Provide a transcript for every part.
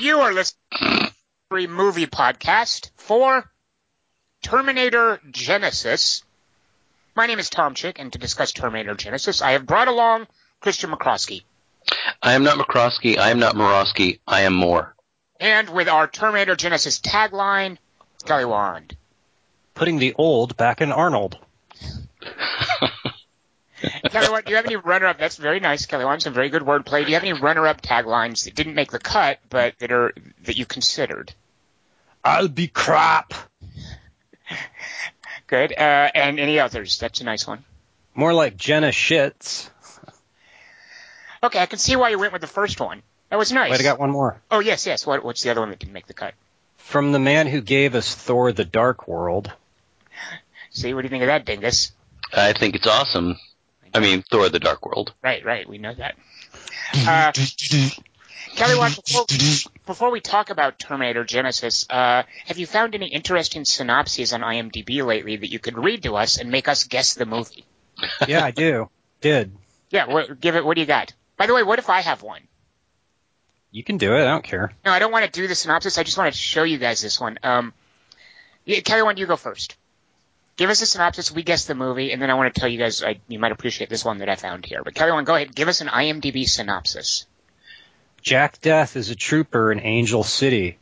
You are listening to a movie podcast for Terminator Genisys. My name is Tom Chick, and to discuss Terminator Genisys, I have brought along Christian McCroskey. I am not McCroskey. I am not Morosky. I am more. And with our Terminator Genisys tagline, Kelly Wand. Putting the old back in Arnold. Kelly Wand, do you have any runner-up? That's very nice, Kelly Wand. Some very good wordplay. Do you have any runner-up taglines that didn't make the cut, but that are that you considered? I'll be crap. Good. Uh, and any others? That's a nice one. More like Jenna shits. Okay, I can see why you went with the first one. That was nice. Wait, I got one more. Oh yes, yes. What, what's the other one that didn't make the cut? From the man who gave us Thor: The Dark World. See, what do you think of that, Dingus? I think it's awesome. I mean, Thor: The Dark World. Right, right. We know that. Uh, Kelly, Watt, before, before we talk about Terminator Genisys, uh, have you found any interesting synopses on IMDb lately that you could read to us and make us guess the movie? Yeah, I do. Did. Yeah, what, give it. What do you got? By the way, what if I have one? You can do it. I don't care. No, I don't want to do the synopsis. I just want to show you guys this one. Um, yeah, Kelly, why don't you go first? Give us a synopsis. We guess the movie, and then I want to tell you guys. I, you might appreciate this one that I found here. But Kelly, one, go ahead. Give us an IMDb synopsis. Jack Death is a trooper in Angel City,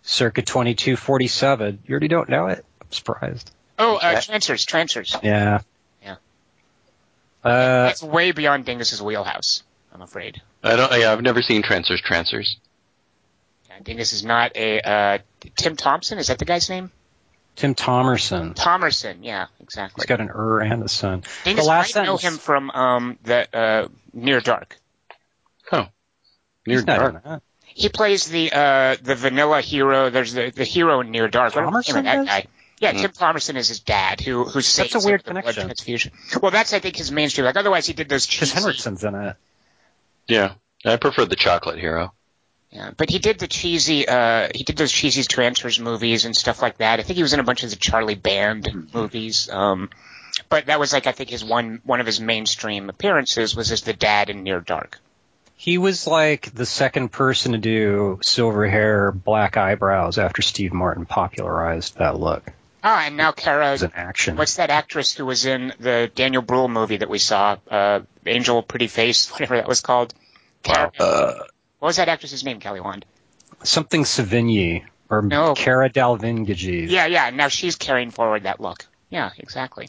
circa 2247. You already don't know it? I'm surprised. Oh, uh, Trancers, Trancers. Yeah. Yeah. Uh, That's way beyond Dingus's wheelhouse. I'm afraid. I don't. Yeah, I've never seen Trancers. Trancers. Yeah, Dingus is not a uh, Tim Thompson. Is that the guy's name? Tim Thomerson. Thomerson. Yeah, exactly. He's got an er and a son. Dingus the last might know him from um, the uh, Near Dark. Oh, near He's dark. He plays the uh, the vanilla hero. There's the, the hero in Near Dark. What was the name of Thomerson that guy? Yeah, Hmm. Tim Thomerson is his dad, who who saves that's a weird connection. transfusion. Well, that's I think his mainstream. Like otherwise, he did those Chris cheesy. Henriksen's in it. Yeah, I prefer the Chocolate Hero. Yeah, but he did the cheesy. Uh, he did those cheesy Trancers movies and stuff like that. I think he was in a bunch of the Charlie Band movies. Um, but that was like I think his one one of his mainstream appearances was as the dad in Near Dark. He was like the second person to do silver hair, black eyebrows after Steve Martin popularized that look. Ah, and now Cara. As an action. What's that actress who was in the Daniel Bruhl movie that we saw? Uh, Angel Pretty Face, whatever that was called. Cara, Uh, what was that actress's name, Kelly Wand? Something Savigny or No. Cara Delevingne. Yeah, yeah. Now she's carrying forward that look. Yeah, exactly.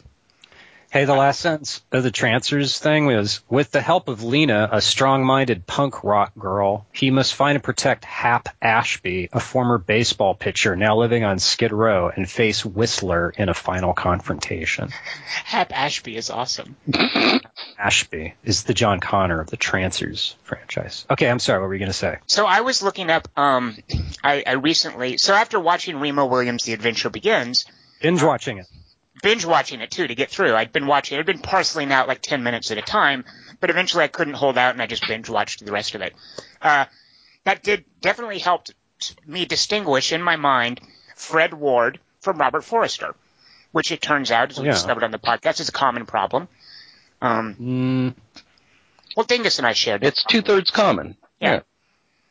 Hey, the last sentence of the Trancers thing was, with the help of Lena, a strong-minded punk rock girl, he must find and protect Hap Ashby, a former baseball pitcher now living on Skid Row, and face Whistler in a final confrontation. Hap Ashby is awesome. Ashby is the John Connor of the Trancers franchise. Okay, I'm sorry, what were you going to say? So I was looking up. Um, I, I recently. So after watching Remo Williams' The Adventure Begins, Binge watching it. Binge watching it too to get through. I'd been watching. I'd been parceling out like ten minutes at a time, but eventually I couldn't hold out and I just binge watched the rest of it. Uh, that did definitely helped me distinguish in my mind Fred Ward from Robert Forster, which it turns out, as we Yeah. discovered on the podcast, is a common problem. Um, Mm, well, Dingus and I shared it's two thirds common. Yeah.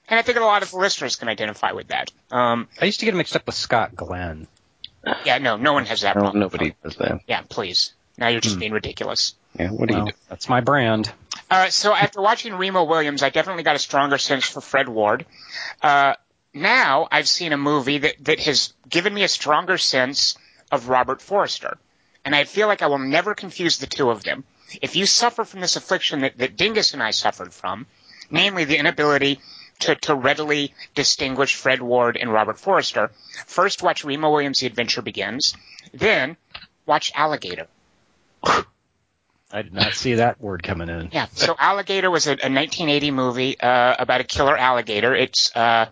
And I think a lot of listeners can identify with that. Um, I used to get him mixed up with Scott Glenn. Yeah, no, no one has that No, problem. nobody does that. Yeah, please. Now you're just being ridiculous. Yeah. What do Well, you do? that's my brand. Uh, so after watching Remo Williams, I definitely got a stronger sense for Fred Ward. Uh, now I've seen a movie that, that has given me a stronger sense of Robert Forster. And I feel like I will never confuse the two of them. If you suffer from this affliction that, that Dingus and I suffered from, namely the inability to, to readily distinguish Fred Ward and Robert Forster, first watch Remo Williams' The Adventure Begins, then watch Alligator. I did not see that word coming in. Yeah. So Alligator was a, a 1980 movie uh, about a killer alligator. It's uh,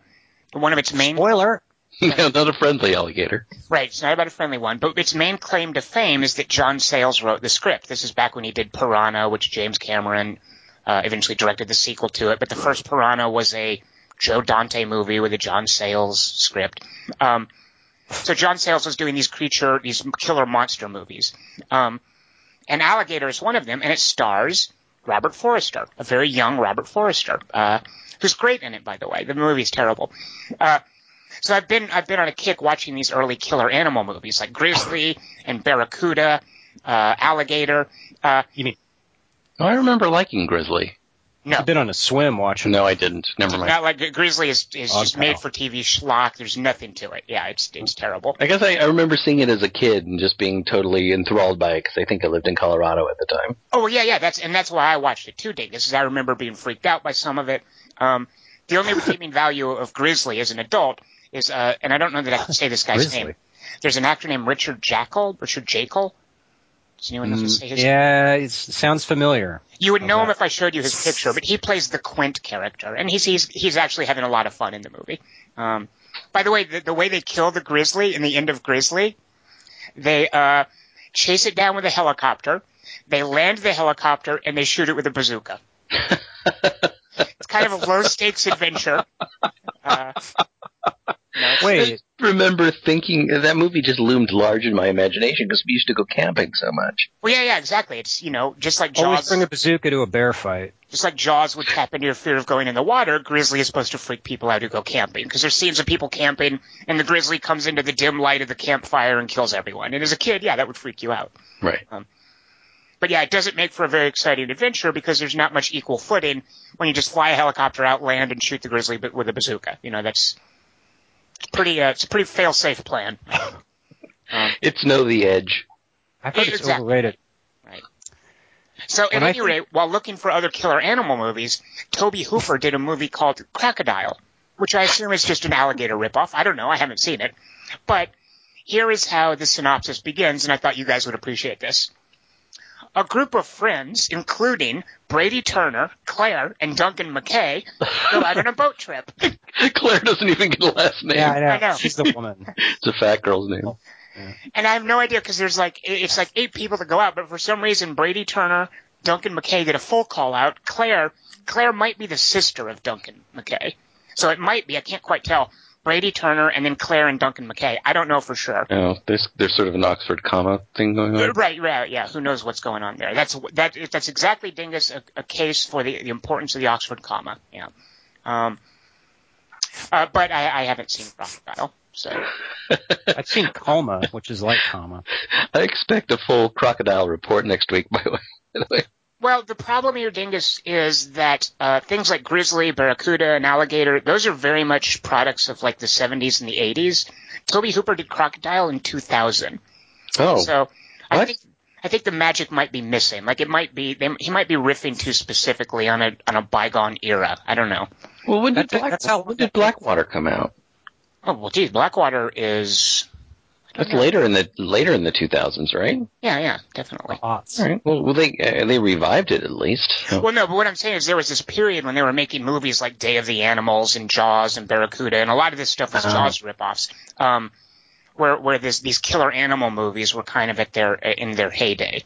one of its main Spoiler. Yeah, not a friendly alligator. right. It's not about a friendly one, but its main claim to fame is that John Sayles wrote the script. This is back when he did Piranha, which James Cameron uh, eventually directed the sequel to it. But the first Piranha was a Joe Dante movie with a John Sayles script. Um, so John Sayles was doing these creature, these killer monster movies. Um, and Alligator is one of them, and it stars Robert Forster, a very young Robert Forster, uh, who's great in it, by the way. The movie's terrible. Uh, so I've been I've been on a kick watching these early killer animal movies like Grizzly and Barracuda, uh, Alligator. Uh, You mean Oh, I remember liking Grizzly. no, I've been on a swim watching. No, I didn't. Never mind. not like Grizzly is is Dog just Pal. made for TV schlock. There's nothing to it. Yeah, it's it's terrible. I guess I, I remember seeing it as a kid and just being totally enthralled by it because I think I lived in Colorado at the time. Oh yeah, yeah. That's and that's why I watched it too, Dingus. Is I remember being freaked out by some of it. Um, the only redeeming value of Grizzly as an adult is, uh, and I don't know that I can say this guy's Grizzly. name. There's an actor named Richard Jaeckel, Richard Jaeckel. Does anyone know how his? Mm, Yeah, it sounds familiar. You would know him if I showed you his picture, but he plays the Quint character, and he's he's he's actually having a lot of fun in the movie. Um, by the way, the, the way they kill the grizzly in the end of Grizzly, they uh, chase it down with a helicopter, they land the helicopter, and they shoot it with a bazooka. it's kind of a low stakes adventure. Uh, you Wait, I remember thinking that movie just loomed large in my imagination because we used to go camping so much. well, yeah, yeah, exactly. It's you know just like always Jaws. bring a bazooka to a bear fight. Just like Jaws would tap into your fear of going in the water, Grizzly is supposed to freak people out who go camping. Because there's scenes of people camping, and the Grizzly comes into the dim light of the campfire and kills everyone. And as a kid, yeah, that would freak you out. Right. Um, But yeah, it doesn't make for a very exciting adventure because there's not much equal footing when you just fly a helicopter out, land, and shoot the Grizzly but with a bazooka. You know, that's it's pretty. Uh, it's a pretty fail-safe plan. It's Know the Edge. I think it's Exactly. overrated. So at When I any think- rate, while looking for other killer animal movies, Tobe Hooper did a movie called Crocodile, which I assume is just an alligator ripoff. I don't know. I haven't seen it. But here is how the synopsis begins, and I thought you guys would appreciate this. A group of friends, including Brady Turner, Claire, and Duncan McKay, go out on a boat trip. Claire doesn't even get a last name. Yeah, I know. I know. She's the woman. It's a fat girl's name. And I have no idea because there's like it's like eight people that go out, but for some reason Brady Turner, Duncan McKay get a full call out. Claire, Claire might be the sister of Duncan McKay, so it might be. I can't quite tell. Brady Turner and then Claire and Duncan McKay. I don't know for sure. Oh, there's there's sort of an Oxford comma thing going on. Right, right, yeah. Who knows what's going on there? That's that. That's exactly Dingus a, a case for the, the importance of the Oxford comma. Yeah. Um. Uh, but I, I haven't seen Crocodile, so I've seen coma, which is like comma. I expect a full crocodile report next week. By the way. By the way. Well, the problem here, Dingus, is that uh, things like grizzly, barracuda, and alligator, those are very much products of like the 70s and the 80s. Tobe Hooper did Crocodile in 2000. Oh, So I think I think the magic might be missing. Like it might be they, he might be riffing too specifically on a on a bygone era. I don't know. well, when did That's- Black, that's how- when did Blackwater come out? Oh well, geez, Blackwater is That's later in the later in the 2000s, right? yeah, yeah, definitely. Aughts. All right. Well, well they uh, they revived it at least. Well, no, but what I'm saying is there was this period when they were making movies like Day of the Animals and Jaws and Barracuda, and a lot of this stuff was Uh-huh. Jaws ripoffs. Um, where where this, these killer animal movies were kind of at their in their heyday.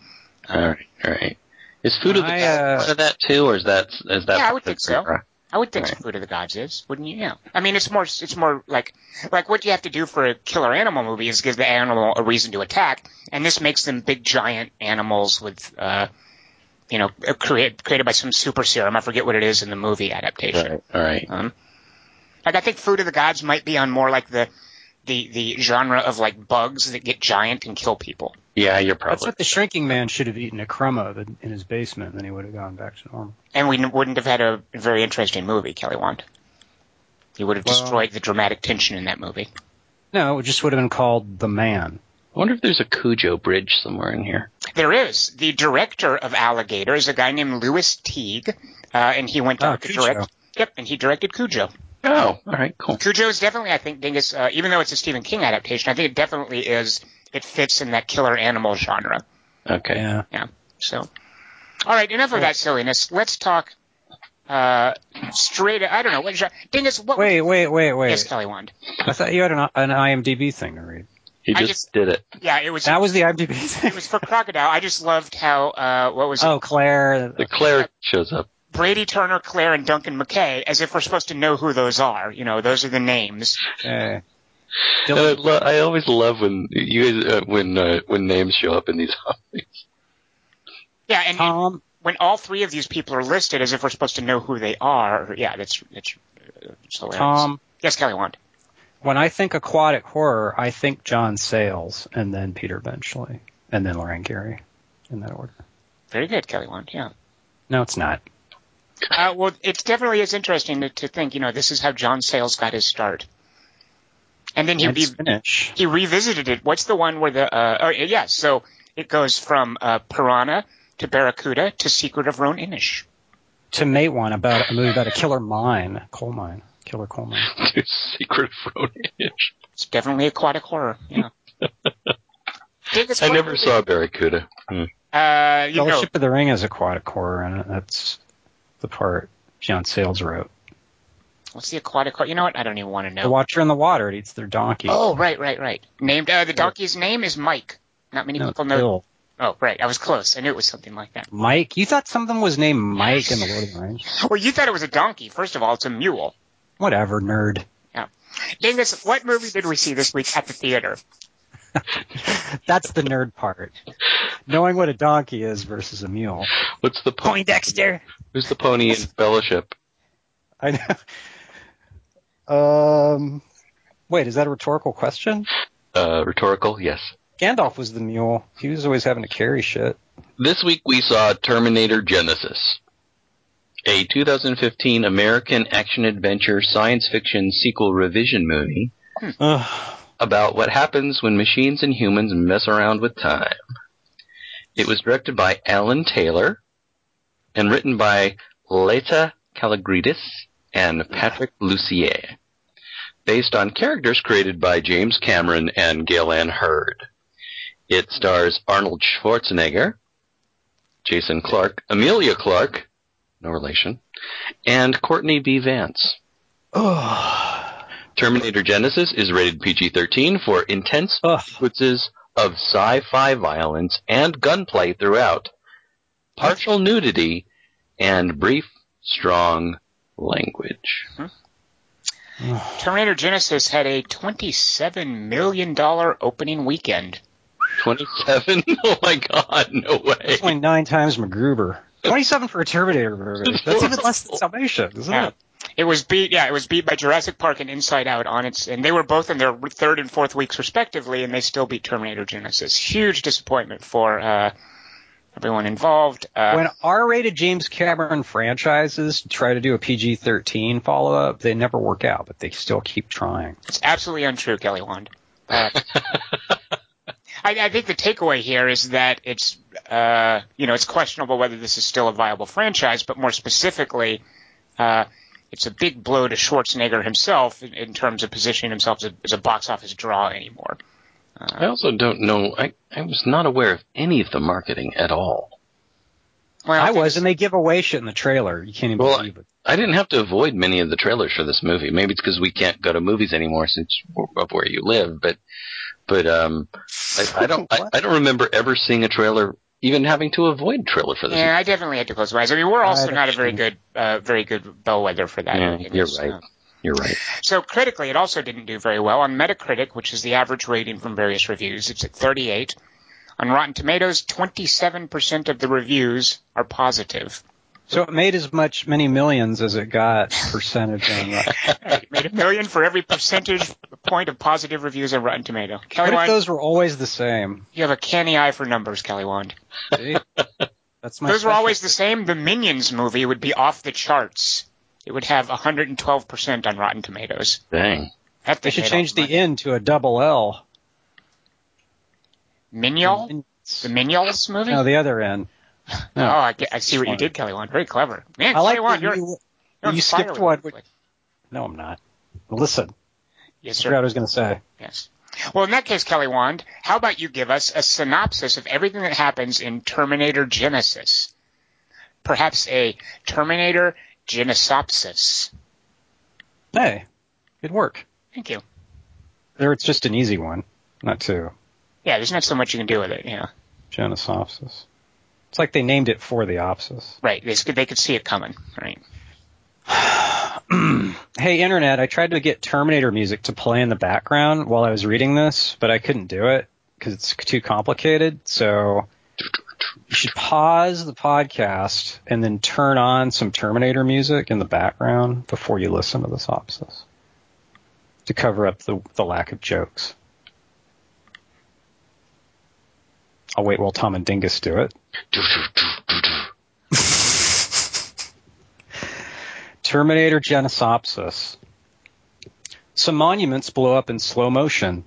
All right, all right. Is Food of the I, Gods uh, part of that too, or is that is that? Yeah, I would part of think so. the- I would think Right. Food of the Gods is, wouldn't you? Yeah. I mean, it's more it's more like like what you have to do for a killer animal movie is give the animal a reason to attack, and this makes them big giant animals with uh, you know, create, created by some super serum. I forget what it is in the movie adaptation. Right, all right. Um, like I think Food of the Gods might be on more like the the the genre of like bugs that get giant and kill people. Yeah, you're probably. That's what the shrinking man should have eaten a crumb of in in his basement, and then he would have gone back to normal. And we wouldn't have had a very interesting movie, Kelly Wand. He would have Well- destroyed the dramatic tension in that movie. No, it just would have been called The Man. I wonder if there's a Cujo bridge somewhere in here. There is. The director of Alligator is a guy named Lewis Teague, uh, and he went on to Cujo. direct. Yep, and he directed Cujo. Oh, all right, cool. Cujo is definitely, I think, Dingus. Uh, even though it's a Stephen King adaptation, I think it definitely is. It fits in that killer animal genre. Okay. Yeah. So, all right, enough of that silliness. Let's talk uh, straight. I don't know. What, genre- Dingus, what? Wait, wait, wait, wait. Yes, Kelly Wand. I thought you had an, an IMDb thing to read. He just, just- did it. Yeah, it was. That was the IMDb Thing. it was for Crocodile. I just loved how. Uh, what was it? Oh, Claire. The Claire shows up. Brady Turner, Claire, and Duncan McKay, as if we're supposed to know who those are. You know, those are the names. Okay. And I, lo- I always love when you guys uh, when uh, when names show up in these hobbies. Yeah, and Tom when all three of these people are listed as if we're supposed to know who they are, yeah, that's that's, that's hilarious. Tom, yes, Kelly Wand. when I think aquatic horror, I think John Sayles and then Peter Benchley and then Lorraine Gary in that order. Very good, Kelly Wand. Yeah. No, it's not. Uh, well, it definitely is interesting to, to think. You know, this is how John Sayles got his start, and then he re- Spinach. he revisited it. What's the one where the? Uh, oh, yeah. So it goes from uh, Piranha to Barracuda to Secret of Roan Inish. To mate one about a movie about a killer mine, coal mine, killer coal mine. Secret of Ronin. It's definitely aquatic horror. Yeah. David, I never movie- saw Barracuda. Hmm. Uh, you know, of the Ring has aquatic horror in it. That's the part John Sayles wrote. what's the aquatic horror? You know what? I don't even want to know. The know. Watcher in the Water. It eats their donkey. Oh, right, right, right. Named uh, the donkey's name is Mike. Not many no, people know. Bill. Oh, right. I was close. I knew it was something like that. Mike. You thought something was named Mike in the Lord of the Rings? Well, you thought it was a donkey. First of all, it's a mule. Whatever, nerd. Yeah. Dingus, what movie did we see this week at the theater? That's the nerd part. Knowing what a donkey is versus a mule. What's the pony? Poindexter. Who's the pony in Fellowship? I know. Um, wait, is that a rhetorical question? Uh, rhetorical, yes. Gandalf was the mule. He was always having to carry shit. This week we saw Terminator Genisys, a 2015 American action adventure science fiction sequel revision movie about what happens when machines and humans mess around with time. It was directed by Alan Taylor and written by Laeta Kalogridis and Patrick Lussier, based on characters created by James Cameron and Gale Anne Hurd. It stars Arnold Schwarzenegger, Jason Clarke, Emilia Clarke, no relation, and Courtney B. Vance. Ugh. Terminator Genisys is rated PG-13 for intense Ugh. sequences of sci-fi violence and gunplay throughout, partial nudity, and brief, strong language. Terminator Genisys had a $27 million opening weekend. 27? Oh my god, no way. It's only nine times MacGruber. 27 for a Terminator movie. That's even less than Salvation, isn't Yeah. it? It was beat, yeah, it was beat by Jurassic Park and Inside Out on its, and they were both in their third and fourth weeks respectively, and they still beat Terminator Genisys. Huge disappointment for uh, everyone involved. Uh, When R-rated James Cameron franchises try to do a PG-13 follow-up, they never work out, but they still keep trying. It's absolutely untrue, Kelly Wand. Uh, I, I think the takeaway here is that it's, uh, you know, it's questionable whether this is still a viable franchise, but more specifically, uh, it's a big blow to Schwarzenegger himself in, in terms of positioning himself as a, as a box office draw anymore. I also don't know, I, I was not aware of any of the marketing at all. Well, I was, and they give away shit in the trailer. You can't even Well, believe it. I didn't have to avoid many of the trailers for this movie. Maybe it's because we can't go to movies anymore since of where you live. But, but um, I, I don't. I, I don't remember ever seeing a trailer, even having to avoid trailer for this. Movie. Yeah, I definitely had to close my eyes. I mean, we're also not a very good, uh, very good bellwether for that. Yeah, you're right. uh, You're right. So critically, it also didn't do very well. On Metacritic, which is the average rating from various reviews, it's at 38. On Rotten Tomatoes, 27% of the reviews are positive. So it made as much many millions as it got percentage on that. Right, made a million for every percentage point of positive reviews on Rotten Tomato. Kelly What if those were always the same? you have a canny eye for numbers, Kelly Wand. See? That's my. those were always the same. The Minions movie would be off the charts. It would have 112% on Rotten Tomatoes. Dang. That They should change the. N to a double L. Mignol? The Mignols movie? No, the other N. Oh, I, get, I see what you did, Kelly Wand. Very clever. Man, I like Kelly Wand, that you're, you, you're you skipped one. with- with- No, I'm not. Listen, Yes, I forgot what I was going to say. Yes. Well, in that case, Kelly Wand, how about you give us a synopsis of everything that happens in Terminator Genisys? Perhaps a Terminator Genesopsis. Hey, good work. Thank you. There, it's just an easy one, not two. Yeah, there's not so much you can do with it. Yeah, Genosopsis. It's like they named it for the opsis. right. They could they could see it coming. Right. Hey, internet, I tried to get Terminator music to play in the background while I was reading this, but I couldn't do it because it's too complicated. So you should pause the podcast and then turn on some Terminator music in the background before you listen to the synopsis to cover up the, the lack of jokes. I'll wait while Tom and Dingus do it. Terminator Genisopsis. Some monuments blow up in slow motion.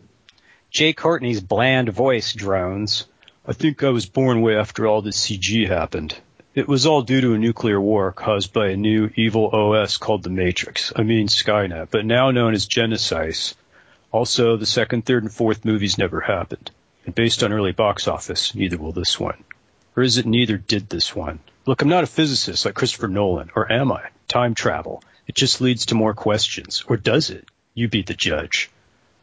Jai Courtney's bland voice drones. I think I was born way after all this CG happened. It was all due to a nuclear war caused by a new evil OS called the Matrix. I mean Skynet, but now known as Genisys. Also, the second, third, and fourth movies never happened. And based on early box office, neither will this one. Or is it neither did this one? Look, I'm not a physicist like Christopher Nolan, or am I? Time travel. It just leads to more questions. Or does it? You be the judge.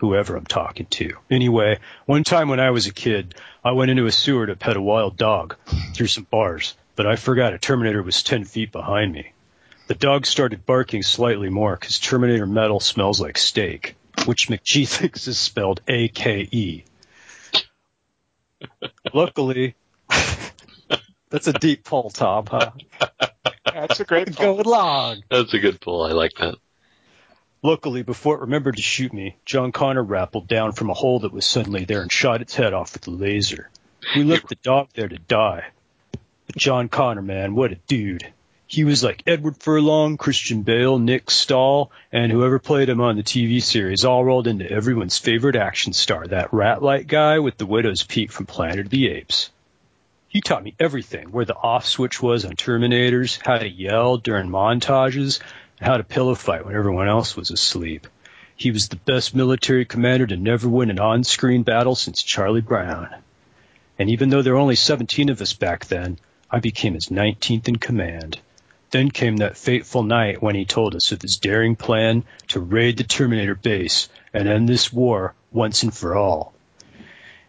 Whoever I'm talking to. Anyway, one time when I was a kid, I went into a sewer to pet a wild dog through some bars, but I forgot a Terminator was 10 feet behind me. The dog started barking slightly more because Terminator metal smells like steak, which McGee thinks is spelled A-K-E. Luckily, that's a deep pull, Tom, huh? That's a great pull. Go along. That's a good pull. I like that. Luckily, before it remembered to shoot me, John Connor rappelled down from a hole that was suddenly there and shot its head off with a laser. We left the dog there to die. But John Connor, man, what a dude. He was like Edward Furlong, Christian Bale, Nick Stahl, and whoever played him on the TV series all rolled into everyone's favorite action star, that rat-like guy with the widow's peak from Planet of the Apes. He taught me everything, where the off switch was on Terminators, how to yell during montages, how to pillow fight when everyone else was asleep. He was the best military commander to never win an on-screen battle since Charlie Brown. And even though there were only 17 of us back then, I became his 19th in command. Then came that fateful night when he told us of his daring plan to raid the Terminator base and end this war once and for all.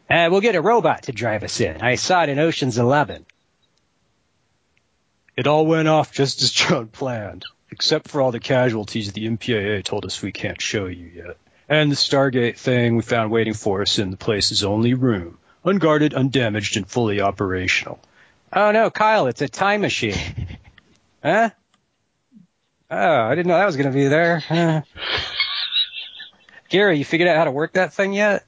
Uh, we'll get a robot to drive us in. I saw it in Ocean's Eleven. It all went off just as John planned, except for all the casualties the MPAA told us we can't show you yet. And the Stargate thing we found waiting for us in the place's only room, unguarded, undamaged, and fully operational. Oh no, Kyle, it's a time machine. huh? Oh, I didn't know that was going to be there. Huh. Gary, you figured out how to work that thing yet?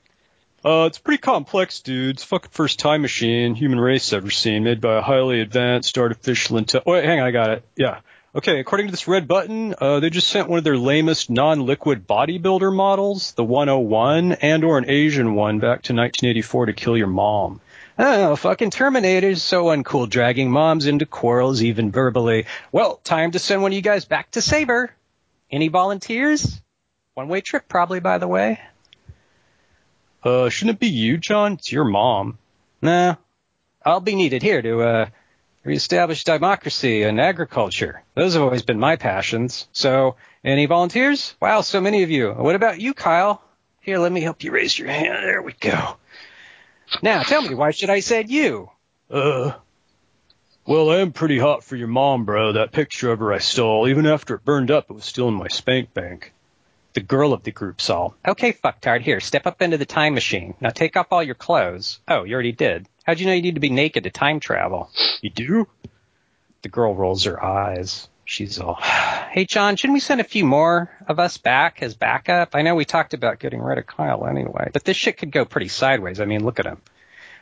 Uh, it's pretty complex, dude. It's fucking first time machine human race ever seen, made by a highly advanced artificial intelligence. Wait, hang on, I got it. Yeah. Okay, according to this red button, uh, they just sent one of their lamest non-liquid bodybuilder models, the 101, and or an Asian one back to 1984 to kill your mom. Oh, fucking Terminators, so uncool, dragging moms into quarrels even verbally. Well, time to send one of you guys back to Saber. Any volunteers? One-way trip probably, by the way. Uh, shouldn't it be you, John? It's your mom. Nah, I'll be needed here to, uh, reestablish democracy and agriculture. Those have always been my passions. So, any volunteers? Wow, so many of you. What about you, Kyle? Here, let me help you raise your hand. There we go. Now, tell me, why should I send you? Uh, well, I am pretty hot for your mom, bro. That picture of her I stole. Even after it burned up, it was still in my spank bank. The girl of the group saw. Okay, fucktard. Here, step up into the time machine. Now take off all your clothes. Oh, you already did. How'd you know you need to be naked to time travel? You do? The girl rolls her eyes. She's all, hey John, shouldn't we send a few more of us back as backup? I know we talked about getting rid of Kyle anyway, but this shit could go pretty sideways. I mean, look at him.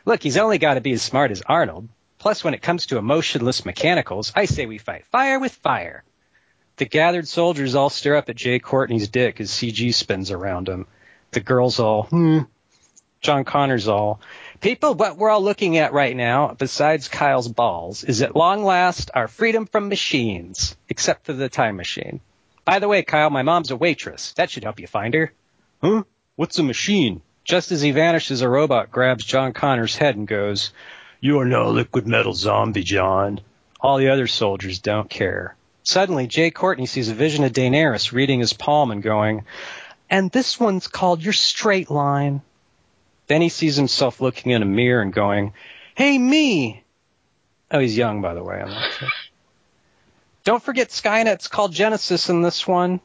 Look, he's only got to be as smart as Arnold. Plus, when it comes to emotionless mechanicals, I say we fight fire with fire. The gathered soldiers all stare up at Jai Courtney's dick as CG spins around him. The girls all, hmm. John Connor's all, people, what we're all looking at right now, besides Kyle's balls, is at long last our freedom from machines, except for the time machine. By the way, Kyle, my mom's a waitress. That should help you find her. Huh? What's a machine? Just as he vanishes, a robot grabs John Connor's head and goes, You are no liquid metal zombie, John. All the other soldiers don't care. Suddenly, Jai Courtney sees a vision of Daenerys reading his palm and going, And this one's called your straight line. Then he sees himself looking in a mirror and going, Hey, me! Oh, he's young, by the way. I'm not sure. Don't forget Skynet's called Genisys in this one.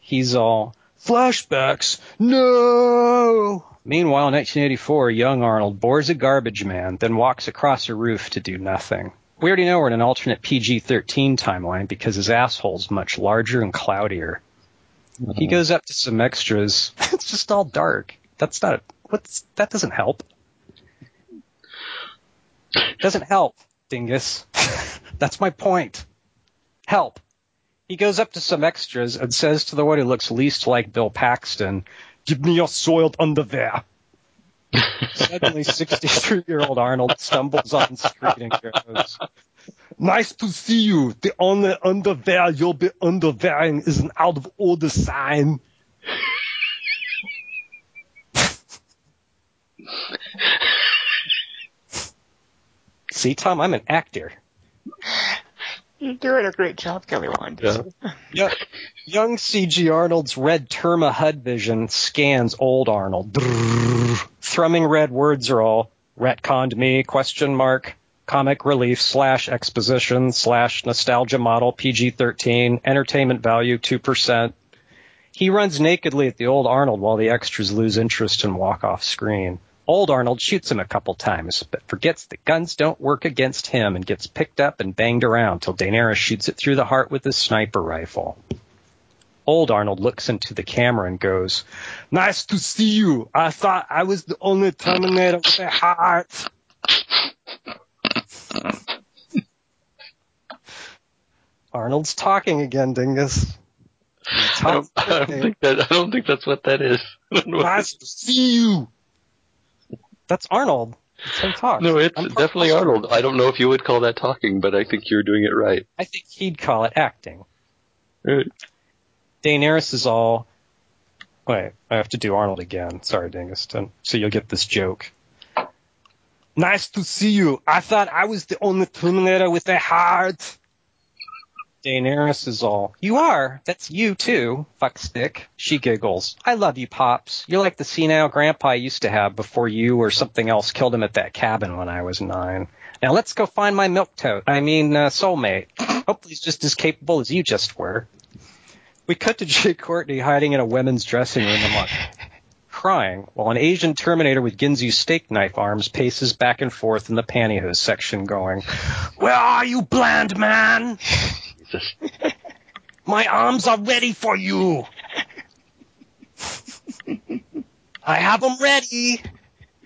He's all, Flashbacks? No! Meanwhile, in 1984, young Arnold bores a garbage man, then walks across a roof to do nothing. We already know we're in an alternate PG-13 timeline because his asshole's much larger and cloudier. He mm-hmm. goes up to some extras. it's just all dark. That's not. What's that? Doesn't help. Doesn't help, dingus. That's my point. Help. He goes up to some extras and says to the one who looks least like Bill Paxton, "Give me your soiled underwear." Suddenly, 63-year-old Arnold stumbles on screen and goes, Nice to see you. The only underwear you'll be underwearing is an out of order sign. See, Tom, I'm an actor. You're doing a great job, Kelly Wand. Yeah. Yeah. Young CG Arnold's red Terma HUD vision scans old Arnold. Drrrr. Thrumming red words are all retconned me, question mark, comic relief slash exposition slash nostalgia model PG-13, entertainment value 2%. He runs nakedly at the old Arnold while the extras lose interest and walk off screen. Old Arnold shoots him a couple times, but forgets that guns don't work against him and gets picked up and banged around till Daenerys shoots it through the heart with his sniper rifle. Old Arnold looks into the camera and goes, Nice to see you. I thought I was the only Terminator with a heart. Arnold's talking again, Dingus. I don't, I don't think that. I don't think that's what that is. I don't know what Nice to see you. That's Arnold. How he talks. No, it's I'm definitely Arnold. Arnold. I don't know if you would call that talking, but I think you're doing it right. I think he'd call it acting. Right. Daenerys is all. Wait, I have to do Arnold again. Sorry, Dingus. So you'll get this joke. Nice to see you. I thought I was the only Terminator with a heart. Daenerys is all. You are. That's you too. Fuckstick. She giggles. I love you, Pops. You're like the senile grandpa I used to have before you or something else killed him at that cabin when I was nine. Now let's go find my milk tote. I mean, uh, soulmate. Hopefully he's just as capable as you just were. We cut to Jai Courtney hiding in a women's dressing room among crying, while an Asian Terminator with Ginsu steak knife arms paces back and forth in the pantyhose section going, Where are you, bland man? Jesus. My arms are ready for you. I have them ready.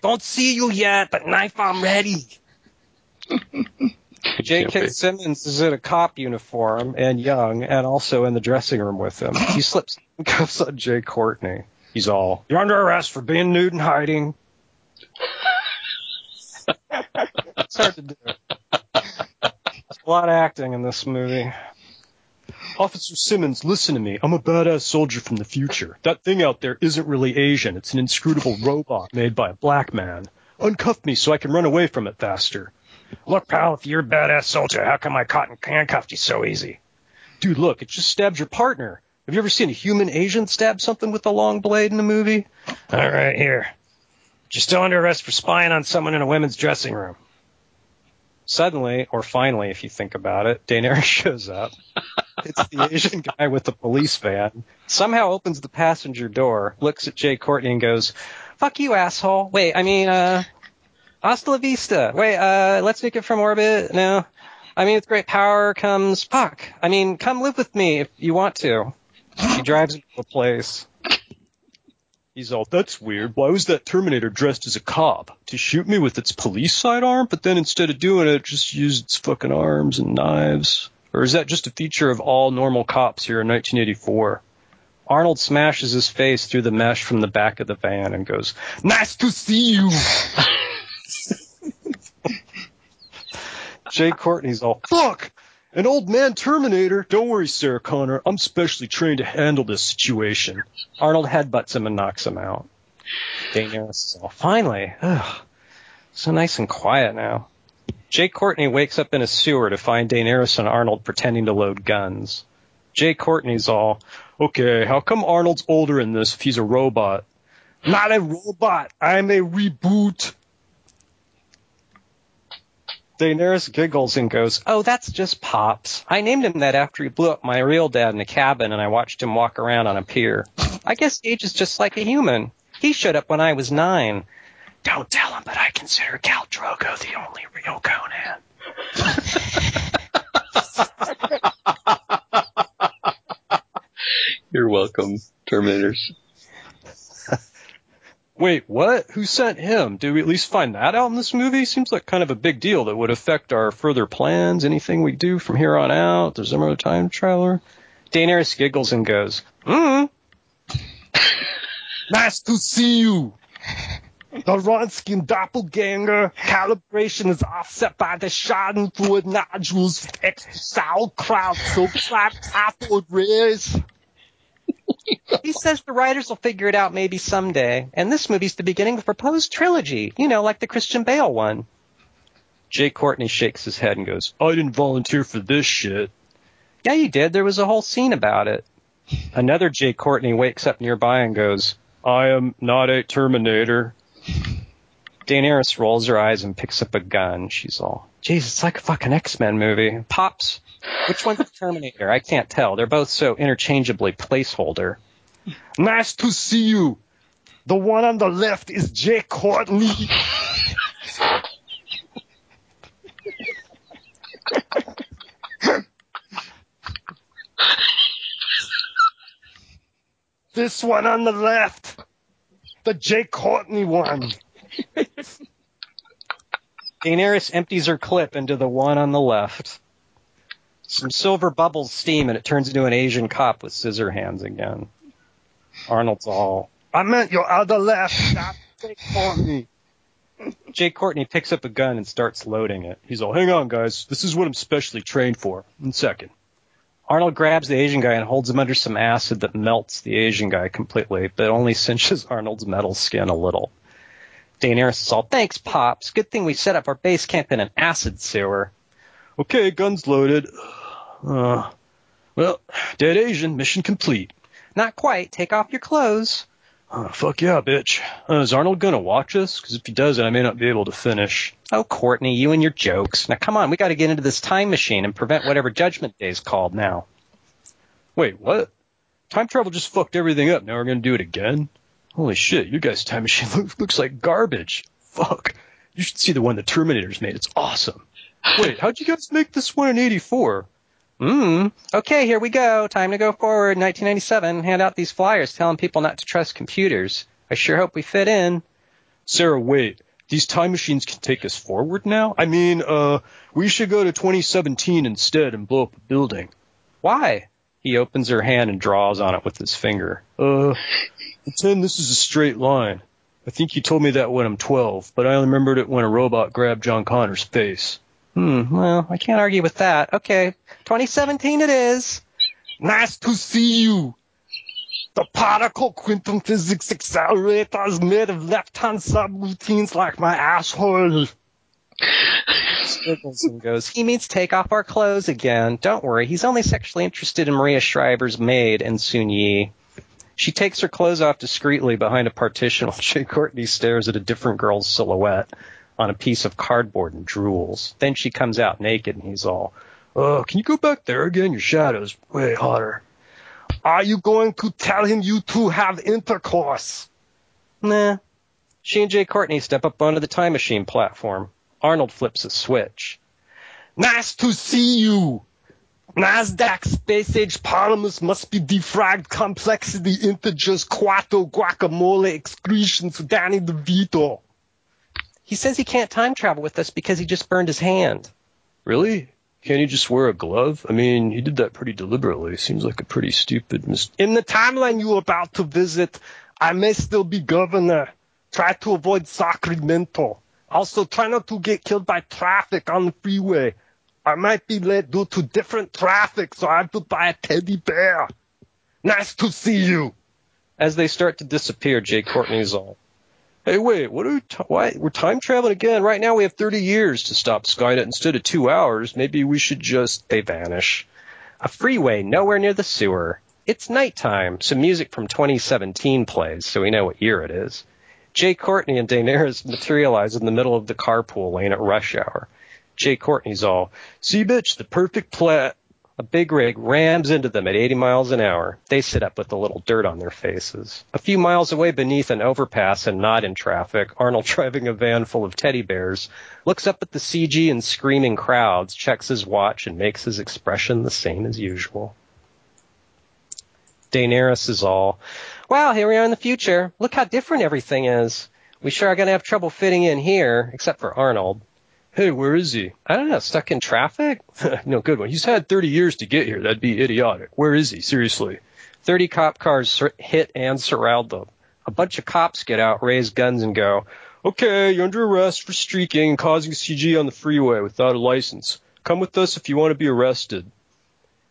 Don't see you yet, but knife arm ready. J.K. Simmons is in a cop uniform and young, and also in the dressing room with him. He slips cuffs on Jai Courtney. He's all, "You're under arrest for being nude and hiding." it's hard to do. There's a lot of acting in this movie. Officer Simmons, listen to me. I'm a badass soldier from the future. That thing out there isn't really Asian. It's an inscrutable robot made by a black man. Uncuff me so I can run away from it faster. Look, pal, if you're a badass soldier, how come I caught and handcuffed you so easy? Dude, look, it just stabbed your partner. Have you ever seen a human Asian stab something with a long blade in a movie? All right, here. You're still under arrest for spying on someone in a women's dressing room. Suddenly, or finally, if you think about it, Daenerys shows up. It's the Asian guy with the police van. Somehow opens the passenger door, looks at Jai Courtney and goes, fuck you, asshole. Wait, I mean, uh, hasta la vista. Wait, uh, let's make it from orbit. No. I mean, with great power comes, fuck. I mean, come live with me if you want to. He drives him to a place. He's all, that's weird. Why was that Terminator dressed as a cop? To shoot me with its police sidearm? But then instead of doing it, it just used its fucking arms and knives? Or is that just a feature of all normal cops here in 1984? Arnold smashes his face through the mesh from the back of the van and goes, Nice to see you! Jai Courtney's all, Fuck! An old man Terminator? Don't worry, Sarah Connor. I'm specially trained to handle this situation. Arnold headbutts him and knocks him out. Is all, Finally! Ugh. So nice and quiet now. Jai Courtney wakes up in a sewer to find Daenerys and Arnold pretending to load guns. Jai Courtney's all, okay, how come Arnold's older in this if he's a robot? Not a robot, I'm a reboot. Daenerys giggles and goes, oh, that's just Pops. I named him that after he blew up my real dad in a cabin and I watched him walk around on a pier. I guess age is just like a human. He showed up when I was nine. Don't tell him, but I consider Khal Drogo the only real Conan. You're welcome, Terminators. Wait, what? Who sent him? Did we at least find that out in this movie? Seems like kind of a big deal that would affect our further plans, anything we do from here on out. There's another time traveler. Daenerys giggles and goes, hmm. Nice to see you. The Ronskin doppelganger calibration is offset by the Schadenfreude nodules with extra sauerkraut, so slap apple rays. He says the writers will figure it out maybe someday, and this movie's the beginning of a proposed trilogy, you know, like the Christian Bale one. Jai Courtney shakes his head and goes, I didn't volunteer for this shit. Yeah, you did. There was a whole scene about it. Another Jai Courtney wakes up nearby and goes, I am not a Terminator. Daenerys rolls her eyes and picks up a gun. She's all, geez, it's like a fucking X-Men movie. Pops, which one's the Terminator? I can't tell. They're both so interchangeably placeholder. Nice to see you. The one on the left is Jai Courtney. this one on the left, the Jai Courtney one. Daenerys empties her clip into the one on the left. Some silver bubbles steam and it turns into an Asian cop with scissor hands again. Arnold's all, I meant your other left, not Jai Courtney. Jai Courtney picks up a gun and starts loading it. He's all, hang on guys, this is what I'm specially trained for. One second. Arnold grabs the Asian guy and holds him under some acid that melts the Asian guy completely, but only cinches Arnold's metal skin a little. Daenerys is all, thanks, Pops. Good thing we set up our base camp in an acid sewer. Okay, guns loaded. Uh, well, dead Asian, mission complete. Not quite. Take off your clothes. Oh, fuck yeah, bitch. Uh, is Arnold gonna watch us? Because if he doesn't, I may not be able to finish. Oh, Courtney, you and your jokes. Now come on, we gotta get into this time machine and prevent whatever Judgment Day is called now. Wait, what? Time travel just fucked everything up. Now we're gonna do it again? Holy shit, your guys' time machine looks, looks like garbage. Fuck. You should see the one the Terminators made. It's awesome. Wait, how'd you guys make this one in 84? Mm. Okay, here we go. Time to go forward. 1997. Hand out these flyers telling people not to trust computers. I sure hope we fit in. Sarah, wait. These time machines can take us forward now? I mean, uh, we should go to 2017 instead and blow up a building. Why? He opens her hand and draws on it with his finger. Uh, pretend this is a straight line. I think you told me that when I'm 12, but I only remembered it when a robot grabbed John Connor's face. Hmm, well, I can't argue with that. Okay, 2017 it is. Nice to see you. The particle quantum physics accelerator is made of left-hand subroutines like my asshole. And goes, he means take off our clothes again. Don't worry, he's only sexually interested in Maria Shriver's maid and Sun Yi. She takes her clothes off discreetly behind a partition while Jai Courtney stares at a different girl's silhouette on a piece of cardboard and drools. Then she comes out naked and he's all, Oh, can you go back there again? Your shadow's way hotter. Are you going to tell him you two have intercourse? Nah. She and Jai Courtney step up onto the time machine platform. Arnold flips a switch. Nice to see you. NASDAQ space age parliaments must be defragged complexity integers quattro guacamole excretions to Danny DeVito. He says he can't time travel with us because he just burned his hand. Really? Can't he just wear a glove? I mean, he did that pretty deliberately. Seems like a pretty stupid mistake. In the timeline you're about to visit, I may still be governor. Try to avoid Sacramento. Also, try not to get killed by traffic on the freeway. I might be late due to different traffic, so I have to buy a teddy bear. Nice to see you. As they start to disappear, Jai Courtney's all, Hey, wait, what are we? Why we're time traveling again? Right now we have 30 years to stop Skynet instead of two hours. Maybe we should just. they vanish. A freeway nowhere near the sewer. It's nighttime. Some music from 2017 plays, so we know what year it is. Jai Courtney and Daenerys materialize in the middle of the carpool lane at rush hour. Jai Courtney's all, See, bitch, the perfect plat. A big rig rams into them at 80 miles an hour. They sit up with a little dirt on their faces. A few miles away beneath an overpass and not in traffic, Arnold driving a van full of teddy bears, looks up at the CG and screaming crowds, checks his watch, and makes his expression the same as usual. Daenerys is all, wow, here we are in the future. Look how different everything is. We sure are going to have trouble fitting in here, except for Arnold. Hey, where is he? I don't know, stuck in traffic? no, good one. He's had 30 years to get here. That'd be idiotic. Where is he? Seriously. 30 cop cars hit and surround them. A bunch of cops get out, raise guns, and go, Okay, you're under arrest for streaking and causing CG on the freeway without a license. Come with us if you want to be arrested.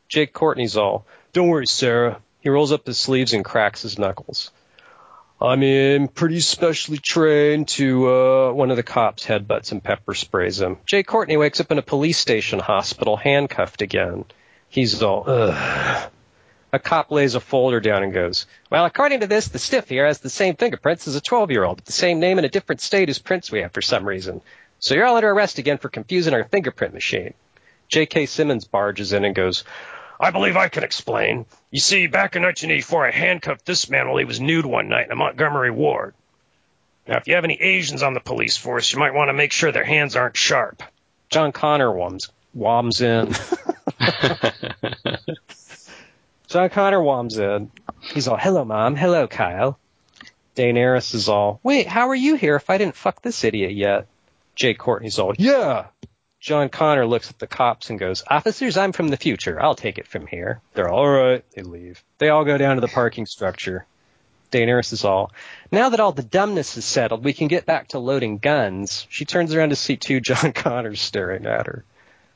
Jai Courtney's all, Don't worry, Sarah. He rolls up his sleeves and cracks his knuckles. I'm in pretty specially trained to, uh, One of the cops headbutts and pepper sprays him. Jai Courtney wakes up in a police station hospital, handcuffed again. He's all, ugh. A cop lays a folder down and goes, Well, according to this, the stiff here has the same fingerprints as a 12 year old, with the same name in a different state as prints we have for some reason. So you're all under arrest again for confusing our fingerprint machine. J.K. Simmons barges in and goes, I believe I can explain. You see, back in 1984, I handcuffed this man while he was nude one night in a Montgomery ward. Now, if you have any Asians on the police force, you might want to make sure their hands aren't sharp. John Connor wams, wams in. John Connor wams in. He's all, hello, mom. Hello, Kyle. Daenerys is all, wait, how are you here if I didn't fuck this idiot yet? Jai Courtney's all, Yeah. John Connor looks at the cops and goes, officers, I'm from the future. I'll take it from here. They're all, All right. they leave. They all go down to the parking structure. Daenerys is all, now that all the dumbness is settled, we can get back to loading guns. She turns around to see two John Connors staring at her.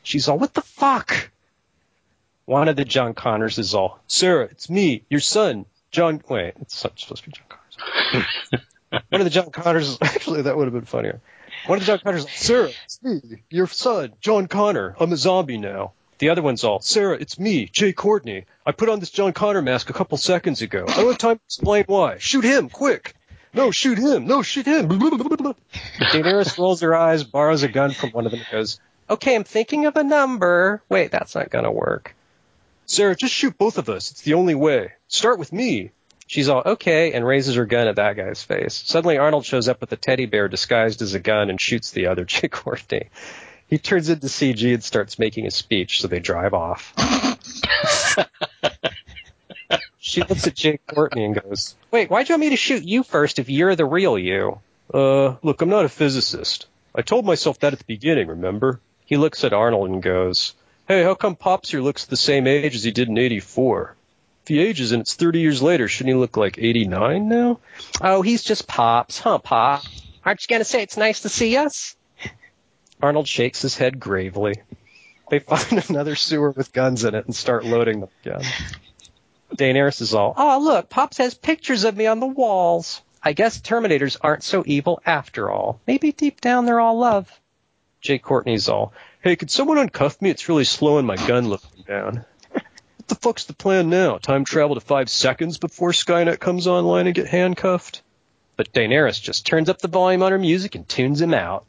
She's all, what the fuck? One of the John Connors is all, Sarah, it's me, your son, John. wait, it's supposed to be John Connors. One of the John Connors, is, Actually, that would have been funnier. One of the John Connors, Sarah, it's me, your son, John Connor. I'm a zombie now. the other one's all, Sarah, it's me, Jai Courtney. I put on this John Connor mask a couple seconds ago. I don't have time to explain why. Shoot him, quick. No, shoot him. No, shoot him. Daenerys rolls her eyes, borrows a gun from one of them, and goes, okay, I'm thinking of a number. Wait, that's not gonna work. Sarah, just shoot both of us. It's the only way. Start with me. She's all okay and raises her gun at that guy's face. Suddenly Arnold shows up with a teddy bear disguised as a gun and shoots the other Jai Courtney. He turns into CG and starts making a speech, so they drive off. she looks at Jai Courtney and goes, Wait, why'd you want me to shoot you first if you're the real you? Uh, look, I'm not a physicist. I told myself that at the beginning, remember? He looks at Arnold and goes, Hey, how come Pops here looks the same age as he did in 84? If he ages and it's 30 years later, shouldn't he look like 89 now? Oh, he's just Pops, huh, Pop? Aren't you gonna say it's nice to see us? Arnold shakes his head gravely. They find another sewer with guns in it and start loading them again. Daenerys is all, oh look, Pops has pictures of me on the walls. I guess Terminators aren't so evil after all. Maybe deep down they're all love. Jai Courtney's all, Hey, could someone uncuff me? It's really slowing my gun looking down. The fuck's the plan now? Time travel to five seconds before Skynet comes online and get handcuffed? but Daenerys just turns up the volume on her music and tunes him out.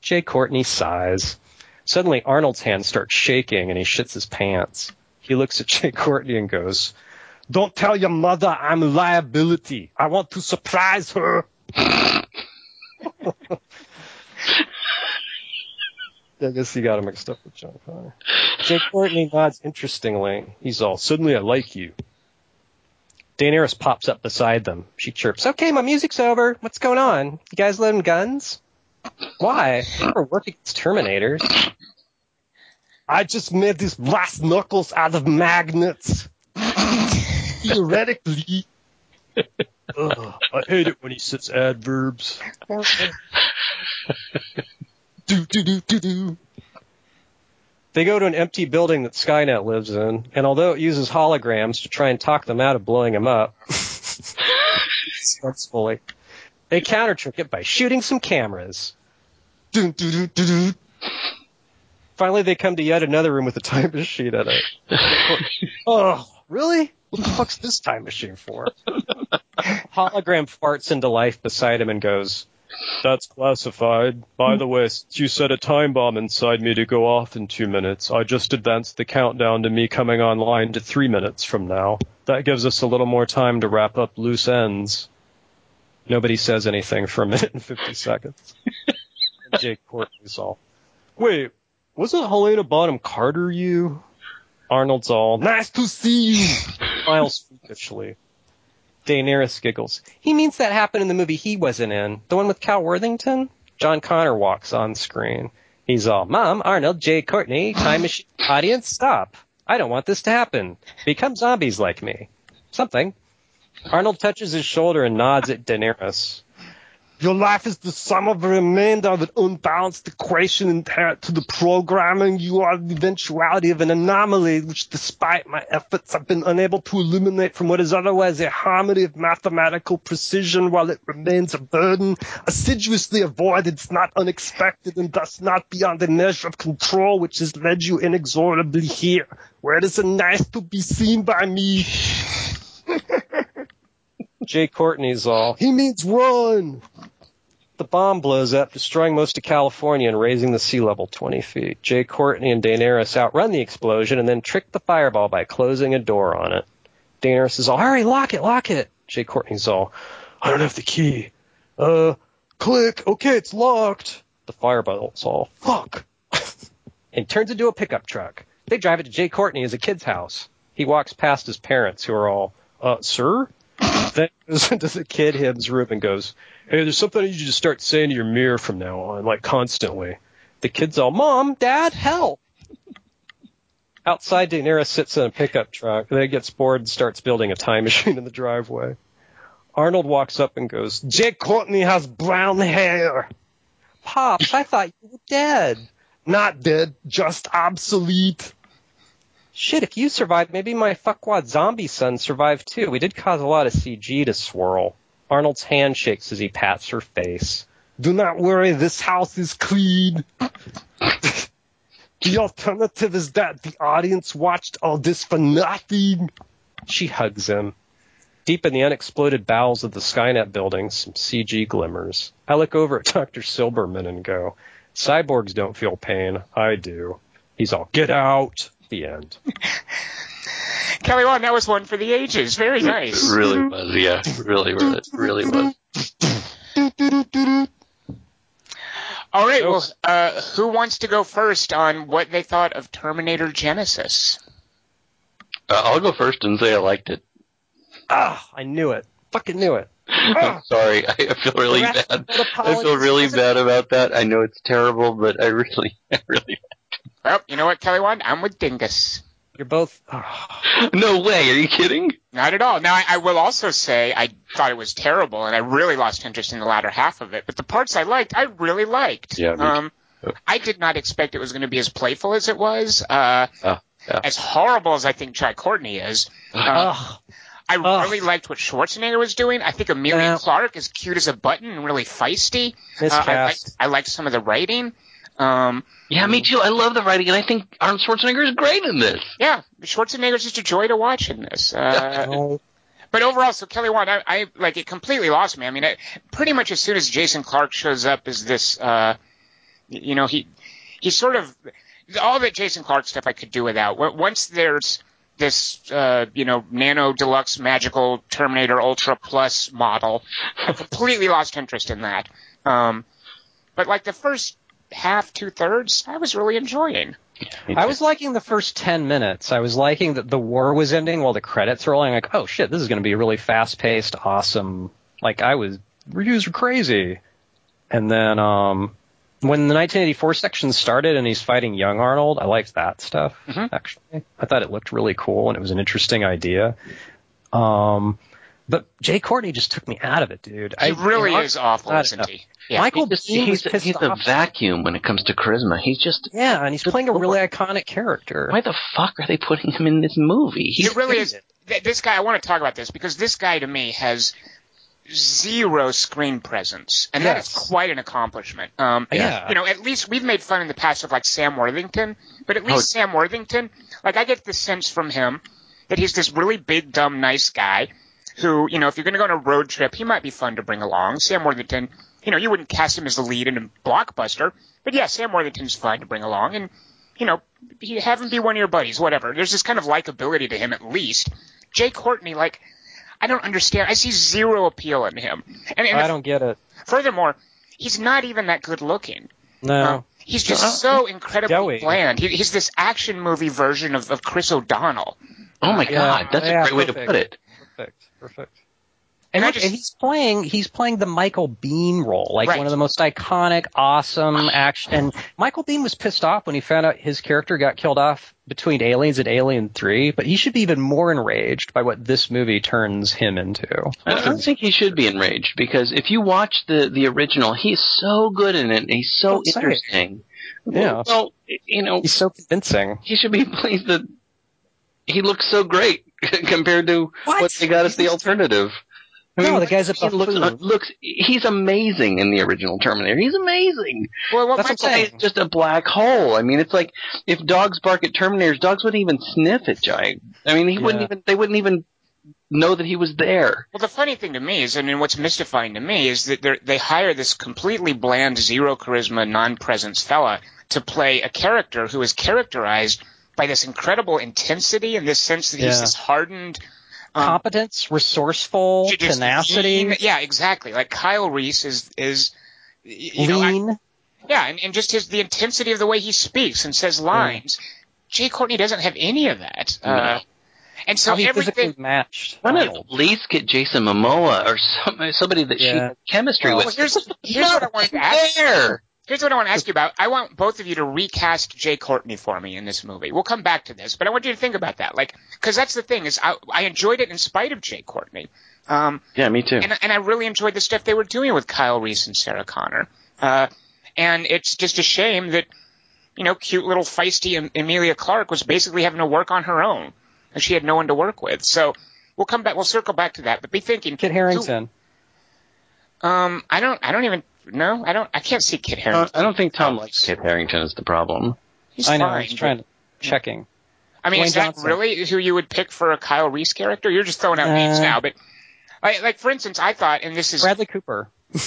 Jai Courtney sighs. Suddenly Arnold's hands start shaking and he shits his pants. He looks at Jai Courtney and goes, Don't tell your mother I'm a liability. I want to surprise her. I guess he got him mixed up with John Connor. Jai Courtney nods interestingly. He's all, Suddenly I like you. Daenerys pops up beside them. She chirps, okay, my music's over. What's going on? You guys loading guns? Why? We're working against Terminators. I just made these brass knuckles out of magnets. Theoretically. Ugh, I hate it when he says adverbs. do do do do do. They go to an empty building that Skynet lives in, and although it uses holograms to try and talk them out of blowing him up, successfully, they counter trick it by shooting some cameras. Do do do do do. Finally, they come to yet another room with a time machine in it. oh, really? What the fuck's this time machine for? Hologram farts into life beside him and goes, That's classified. By hmm. the way, you set a time bomb inside me to go off in two minutes, I just advanced the countdown to me coming online to three minutes from now. That gives us a little more time to wrap up loose ends. Nobody says anything for a minute and 50 seconds. and Jai Courtney's all, wait, wasn't Helena Bonham Carter you? Arnold's all, Nice to see you. smiles freakishly. Daenerys giggles. He means that happened in the movie he wasn't in. The one with Cal Worthington? John Connor walks on screen. He's all, Mom, Arnold, Jai Courtney, time machine, audience, stop. I don't want this to happen. Become zombies like me. Something. Arnold touches his shoulder and nods at Daenerys. Your life is the sum of a remainder of an unbalanced equation inherent to the programming. You are the eventuality of an anomaly, which despite my efforts I've been unable to eliminate from what is otherwise a harmony of mathematical precision while it remains a burden. Assiduously avoided, it's not unexpected and thus not beyond the measure of control which has led you inexorably here, where it is nice to be seen by me. Jai Courtney's all, He means run. The bomb blows up, destroying most of California and raising the sea level 20 feet. Jai Courtney and Daenerys outrun the explosion and then trick the fireball by closing a door on it. Daenerys is all, hurry, lock it, lock it. Jai Courtney's all, I don't have the key. Uh, click, okay, it's locked. The fireball's all, fuck. and turns into a pickup truck. They drive it to Jai Courtney as a kid's house. He walks past his parents who are all, uh, sir? Then the kid him's room and goes, Hey, there's something I need you to start saying to your mirror from now on, like constantly. The kid's all, Mom, Dad, help! Outside, Daenerys sits in a pickup truck. Then he gets bored and starts building a time machine in the driveway. Arnold walks up and goes, Jai Courtney has brown hair. Pops, I thought you were dead. Not dead, just obsolete. Shit, if you survived, maybe my fuckwad zombie son survived too. We did cause a lot of CG to swirl. Arnold's hand shakes as he pats her face. Do not worry, this house is clean. the alternative is that the audience watched all this for nothing. She hugs him. Deep in the unexploded bowels of the Skynet building, some CG glimmers. I look over at Dr. Silberman and go, Cyborgs don't feel pain. I do. He's all, get out. The end. Kelly Wand, that was one for the ages. Very nice. It really was, yeah. Really, really, really was. All right, well, uh, who wants to go first on what they thought of Terminator Genisys? Uh, I'll go first and say I liked it. Ah, I knew it. Fucking knew it. I'm sorry. I I feel really bad. I feel really bad about that. I know it's terrible, but I really, I really. Well, you know what, Kelly Wand? I'm with Dingus. You're both. ah. No way. Are you kidding? Not at all. Now, I, I will also say I thought it was terrible, and I really lost interest in the latter half of it. But the parts I liked, I really liked. Yeah, um. I did not expect it was going to be as playful as it was. Uh, Oh, yeah. As horrible as I think Jai Courtney is, uh, Ugh. I Ugh. really liked what Schwarzenegger was doing. I think Emilia Yeah. Clarke is cute as a button and really feisty. Uh, I, liked, I liked some of the writing. Um, Yeah, me too. I love the writing, and I think Arnold Schwarzenegger is great in this. yeah, Schwarzenegger's just a joy to watch in this. Uh, But overall, so Kelly Wand, I, I like it completely lost me. I mean, it, pretty much as soon as Jason Clarke shows up as this, uh, you know, he he sort of all that Jason Clarke stuff I could do without. W- Once there's this, uh, you know, Nano Deluxe Magical Terminator Ultra Plus model, I completely lost interest in that. Um, but like the first half, two thirds, I was really enjoying. I was liking the first 10 minutes. I was liking that the war was ending while the credits were rolling. Like, oh shit, this is going to be a really fast paced, awesome. Like, I was, reviews were crazy. And then, um, when the 1984 section started and he's fighting young Arnold, I liked that stuff, Mhm. actually. I thought it looked really cool and it was an interesting idea. Um, but Jai Courtney just took me out of it, dude. He I really you know, is awful, isn't enough. he? Yeah. Michael He's, just, Biehn was he's, he's a vacuum when it comes to charisma. He's just. Yeah, and he's playing a really iconic character. Why the fuck are they putting him in this movie? He's it really is. th- This guy, I want to talk about this because this guy to me has zero screen presence, and that is quite an accomplishment. Um, Yeah. You know, at least we've made fun in the past of like Sam Worthington, but at least Oh. Sam Worthington, like I get the sense from him that he's this really big, dumb, nice guy who, you know, if you're going to go on a road trip, he might be fun to bring along. Sam Worthington you know, you wouldn't cast him as the lead in a blockbuster, but yeah, Sam Worthington's fun to bring along, and you know, have him be one of your buddies, whatever. There's this kind of likability to him at least. Jai Courtney, like, I don't understand. I see zero appeal in him, and, and I don't get it. furthermore, he's not even that good looking. No. Uh, he's just Uh, so incredibly Joey. bland. He, he's this action movie version of, of Chris O'Donnell. Oh my Yeah, god, that's yeah, a great way to put it. Perfect. Perfect. And I look, just- he's playing he's playing the Michael Biehn role, like Right. one of the most iconic, awesome ah. action. And Michael Biehn was pissed off when he found out his character got killed off between Aliens and Alien Three, but he should be even more enraged by what this movie turns him into. I don't think he should be enraged because if you watch the the original, he's so good in it. and He's so Don't say it. interesting. Yeah. Well, you know, He's so convincing. he should be pleased that he looks so great compared to What? what, they got as the alternative. I No, the guy's a he looks, buffoon. looks he's amazing in the original Terminator. He's amazing. Well, what That's what I'm Michael, saying. It's just a black hole. I mean, it's like if dogs bark at Terminators, dogs wouldn't even sniff at Giant. I mean, he wouldn't even. They wouldn't even know that he was there. Well, the funny thing to me is, I mean, what's mystifying to me is that they're, they hire this completely bland, zero charisma, non-presence fella to play a character who is characterized by this incredible intensity and this sense that he's this hardened, um, Competence, resourceful, tenacity, lean- yeah, exactly. Like Kyle Reese is is y- you know, I- lean. yeah, and, and just his the intensity of the way he speaks and says lines. Jai Courtney doesn't have any of that. Uh, and so How he everything. physically matched. Why not Arnold. at least get Jason Momoa or some, somebody that she has chemistry Well, with? here's here's what I wanted to ask. there. Here's what I want to ask you about. I want both of you to recast Jai Courtney for me in this movie. We'll come back to this, but I want you to think about that. Like, because that's the thing is, I, I enjoyed it in spite of Jai Courtney, um, Yeah, me too. and and I really enjoyed the stuff they were doing with Kyle Reese and Sarah Connor. Uh, and it's just a shame that you know, cute little feisty Em- Emilia Clarke was basically having to work on her own, and she had no one to work with. So we'll come back. We'll circle back to that. But be thinking, Kit Harington. who- um, I don't. I don't even. No, I don't. I can't see Kit Uh, Harington. I don't think Tom likes Kit Harington is the problem. He's I know. fine. He's trying to checking. I mean, Dwayne is that Johnson. really who you would pick for a Kyle Reese character? You're just throwing out names Uh, now, but like, like for instance, I thought, and this is Bradley Cooper.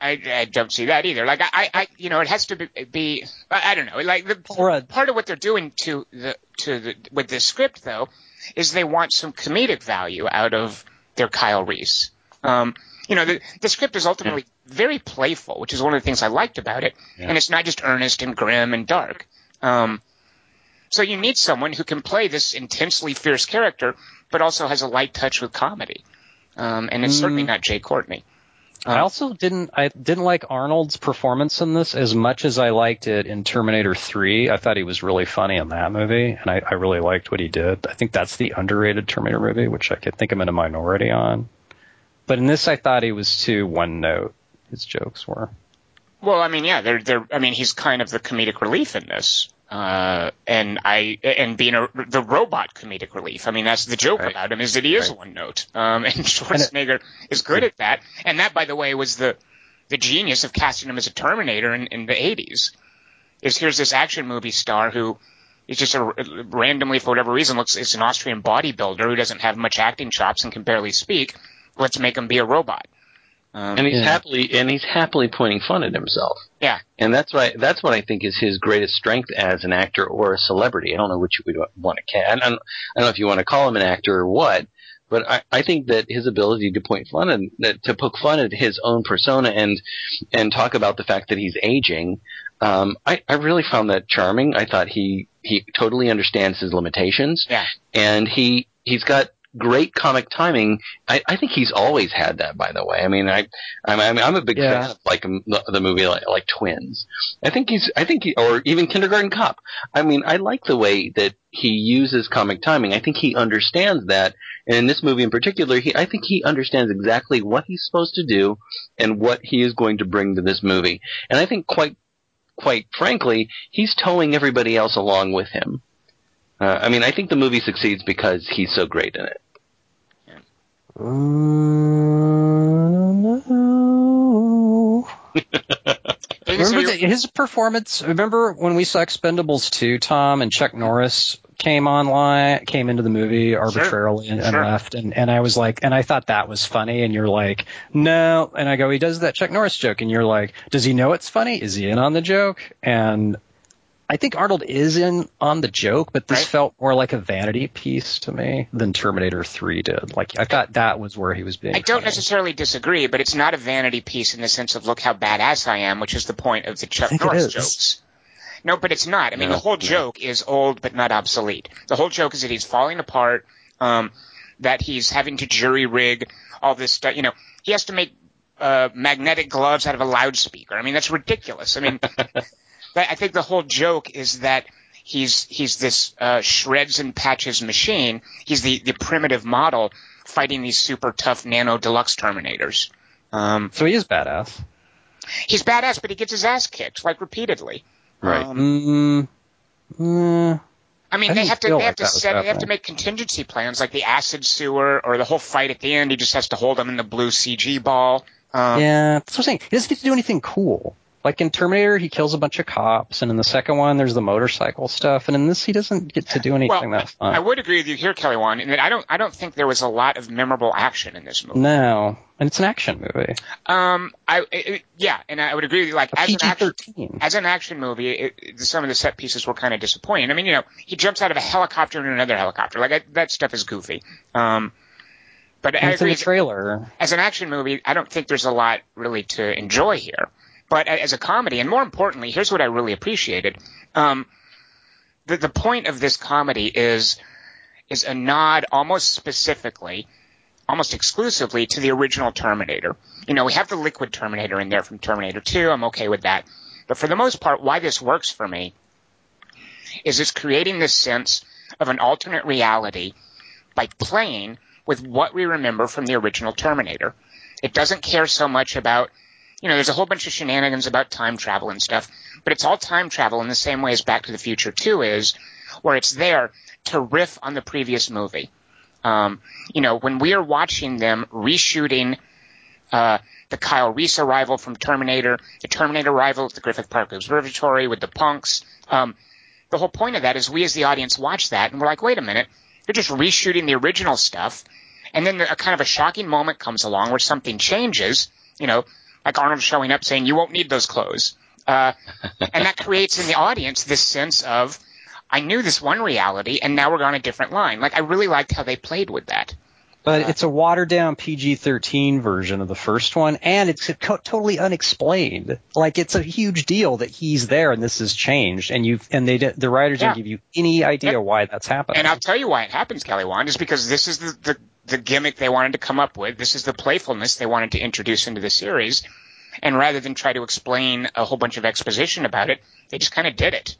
I, I don't see that either. Like I, I, you know, it has to be, be I, I don't know. Like the Paul Rudd. part of what they're doing to the to the with the script though is they want some comedic value out of their Kyle Reese. Um, you know, the the script is ultimately very playful, which is one of the things I liked about it, Yeah. and it's not just earnest and grim and dark. Um, so you need someone who can play this intensely fierce character, but also has a light touch with comedy. Um, and it's certainly Mm. not Jai Courtney. I also didn't I didn't like Arnold's performance in this as much as I liked it in Terminator 3. I thought he was really funny in that movie, and I, I really liked what he did. I think that's the underrated Terminator movie, which I could think I'm in a minority on. But in this, I thought he was too one note. His jokes were. Well, I mean, yeah, they're they're. I mean, he's kind of the comedic relief in this, uh, and I and being a the robot comedic relief. I mean, that's the joke Right. about him is that he is Right. one note, um, and Schwarzenegger is good at that. And that, by the way, was the the genius of casting him as a Terminator in, in the '80s. Is here's this action movie star who is just a randomly for whatever reason looks is an Austrian bodybuilder who doesn't have much acting chops and can barely speak. Let's make him be a robot. Um, and he's Yeah. happily and he's happily pointing fun at himself. Yeah. and that's what I, that's what I think is his greatest strength as an actor or a celebrity. I don't know which you would want to. Ca- I don't, I don't know if you want to call him an actor or what, but I, I think that his ability to point fun and to poke fun at his own persona and and talk about the fact that he's aging. Um, I, I really found that charming. I thought he he totally understands his limitations. Yeah. and he he's got great comic timing. I, I think he's always had that. By the way, I mean I I'm I'm, I'm a big Yeah. fan of like the, the movie like, like Twins. I think he's I think he or even Kindergarten Cop. I mean I like the way that he uses comic timing. I think he understands that. And in this movie in particular, he I think he understands exactly what he's supposed to do and what he is going to bring to this movie. And I think quite quite frankly, he's towing everybody else along with him. Uh, I mean, I think the movie succeeds because he's so great in it. David, so Remember you're- the, his performance? Remember when we saw Expendables 2, Tom, and Chuck Norris came online, came into the movie arbitrarily and, and Sure. left, and and I was like, and I thought that was funny, and you're like, no, and I go, he does that Chuck Norris joke, and you're like, does he know it's funny? Is he in on the joke? And I think Arnold is in on the joke, but this Right. felt more like a vanity piece to me than Terminator 3 did. Like I thought that was where he was being. I don't funny. necessarily disagree, but it's not a vanity piece in the sense of look how badass I am, which is the point of the Chuck Norris jokes. No, but it's not. I mean, No, the whole no. joke is old but not obsolete. The whole joke is that he's falling apart, um, that he's having to jury rig all this stuff. You know, he has to make uh, magnetic gloves out of a loudspeaker. I mean, that's ridiculous. I mean, but I think the whole joke is that he's he's this uh, shreds and patches machine. He's the the primitive model fighting these super tough nano deluxe Terminators. Um, So he is badass. he's badass, but he gets his ass kicked like repeatedly. Right. Um, Mm, mm, I mean, I they have to feel they have to that was set they have to make contingency plans like the acid sewer or the whole fight at the end. He just has to hold him in the blue CG ball. Um, yeah, that's what I'm saying. He doesn't get to do anything cool. Like in Terminator, he kills a bunch of cops, and in the second one, there's the motorcycle stuff, and in this, he doesn't get to do anything Well, that fun. I would agree with you here, Kelly Wand, in that I don't I don't think there was a lot of memorable action in this movie. no, and it's an action movie. Um, I it, yeah, and I would agree with you. Like as an action as an action movie, it, it, some of the set pieces were kind of disappointing. I mean, you know, he jumps out of a helicopter into another helicopter. Like I, that stuff is goofy. Um, but I And it's in agree. the trailer. as an action movie, I don't think there's a lot really to enjoy here. But as a comedy, and more importantly, here's what I really appreciated. Um, the the point of this comedy is is a nod almost specifically, almost exclusively to the original Terminator. You know, we have the liquid Terminator in there from Terminator 2. I'm okay with that. But for the most part, why this works for me is it's creating this sense of an alternate reality by playing with what we remember from the original Terminator. It doesn't care so much about, you know, there's a whole bunch of shenanigans about time travel and stuff, but it's all time travel in the same way as Back to the Future 2 is, where it's there to riff on the previous movie. Um, you know, when we are watching them reshooting uh, the Kyle Reese arrival from Terminator, the Terminator arrival at the Griffith Park Observatory with the punks, um, the whole point of that is we as the audience watch that and we're like, wait a minute, they're just reshooting the original stuff, and then a kind of a shocking moment comes along where something changes, you know, like Arnold showing up saying, "You won't need those clothes," uh, and that creates in the audience this sense of, "I knew this one reality, and now we're on a different line." Like I really liked how they played with that. But it's a watered down PG 13 version of the first one, and it's co- totally unexplained. Like, it's a huge deal that he's there and this has changed, and you and they the writers Yeah. didn't give you any idea Yep. why that's happening. And I'll tell you why it happens, Kelly Wand, is because this is the, the, the gimmick they wanted to come up with. This is the playfulness they wanted to introduce into the series. And rather than try to explain a whole bunch of exposition about it, they just kind of did it.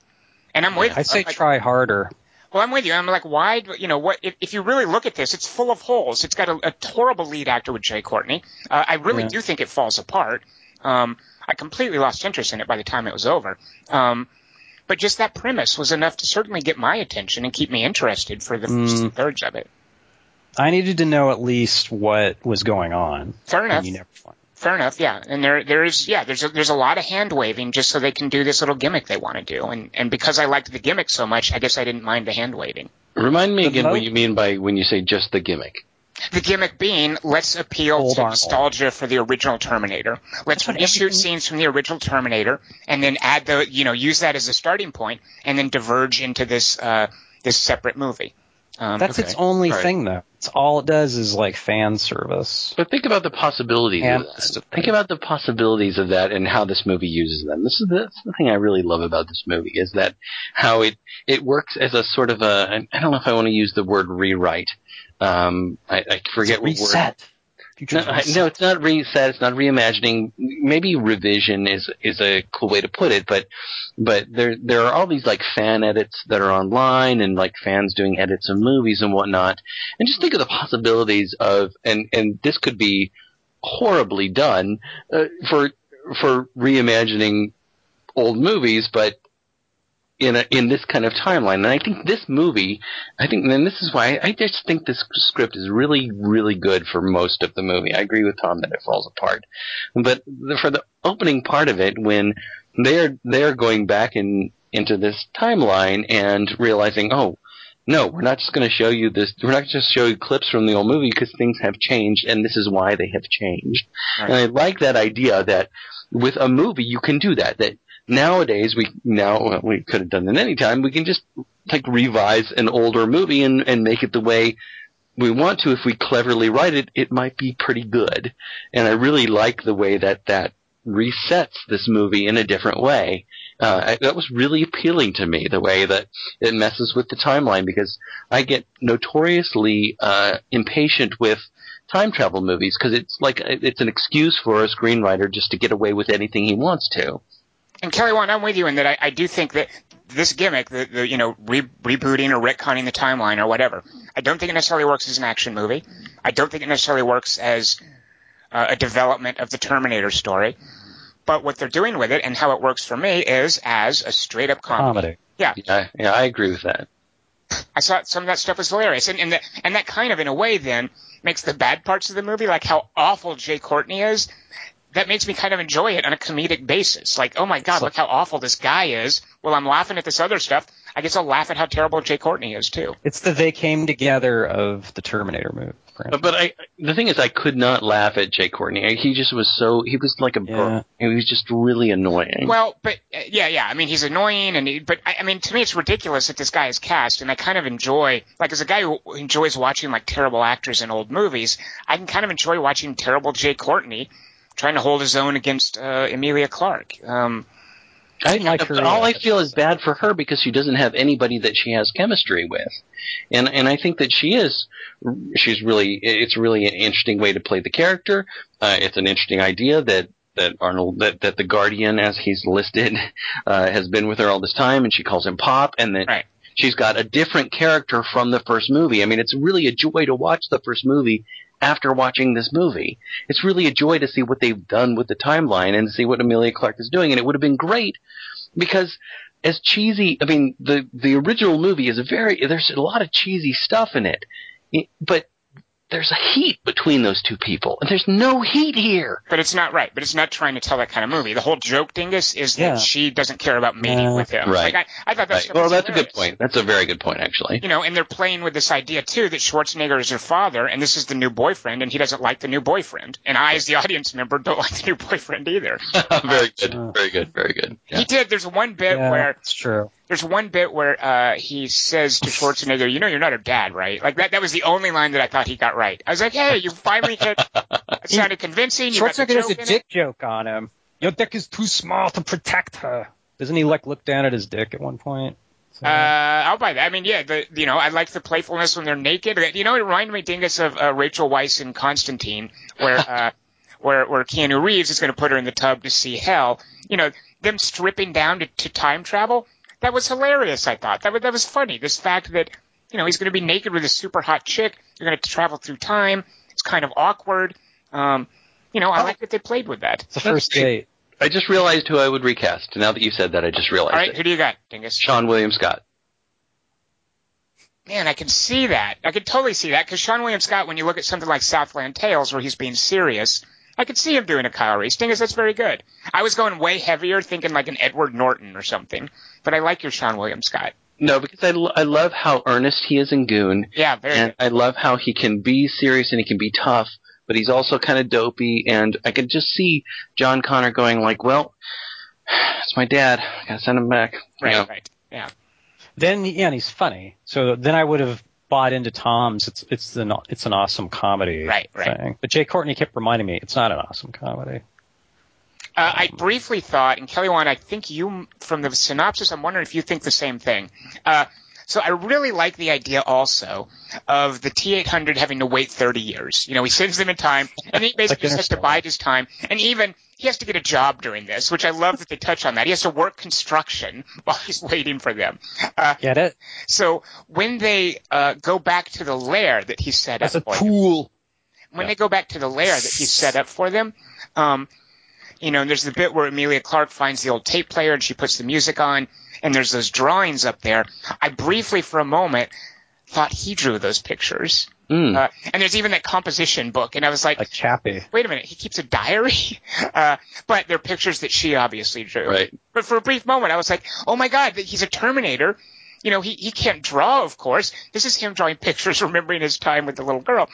And I'm with I say like, try harder. well, I'm with you. I'm like, why? do- You know, what? If, if you really look at this, it's full of holes. It's got a, a horrible lead actor with Jai Courtney. Uh, I really Yeah. do think it falls apart. Um, I completely lost interest in it by the time it was over. Um, but just that premise was enough to certainly get my attention and keep me interested for the first Mm. two thirds of it. I needed to know at least what was going on. Fair enough. You never find. Fair enough. Yeah, and there there is yeah there's a, there's a lot of hand waving just so they can do this little gimmick they want to do, and and because I liked the gimmick so much, I guess I didn't mind the hand waving. Remind me The again mo- what you mean by when you say just the gimmick. The gimmick being, let's appeal Old to Arnold. nostalgia for the original Terminator. Let's That's what reshoot everything- scenes from the original Terminator, and then add the, you know, use that as a starting point, and then diverge into this, uh, this separate movie. Um, That's Okay. its only thing, though. It's all it does is like fan service. But think about the possibilities of that. Think about the possibilities of that and how this movie uses them. This is the, the thing I really love about this movie is that how it it works as a sort of a I don't know if I want to use the word rewrite. Um, I, I forget what word. No, I, no, it's not reset. It's not reimagining. Maybe revision is is a cool way to put it, but but there there are all these like fan edits that are online and like fans doing edits of movies and whatnot. And just think of the possibilities of and and this could be horribly done uh, for for reimagining old movies, but in a, in this kind of timeline. And I think this movie, I think, and this is why I just think this script is really, really good for most of the movie. I agree with Tom that it falls apart, but the, for the opening part of it, when they're they're going back in into this timeline and realizing, oh, no, we're not just going to show you this. We're not just show you clips from the old movie because things have changed, and this is why they have changed. Right. And I like that idea that with a movie you can do that. That nowadays we now well, we could have done it any time. We can just like revise an older movie and and make it the way we want to. If we cleverly write it, it might be pretty good. And I really like the way that that resets this movie in a different way. Uh, I, that was really appealing to me, the way that it messes with the timeline, because I get notoriously uh, impatient with time travel movies because it's like it's an excuse for a screenwriter just to get away with anything he wants to. And Kelly Wand, I'm with you in that I, I do think that this gimmick, the, the you know re- rebooting or retconning the timeline or whatever, I don't think it necessarily works as an action movie. I don't think it necessarily works as uh, a development of the Terminator story. But what they're doing with it and how it works for me is as a straight up comedy. Comedy. Yeah, Yeah, yeah, I agree with that. I thought some of that stuff was hilarious, and and, the, and that kind of, in a way, then makes the bad parts of the movie, like how awful Jai Courtney is, that makes me kind of enjoy it on a comedic basis. Like, oh my god, look how awful this guy is. Well, I'm laughing at this other stuff. I guess I'll laugh at how terrible Jai Courtney is too. It's the they came together of the Terminator movie. But, but I, the thing is, I could not laugh at Jai Courtney. He just was so, he was like a Yeah. burp. He was just really annoying. Well, but uh, yeah, yeah. I mean, he's annoying, and he, but I, I mean, to me, it's ridiculous that this guy is cast, and I kind of enjoy, like, as a guy who enjoys watching like terrible actors in old movies, I can kind of enjoy watching terrible Jai Courtney trying to hold his own against uh, Emilia Clarke. Um, I, like her, but all uh, I feel is bad for her because she doesn't have anybody that she has chemistry with, and and I think that she is, she's really, it's really an interesting way to play the character. Uh, it's an interesting idea that that Arnold, that that the Guardian, as he's listed, uh, has been with her all this time, and she calls him Pop, and that Right. she's got a different character from the first movie. I mean, it's really a joy to watch the first movie after watching this movie. It's really a joy to see what they've done with the timeline and see what Emilia Clarke is doing. And it would have been great because as cheesy, I mean, the, the original movie is a very, there's a lot of cheesy stuff in it, It- but there's a heat between those two people and there's no heat here. but it's not right. But it's not trying to tell that kind of movie. The whole joke, Dingus, is that Yeah. she doesn't care about mating Yeah. with him. Right. Like, I, I thought that Right. Well, was that's a good point. That's a very good point, actually. You know, and they're playing with this idea too that Schwarzenegger is her father, and this is the new boyfriend, and he doesn't like the new boyfriend. And I, as the audience member, don't like the new boyfriend either. very good. Very good. Very good. Yeah. He did. There's one bit yeah, where it's true. There's one bit where uh, he says to Schwarzenegger, "You know, you're not her dad, right?" Like that. That was the only line that I thought he got right. I was like, "Hey, you finally hit." It sounded convincing. Schwarzenegger joke a in it. dick joke on him. Your dick is too small to protect her. Doesn't he like look down at his dick at one point? So- Uh, I'll buy that. I mean, yeah, the you know, I like the playfulness when they're naked. You know, it reminded me, Dingus, of uh, Rachel Weisz in Constantine, where uh, where where Keanu Reeves is going to put her in the tub to see hell. You know, them stripping down to, to time travel. That was hilarious. I thought that was that was funny. This fact that you know he's going to be naked with a super hot chick. You're going to travel through time. It's kind of awkward. Um, you know, I Oh. like that they played with that. it's the first date. I just realized who I would recast. Now that you said that, I just realized All right, it. who do you got, Dingus? Seann William Scott. Man, I can see that. I can totally see that because Seann William Scott, when you look at something like Southland Tales, where he's being serious, I could see him doing a Kyle Reese. Thing is, that's very good. I was going way heavier, thinking like an Edward Norton or something, but I like your Seann William Scott. No, because I, lo- I love how earnest he is in Goon, Yeah, very and good. I love how he can be serious and he can be tough, but he's also kind of dopey. And I could just see John Connor going like, "Well, it's my dad. I gotta send him back." You Right, know? right. Yeah. Then yeah, and he's funny. So then I would have bought into Tom's. It's it's an it's an awesome comedy Right, right. thing. But Jai Courtney kept reminding me it's not an awesome comedy. Uh, I briefly thought, and Kelly Wand, I think you, from the synopsis, I'm wondering if you think the same thing. Uh, so I really like the idea also of the T800 having to wait 30 years. You know, he sends them in time, and he basically just has to bide his time, and even he has to get a job during this, which I love that they touch on that. He has to work construction while he's waiting for them. Uh, Get it? so when they uh, go back to the lair that he set That's a up for them, tool. when they go back to the lair that he set up for them, um, you know, there's the bit where Emilia Clarke finds the old tape player and she puts the music on, and there's those drawings up there. I briefly, for a moment, thought he drew those pictures. Mm. Uh, and there's even that composition book, and I was like, Like Chappie. wait a minute, he keeps a diary? Uh, but they're pictures that she obviously drew. Right. But for a brief moment, I was like, oh my god, he's a Terminator. you know, he, he can't draw, of course. This is him drawing pictures, remembering his time with the little girl.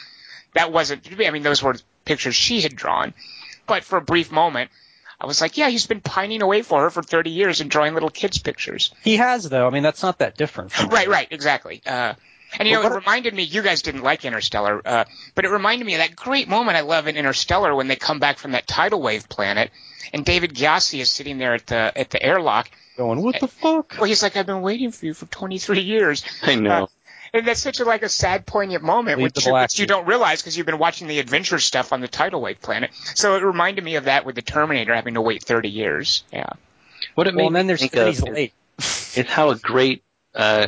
That wasn't, I mean, those were pictures she had drawn. But for a brief moment, I was like, yeah, he's been pining away for her for 30 years and drawing little kids' pictures. He has though. I mean, that's not that different. From Right, right, exactly. Uh, and you know, Well, it reminded me. You guys didn't like Interstellar, uh, but it reminded me of that great moment I love in Interstellar when they come back from that tidal wave planet, and David Gyasi is sitting there at the at the airlock. Going, what the fuck? Well, he's like, "I've been waiting for you for 23 years," I know. Uh, and that's such a like a sad, poignant moment, which you, which you don't realize because you've been watching the adventure stuff on the tidal wave planet. So it reminded me of that with the Terminator having to wait 30 years. Yeah. what it Well, made then there's think then of late. is how a great uh,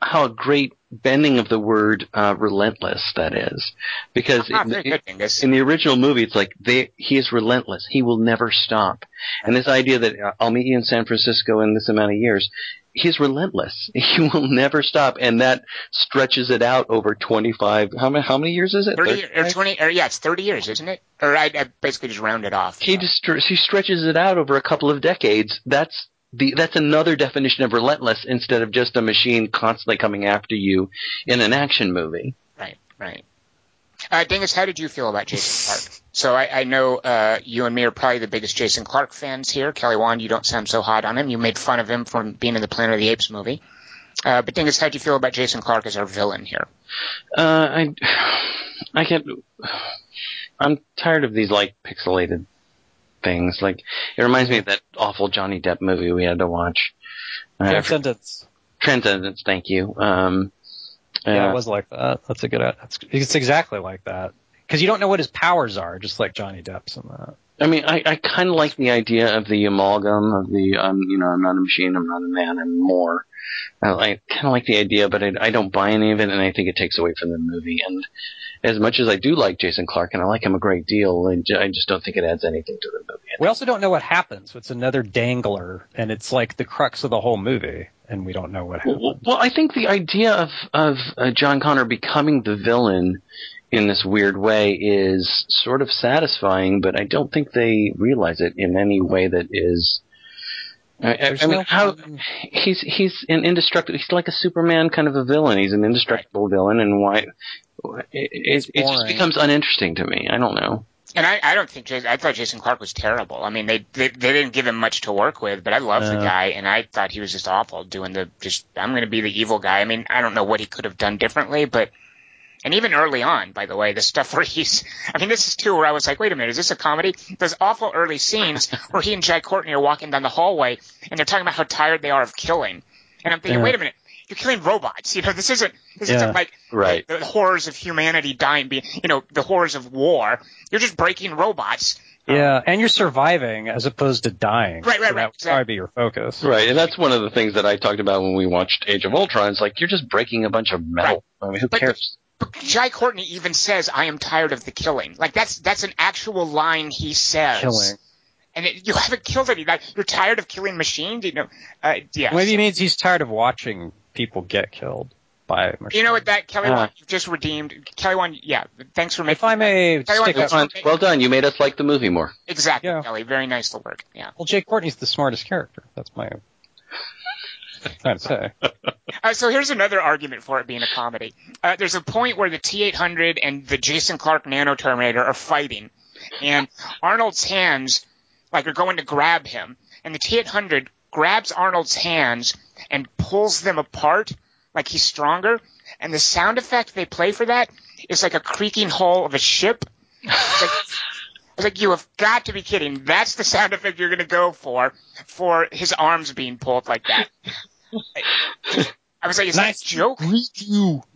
how a great bending of the word uh, relentless that is because Ah, in, the, good, Dingus. in the original movie it's like they, he is relentless he will never stop and this idea that uh, I'll meet you in San Francisco in this amount of years he's relentless he will never stop and that stretches it out over 25 how many how many years is it 30 or 20 or yeah, it's 30 years, isn't it? Or I, I basically just rounded off. he just he stretches it out over a couple of decades. That's the that's another definition of relentless instead of just a machine constantly coming after you in an action movie. Right, right. Uh, Dingus, how did you feel about Jason Clarke? So I, I know uh, you and me are probably the biggest Jason Clarke fans here. Kelly Wand, you don't sound so hot on him. You made fun of him from being in the Planet of the Apes movie. Uh, but Dingus, how do you feel about Jason Clarke as our villain here? Uh, I I can't. I'm tired of these like pixelated things. Like it reminds me of that awful Johnny Depp movie we had to watch. Uh, Transcendence. Transcendence. Thank you. Um, Yeah, uh, it was like that. That's a good. That's, it's exactly like that. Because you don't know what his powers are, just like Johnny Depp's in that. I mean, I, I kind of like the idea of the amalgam of the, um, you know, I'm not a machine, I'm not a man, I'm more. I, I kind of like the idea, but I, I don't buy any of it, and I think it takes away from the movie. And as much as I do like Jason Clarke, and I like him a great deal, I, I just don't think it adds anything to the movie. We also don't know what happens. It's another dangler, and it's like the crux of the whole movie, and we don't know what happens. Well, well, I think the idea of of uh, John Connor becoming the villain in this weird way is sort of satisfying, but I don't think they realize it in any way that is. I, I, There's mean, no- how he's he's an indestructible. He's like a Superman kind of a villain. He's an indestructible villain, and why it, it, it just becomes uninteresting to me. I don't know. And I, I don't think Jason, I thought Jason Clarke was terrible. I mean, they, they they didn't give him much to work with, but I love the guy, and I thought he was just awful doing the just. I'm going to be the evil guy. I mean, I don't know what he could have done differently, but and even early on, by the way, the stuff where he's. I mean, this is too where I was like, wait a minute, is this a comedy? Those awful early scenes where he and Jai Courtney are walking down the hallway, and they're talking about how tired they are of killing, and I'm thinking, Yeah. wait a minute. You're killing robots. You know, this isn't this Yeah. isn't like Right. the, the horrors of humanity dying, being you know the horrors of war. You're just breaking robots. Yeah, and you're surviving as opposed to dying. Right, right, So right, That would probably be your focus. Right, and that's one of the things that I talked about when we watched Age of Ultron. It's like you're just breaking a bunch of metal. I mean, who But- cares? But Jai Courtney even says, "I am tired of the killing." Like that's that's an actual line he says. Killing. And it, you haven't killed any. Like, you're tired of killing machines. You know. Uh, yeah. Maybe he means he's tired of watching people get killed by machines. You know what? That Kelly Ah. Wan, you've just redeemed. Kelly one. yeah. Thanks for making. If I may Tell you what, stick that's up, Well done. You made us like the movie more. Exactly, Yeah. Kelly. Very nice to work. Yeah. well, Jai Courtney's the smartest character. That's my trying to say. Uh, so here's another argument for it being a comedy. Uh, there's a point where the T-800 and the Jason Clarke Nano Terminator are fighting, and Arnold's hands, like, are going to grab him, and the T-800 grabs Arnold's hands and pulls them apart, like he's stronger, and the sound effect they play for that is like a creaking hull of a ship. It's like, it's like you have got to be kidding. That's the sound effect you're going to go for, for his arms being pulled like that. I was like, is Nice. that a joke? Greet you.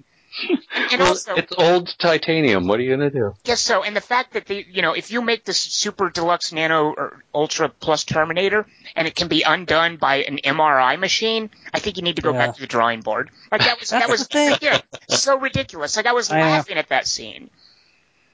And Well, also, it's old titanium. What are you gonna do? Yes, so and the fact that the you know if you make this super deluxe nano or ultra plus Terminator and it can be undone by an MRI machine, I think you need to go Yeah. back to the drawing board. Like that was that was thing. yeah so ridiculous. Like I was I know. laughing at that scene.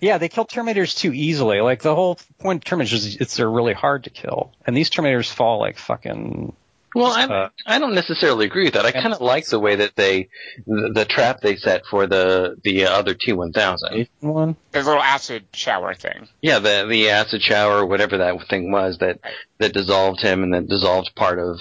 Yeah, they kill Terminators too easily. Like the whole point of Terminators is it's they're really hard to kill, and these Terminators fall like fucking. Well, I, Uh, I don't necessarily agree with that. I kind of like the way that they, the, the trap they set for the the other T1000. One. The little acid shower thing. Yeah, the the acid shower, whatever that thing was that that dissolved him and that dissolved part of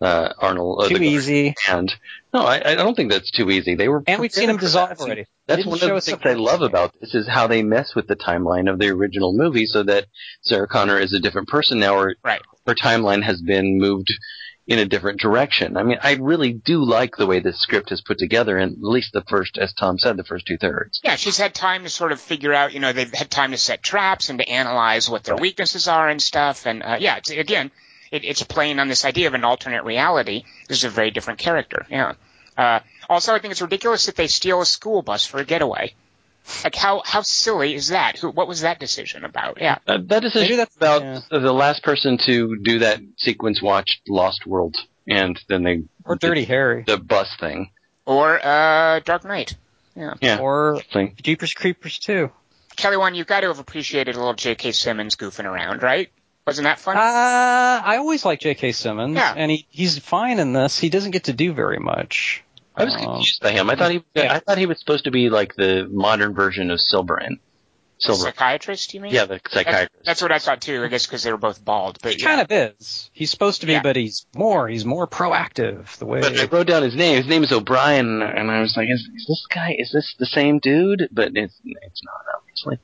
uh, Arnold. Uh, Too the easy. And no, I, I don't think that's too easy. They were And we've seen him prepared for that. dissolve already. That's one of the things I love about this is how they mess with the timeline of the original movie, so that Sarah Connor is a different person now, or Right. her timeline has been moved in a different direction. I mean, I really do like the way this script is put together, and at least the first, as Tom said, the first two thirds. Yeah, she's had time to sort of figure out, you know, they've had time to set traps and to analyze what their weaknesses are and stuff. And uh, yeah, it's, again, it, it's playing on this idea of an alternate reality. This is a very different character. Yeah. Uh, also, I think it's ridiculous that they steal a school bus for a getaway. Like how how silly is that? Who what was that decision about? Yeah. Uh, that decision Maybe that's- about yeah. the last person to do that sequence watched Lost World, and then they Or Dirty Harry. the bus thing. Or uh, Dark Knight. Yeah. Yeah, Or thing. Jeepers Creepers too. Kelly, Wand you've got to have appreciated a little J.K. Simmons goofing around, right? Wasn't that fun? Uh, I always like J.K. Simmons, Yeah. and he, he's fine in this. He doesn't get to do very much. I was Um, confused by him. I thought he, Yeah. I thought he was supposed to be like the modern version of Silverin. Silver. Psychiatrist, you mean? Yeah, the That's, psychiatrist. that's what I thought too. I guess because they were both bald, but He yeah. kind of is. He's supposed to be, Yeah. but he's more. He's more proactive. The way. But I wrote down his name. His name is O'Brien, and I was like, is, is this guy? Is this the same dude? But it's it's not obviously.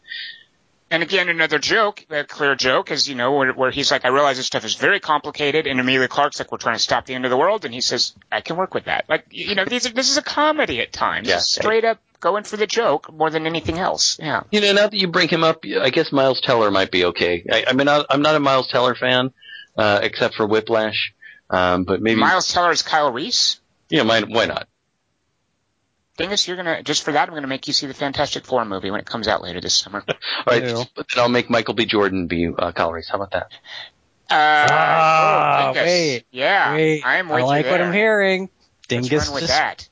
And again, another joke, a clear joke, is you know where, where he's like, I realize this stuff is very complicated, and Emilia Clarke's like, we're trying to stop the end of the world, and he says, I can work with that. Like, you know, these are, this is a comedy at times, Yeah. straight up going for the joke more than anything else. Yeah. You know, now that you bring him up, I guess Miles Teller might be okay. I, I mean, I, I'm not a Miles Teller fan, uh, except for Whiplash. Um, but maybe, Miles Teller is Kyle Reese. yeah, why, why not? Dingus, you're gonna just for that, I'm gonna make you see the Fantastic Four movie when it comes out later this summer. All right, Ew. but then I'll make Michael B. Jordan be uh, Kyle Reese. How about that? Uh, Ah, oh, Dingus. wait, yeah, Wait, I'm with I like you what. I'm hearing. Let's Dingus run with just that.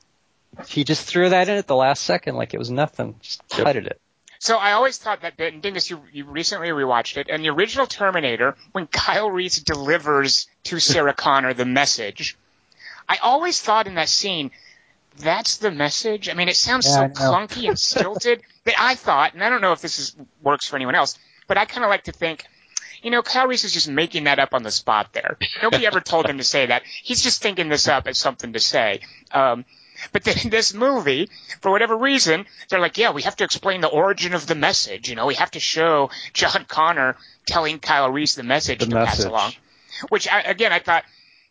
he just threw that in at the last second like it was nothing. Just Yep. tutted it. So I always thought that bit, and Dingus, you, you recently rewatched it, and the original Terminator, when Kyle Reese delivers to Sarah Connor the message, I always thought in that scene, that's the message. I mean, it sounds Yeah, so clunky and stilted that I thought, and I don't know if this is works for anyone else, but I kind of like to think, you know, Kyle Reese is just making that up on the spot there. Nobody ever told him to say that. He's just thinking this up as something to say. Um, but then in this movie, for whatever reason, they're like, yeah, we have to explain the origin of the message. You know, we have to show John Connor telling Kyle Reese the message The to pass along. Which, I, again, I thought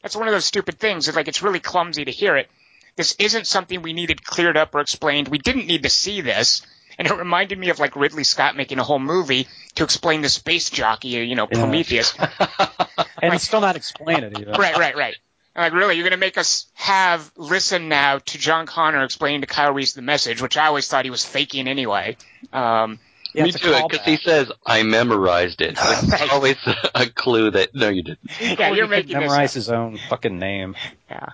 that's one of those stupid things. It's like it's really clumsy to hear it. This isn't something we needed cleared up or explained. We didn't need to see this. And it reminded me of like Ridley Scott making a whole movie to explain the space jockey, you know, Yeah. Prometheus. And still not explain it even. right, right, right. I'm like, really, you're going to make us have listen now to John Connor explaining to Kyle Reese the message, which I always thought he was faking anyway. Um, Yeah, Me too, because he says, I memorized it. It's Right. always a clue that, no, you didn't. yeah, you're he making this. memorize Up. his own fucking name. Yeah.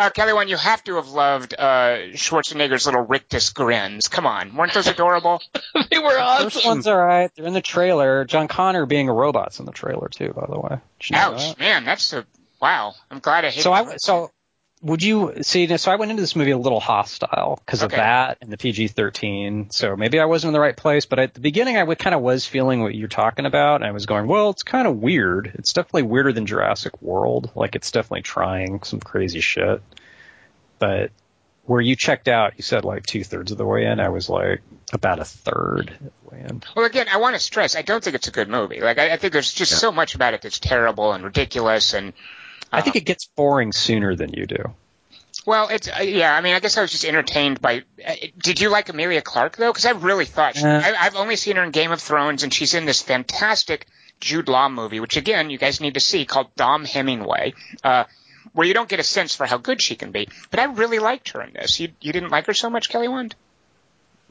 Uh, Kelly, Wand, you have to have loved uh, Schwarzenegger's little rictus grins. Come on, weren't those adorable? they were First awesome. one's alright. They're in the trailer. John Connor being a robot's in the trailer too, by the way. Did you know Ouch, that? man, that's a wow. I'm glad I hit. So I so would you see? So I went into this movie a little hostile because Okay. of that and the PG-13. So maybe I wasn't in the right place. But at the beginning, I kind of was feeling what you're talking about. And I was going, well, it's kind of weird. It's definitely weirder than Jurassic World. Like it's definitely trying some crazy shit. But where you checked out, you said like two thirds of the way in. I was like about a third of the way in. Well, again, I want to stress, I don't think it's a good movie. Like, I, I think there's just so much about it that's terrible and ridiculous. And I think it gets boring sooner than you do. well, it's uh, yeah. I mean, I guess I was just entertained by. Uh, did you like Emilia Clarke though? Because I really thought she, Uh. I, I've only seen her in Game of Thrones, and she's in this fantastic Jude Law movie, which again, you guys need to see, called Dom Hemingway. Uh, where you don't get a sense for how good she can be, but I really liked her in this. You you didn't like her so much, Kelly Wand?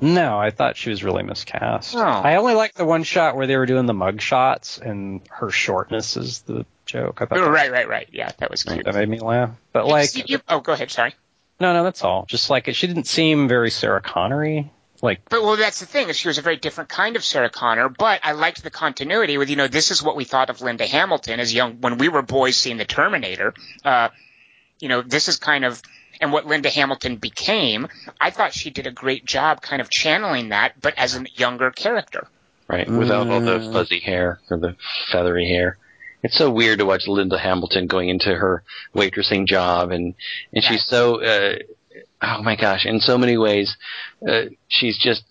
No, I thought she was really miscast. Oh. I only liked the one shot where they were doing the mug shots and her shortness is the joke. I thought Oh, right, right, right. Yeah, that was cute. that made me laugh. But like, You- you- oh, go ahead. Sorry. no, no, that's all. Just like she didn't seem very Sarah Connery. Like, But well, that's the thing she was a very different kind of Sarah Connor. But I liked the continuity with you know this is what we thought of Linda Hamilton as young when we were boys seeing the Terminator. Uh, you know this is kind of and what Linda Hamilton became. I thought she did a great job kind of channeling that, but as a younger character. Right, without all the Mm. fuzzy hair or the feathery hair. It's so weird to watch Linda Hamilton going into her waitressing job, and and she's so uh, oh my gosh, in so many ways, uh, she's just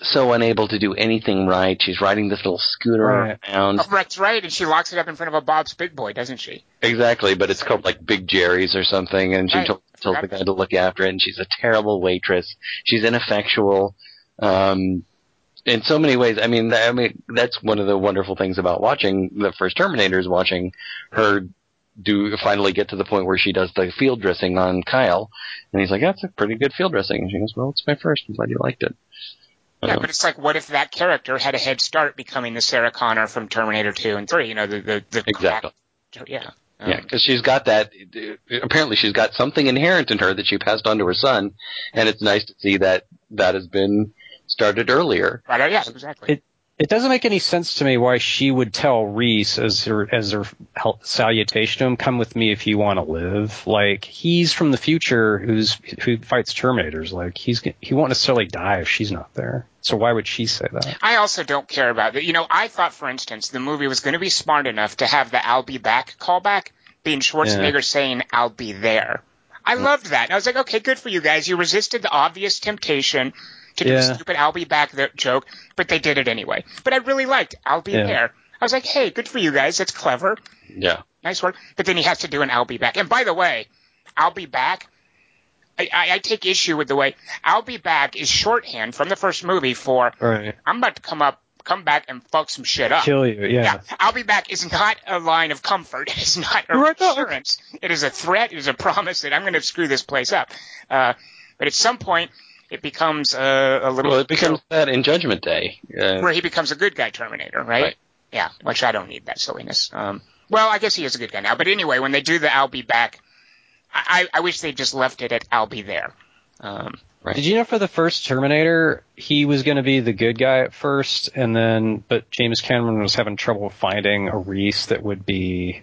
so unable to do anything right. She's riding this little scooter Right. around. Oh, that's right, and she locks it up in front of a Bob's Big Boy, doesn't she? Exactly, but it's called like Big Jerry's or something, and she Right. told, told the guy to look after it, and she's a terrible waitress. She's ineffectual. Um, in so many ways, I mean, I mean, that's one of the wonderful things about watching the first Terminator is watching her do finally get to the point where she does the field dressing on Kyle, and he's like, "That's a pretty good field dressing," and she goes, "Well, it's my first. I'm glad you liked it." Yeah, Um, but it's like, what if that character had a head start becoming the Sarah Connor from Terminator 2 and 3? You know, the the, the Exactly. crack- yeah. Um, Yeah, because she's got that. Apparently, she's got something inherent in her that she passed on to her son, and it's nice to see that that has been started earlier. Right. Yeah. Exactly. It- It doesn't make any sense to me why she would tell Reese as her as her salutation to him, "Come with me if you want to live." Like he's from the future, who's who fights Terminators. Like he's he won't necessarily die if she's not there. So why would she say that? I also don't care about that. You know, I thought, for instance, the movie was going to be smart enough to have the "I'll be back" callback being Schwarzenegger saying "I'll be there." I loved that. And I was like, okay, good for you guys. You resisted the obvious temptation to do Yeah. a stupid "I'll be back" th- joke, but they did it anyway. But I really liked "I'll be Yeah. there." I was like, hey, good for you guys. That's clever. Yeah, Nice work. But then he has to do an "I'll be back." And by the way, "I'll be back." I, I, I take issue with the way "I'll be back" is shorthand from the first movie for Right. I'm about to come up, come back and fuck some shit up. Kill you. Yeah. Yeah, I'll be back is not a line of comfort. It's not a Right, assurance. It is a threat. It is a promise that I'm going to screw this place up. Uh, but at some point, it becomes uh, a little well, it becomes that in Judgment Day. Uh, where he becomes a good guy Terminator, right? Right. Yeah, which I don't need that silliness. Um, well, I guess he is a good guy now. But anyway, when they do the "I'll be back," I, I wish they just left it at "I'll be there." Um, Did you know for the first Terminator, he was going to be the good guy at first, and then but James Cameron was having trouble finding a Reese that would be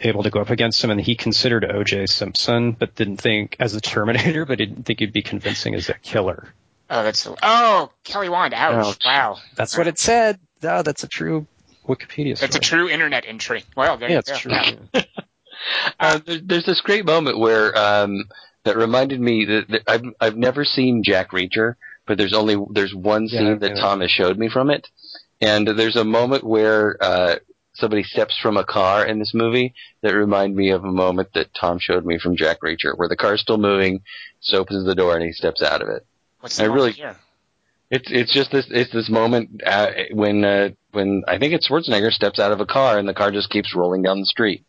able to go up against him, and he considered O.J. Simpson, but didn't think as a Terminator, but didn't think he'd be convincing as a killer. oh, that's so, oh Kelly Wand. Ouch! Ouch. Wow, That's what it said. Oh, that's a true Wikipedia. Story. that's a true internet entry. Well, there Yeah, it's true. Yeah. uh, there, there's this great moment where um, that reminded me that, that I've I've never seen Jack Reacher, but there's only there's one Yeah, scene that yeah. Tom has showed me from it, and there's a moment where uh, somebody steps from a car in this movie that remind me of a moment that Tom showed me from Jack Reacher, where the car's still moving, so opens the door and he steps out of it. What's the I really- here? It's it's just this it's this moment uh, when uh, when I think it's Schwarzenegger steps out of a car and the car just keeps rolling down the street,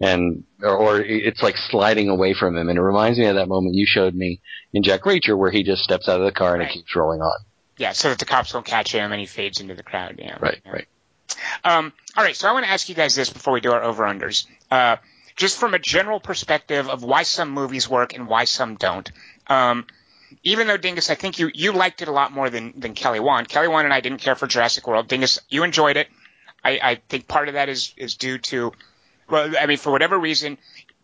and or, or it's like sliding away from him, and it reminds me of that moment you showed me in Jack Reacher where he just steps out of the car and Right. it keeps rolling on. Yeah, so that the cops won't catch him and he fades into the crowd. Yeah. Right, Yeah. right. Um, all right, so I want to ask you guys this before we do our over unders. Uh, just from a general perspective of why some movies work and why some don't. Um, even though Dingus, I think you, you liked it a lot more than, than Kelly Wand. Kelly Wand and I didn't care for Jurassic World. Dingus, you enjoyed it. I, I think part of that is, is due to, well, I mean, for whatever reason,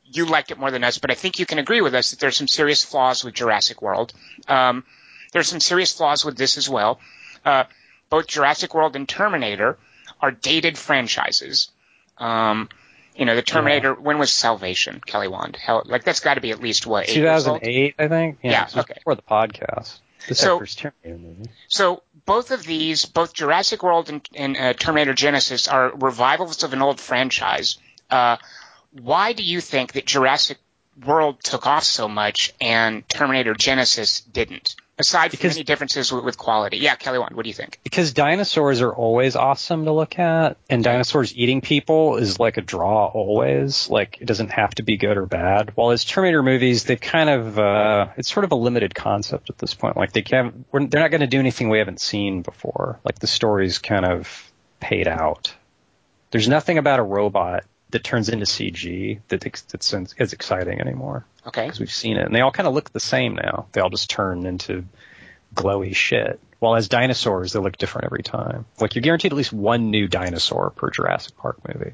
you liked it more than us, but I think you can agree with us that there's some serious flaws with Jurassic World. Um, there's some serious flaws with this as well. Uh, both Jurassic World and Terminator are dated franchises. Um, you know, the Terminator. When was Salvation? Kelly Wand. Hell, like that's got to be at least what eight years old? 2008, I think. Yeah, was okay. Before the podcast. This So- so, first Terminator movie. So both of these, both Jurassic World and, and uh, Terminator Genisys, are revivals of an old franchise. Uh, why do you think that Jurassic World took off so much and Terminator Genisys didn't? Aside from any differences with, with quality. Yeah, Kelly what do you think? Because dinosaurs are always awesome to look at, and dinosaurs eating people is like a draw always. Like it doesn't have to be good or bad. While as Terminator movies, they've kind of uh, it's sort of a limited concept at this point. Like they can't, we're, they're not going to do anything we haven't seen before. Like the story's kind of paid out. There's nothing about a robot that turns into CG that ex- that's as exciting anymore Okay. because we've seen it, and they all kind of look the same now. They all just turn into glowy shit. While as dinosaurs, they look different every time. Like you're guaranteed at least one new dinosaur per Jurassic Park movie.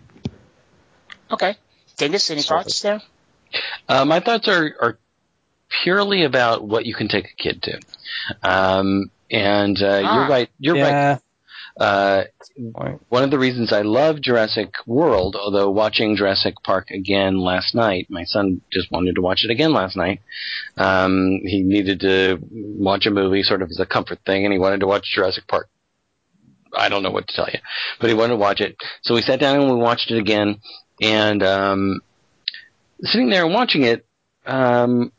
Okay. Dennis, any Sorry. thoughts there? Uh, my thoughts are, are purely about what you can take a kid to. Um, and uh, Ah. you're right. You're right. Uh, one of the reasons I love Jurassic World, although watching Jurassic Park again last night, my son just wanted to watch it again last night. Um, he needed to watch a movie sort of as a comfort thing, and he wanted to watch Jurassic Park. I don't know what to tell you, but he wanted to watch it. So we sat down and we watched it again, and um, sitting there and watching it, um,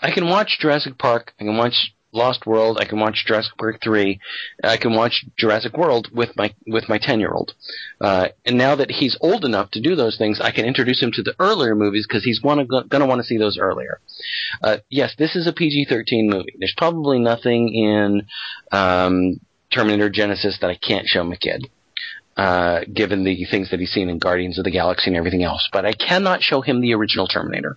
I can watch Jurassic Park, I can watch Lost World, I can watch Jurassic Park three, I can watch Jurassic World with my with my ten year old, uh, and now that he's old enough to do those things, I can introduce him to the earlier movies because he's wanna, gonna want to see those earlier. Uh, yes, this is a PG thirteen movie. There's probably nothing in um, Terminator Genisys that I can't show my kid. Uh, given the things that he's seen in Guardians of the Galaxy and everything else, but I cannot show him the original Terminator.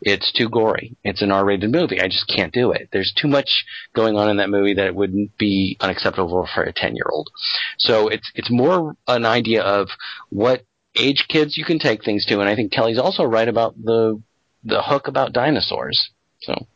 It's too gory. It's an R-rated movie. I just can't do it. There's too much going on in that movie that it wouldn't be unacceptable for a 10-year-old. So it's, it's more an idea of what age kids you can take things to, and I think Kelly's also right about the, the hook about dinosaurs. So.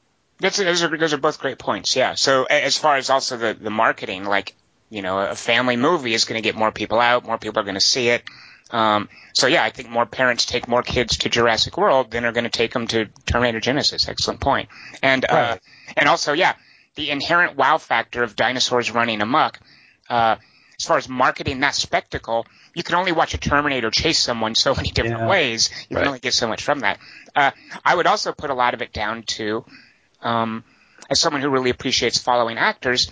That's, those are those are both great points. Yeah. So as far as also the the marketing, like you know, a family movie is going to get more people out, more people are going to see it. Um, so yeah, I think more parents take more kids to Jurassic World than are going to take them to Terminator Genisys. Excellent point. And uh, and also yeah, the inherent wow factor of dinosaurs running amok. Uh, as far as marketing that spectacle, you can only watch a Terminator chase someone so many different Yeah. ways. You Right. can only get so much from that. Uh, I would also put a lot of it down to um, as someone who really appreciates following actors,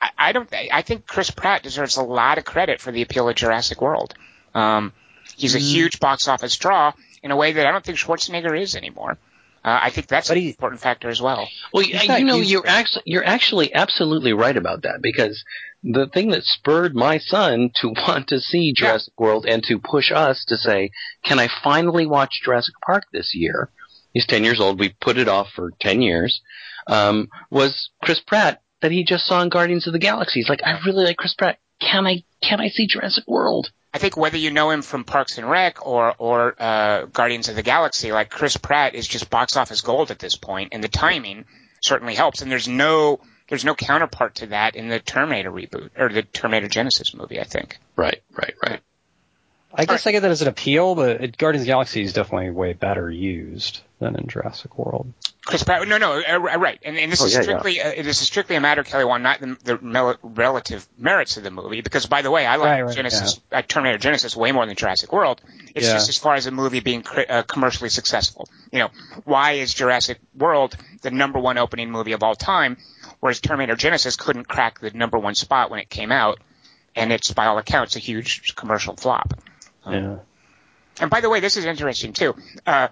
I, I don't. I think Chris Pratt deserves a lot of credit for the appeal of Jurassic World. Um, he's a Mm. huge box office draw in a way that I don't think Schwarzenegger is anymore. Uh, I think that's But an important factor as well. Well, He's you know, you're to- actually you're actually absolutely right about that because the thing that spurred my son to want to see Yeah. Jurassic World and to push us to say, "Can I finally watch Jurassic Park this year?" He's ten years old. We put it off for ten years. Um, was Chris Pratt that he just saw in Guardians of the Galaxy? He's like, "I really like Chris Pratt. Can I can I see Jurassic World?" I think whether you know him from Parks and Rec or or uh, Guardians of the Galaxy, like Chris Pratt is just box office gold at this point, and the timing certainly helps. And there's no there's no counterpart to that in the Terminator reboot or the Terminator Genisys movie. I think. Right, right, right. I guess I get that as an appeal, but it, Guardians of the Galaxy is definitely way better used than in Jurassic World. Chris Pratt. No, no, uh, right. And, and this Oh, is yeah, yeah. strictly uh, this is strictly a matter, Kelly, Wand, not the, the mel- relative merits of the movie. Because by the way, I like Right, right, Genisys, uh, Terminator Genisys way more than Jurassic World. It's Yeah. just as far as a movie being cri- uh, commercially successful. You know, why is Jurassic World the number one opening movie of all time, whereas Terminator Genisys couldn't crack the number one spot when it came out, and it's by all accounts a huge commercial flop. Yeah. And by the way, this is interesting too. Uh,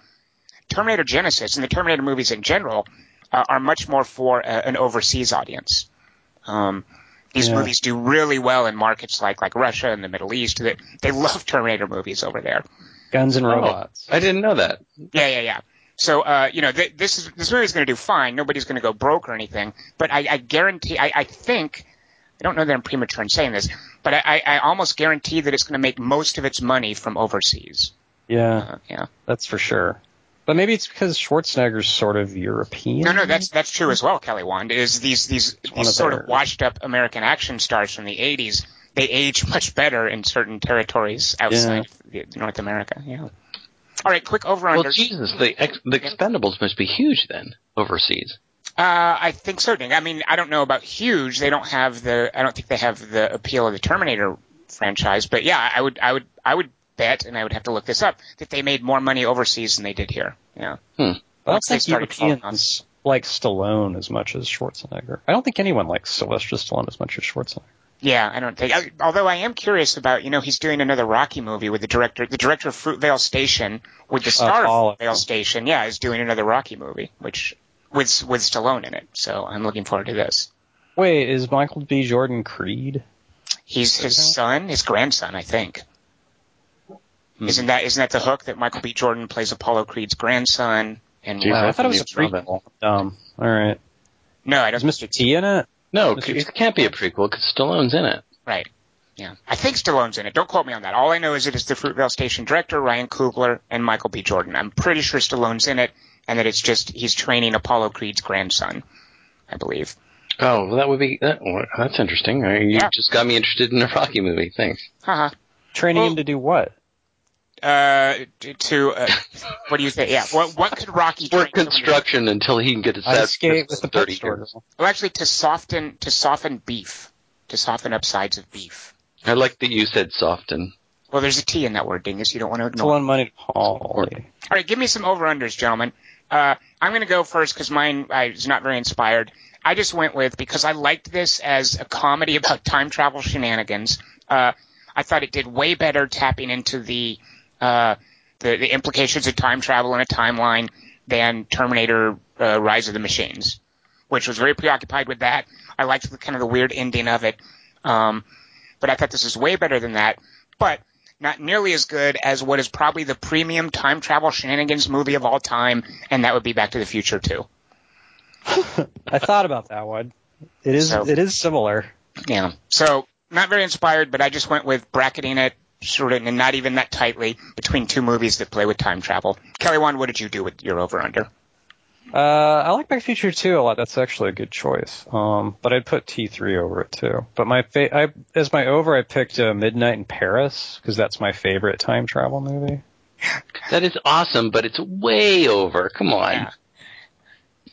Terminator Genisys and the Terminator movies in general uh, are much more for uh, an overseas audience. Um, these Yeah. movies do really well in markets like like Russia and the Middle East. They, they love Terminator movies over there. Guns and robots. I didn't know that. Yeah, yeah, yeah. So, uh, you know, th- this is this movie's going to do fine. Nobody's going to go broke or anything. But I, I guarantee, I, I think, I don't know that I'm premature in saying this, but I, I, I almost guarantee that it's going to make most of its money from overseas. Yeah, Uh, yeah. that's for sure. But maybe it's because Schwarzenegger's sort of European. No, no, that's that's true as well. Kelly Wand is these these, these of sort their- of washed up American action stars from the '80s. They age much better in certain territories outside of North America. Yeah. All right, quick over Well, under. Jesus, the ex- the Expendables must be huge then overseas. Uh, I think so. Ding. I mean, I don't know about huge. They don't have the. I don't think they have the appeal of the Terminator franchise. But yeah, I would. I would. I would bet, and I would have to look this up, that they made more money overseas than they did here. Yeah. I don't Once they think started falling Europeans like Stallone as much as Schwarzenegger. I don't think anyone likes Sylvester Stallone as much as Schwarzenegger. Yeah, I don't think. I, although I am curious about, you know, he's doing another Rocky movie with the director, the director of Fruitvale Station, with the star Apollo. of Fruitvale Station. Yeah, is doing another Rocky movie, which with with Stallone in it. So I'm looking forward to this. Wait, is Michael B. Jordan Creed? He's his son, his grandson, I think. Hmm. Isn't that isn't that the hook that Michael B. Jordan plays Apollo Creed's grandson? And Jeez, Wow, I I thought it was a didn't even know prequel. Um, all right. no, I Is don't. Mr. T in it? No, Mr. it can't be a prequel because Stallone's in it. Right. Yeah. I think Stallone's in it. Don't quote me on that. All I know is it is the Fruitvale Station director, Ryan Coogler, and Michael B. Jordan. I'm pretty sure Stallone's in it, and that it's just he's training Apollo Creed's grandson, I believe. Oh, well, that would be that, that's interesting. Uh, You Yeah. just got me interested in a Rocky movie. Thanks. Haha. Training Well- him to do what? Uh, to- to uh, what do you say? Yeah. What what could Rocky Work train someone to do? construction until he can get his Ice set skate with the pet thirty years. Well, actually, to soften to soften beef, to soften up sides of beef. I like that you said soften. Well, there's a T in that word, Dingus. You don't want to It's ignore. it. one money to Paul. All right, give me some over unders, gentlemen. Uh, I'm going to go first because mine I was not very inspired. I just went with because I liked this as a comedy about time travel shenanigans. Uh, I thought it did way better tapping into the uh, the, the implications of time travel in a timeline than Terminator: uh, Rise of the Machines, which was very preoccupied with that. I liked the kind of the weird ending of it, um, but I thought this was way better than that. But not nearly as good as what is probably the premium time travel shenanigans movie of all time, and that would be Back to the Future too. I thought about that one. It is So- it is similar. Yeah. So not very inspired, but I just went with bracketing it sort of and not even that tightly between two movies that play with time travel. Kelly Wand, what did you do with your over under? Uh, I like Back to the Future 2 a lot. That's actually a good choice. Um, but I'd put T3 over it too. But my fa- I, as my over, I picked uh, Midnight in Paris because that's my favorite time travel movie. That is awesome, but it's way over. Come on. Yeah.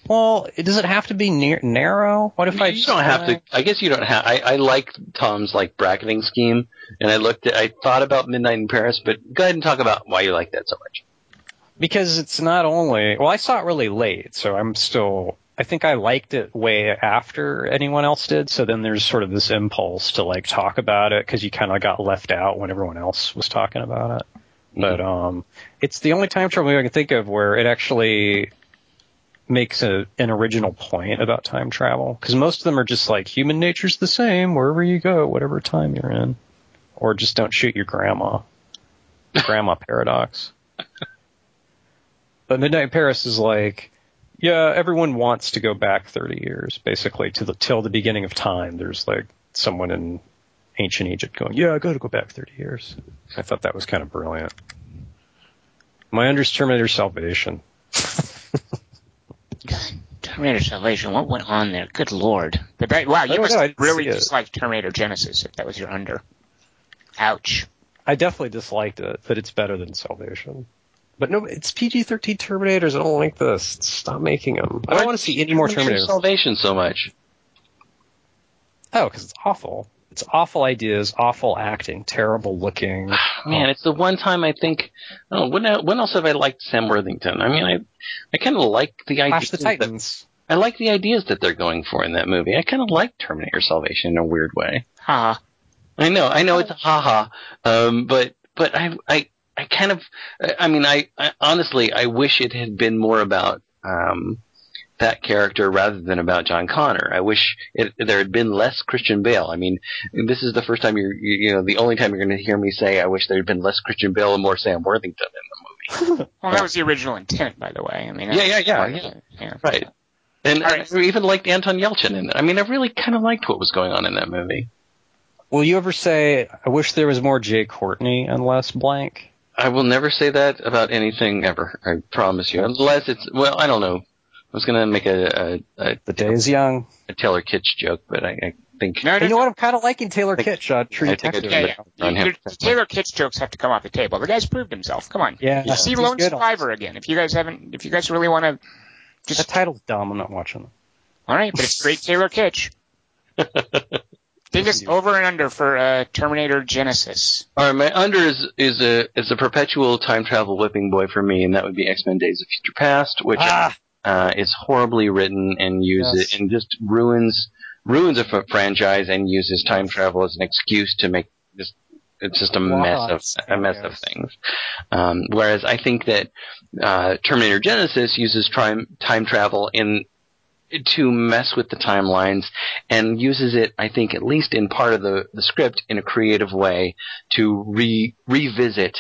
Well, does it have to be near- narrow? What if I? you don't have to. I guess you don't have. I, I like Tom's like bracketing scheme, and I looked at. I thought about Midnight in Paris, but go ahead and talk about why you like that so much. Because it's not only well, I saw it really late, so I'm still. I think I liked it way after anyone else did. So then there's sort of this impulse to like talk about it because you kind of got left out when everyone else was talking about it. But um, it's the only time travel movie I can think of where it actually makes a, an original point about time travel. Because most of them are just like human nature's the same wherever you go, whatever time you're in, or just don't shoot your grandma. grandma paradox. But Midnight in Paris is like, yeah, everyone wants to go back 30 years, basically, to the till the beginning of time. There's like someone in ancient Egypt going, yeah, I got to go back 30 years. I thought that was kind of brilliant. My under's Terminator Salvation. Terminator Salvation, what went on there? Good lord. But that, wow, you must know, I have didn't really dislike Terminator Genisys if that was your under. Ouch. I definitely disliked it, but it's better than Salvation. But no, it's PG-13 Terminators. I don't like this. Stop making them. I don't want to see any more Terminator Terminators. Salvation so much. Oh, because it's awful. It's awful ideas, awful acting, terrible looking. Man, it's the one time I think. Oh, when el- when else have I liked Sam Worthington? I mean, I I kind of like the Clash ideas. the that- I like the ideas that they're going for in that movie. I kind of like Terminator Salvation in a weird way. Ha. I know, I know it's a ha. um, but but I I I kind of I mean I, I honestly I wish it had been more about um, that character rather than about John Connor. I wish it, there had been less Christian Bale. I mean, this is the first time you're you, you know the only time you're going to hear me say I wish there had been less Christian Bale and more Sam Worthington in the movie. Well, that was the original intent, by the way. I mean, Yeah, yeah, yeah, yeah. yeah. Right. And All right. I even liked Anton Yelchin in it. I mean, I really kind of liked what was going on in that movie. Will you ever say, I wish there was more Jai Courtney and less blank? I will never say that about anything ever. I promise you. Unless it's well, I don't know. I was gonna make a a, a, The day is young. a Taylor Kitsch joke, but I, I think No, no, You know no. what? I'm kind of liking Taylor think- Kitsch on True I think Detective. Yeah, yeah. You- the Taylor Kitsch jokes have to come off the table. The guy's proved himself. Come on. Yeah, Yeah. See Lone Survivor again. If you guys haven't, if you guys really want to, That just title's dumb. I'm not watching them. all right. But it's great Taylor Kitsch. Biggest over and under for uh, Terminator Genisys. All right, my under is is a is a perpetual time travel whipping boy for me, and that would be X Men: Days of Future Past, which Ah, uh, is horribly written and uses Yes. and just ruins ruins a f- franchise and uses time travel as an excuse to make just it's just a mess of a mess of things. Um, whereas I think that uh, Terminator Genisys uses time time travel in to mess with the timelines and uses it, I think, at least in part of the, the script in a creative way to re revisit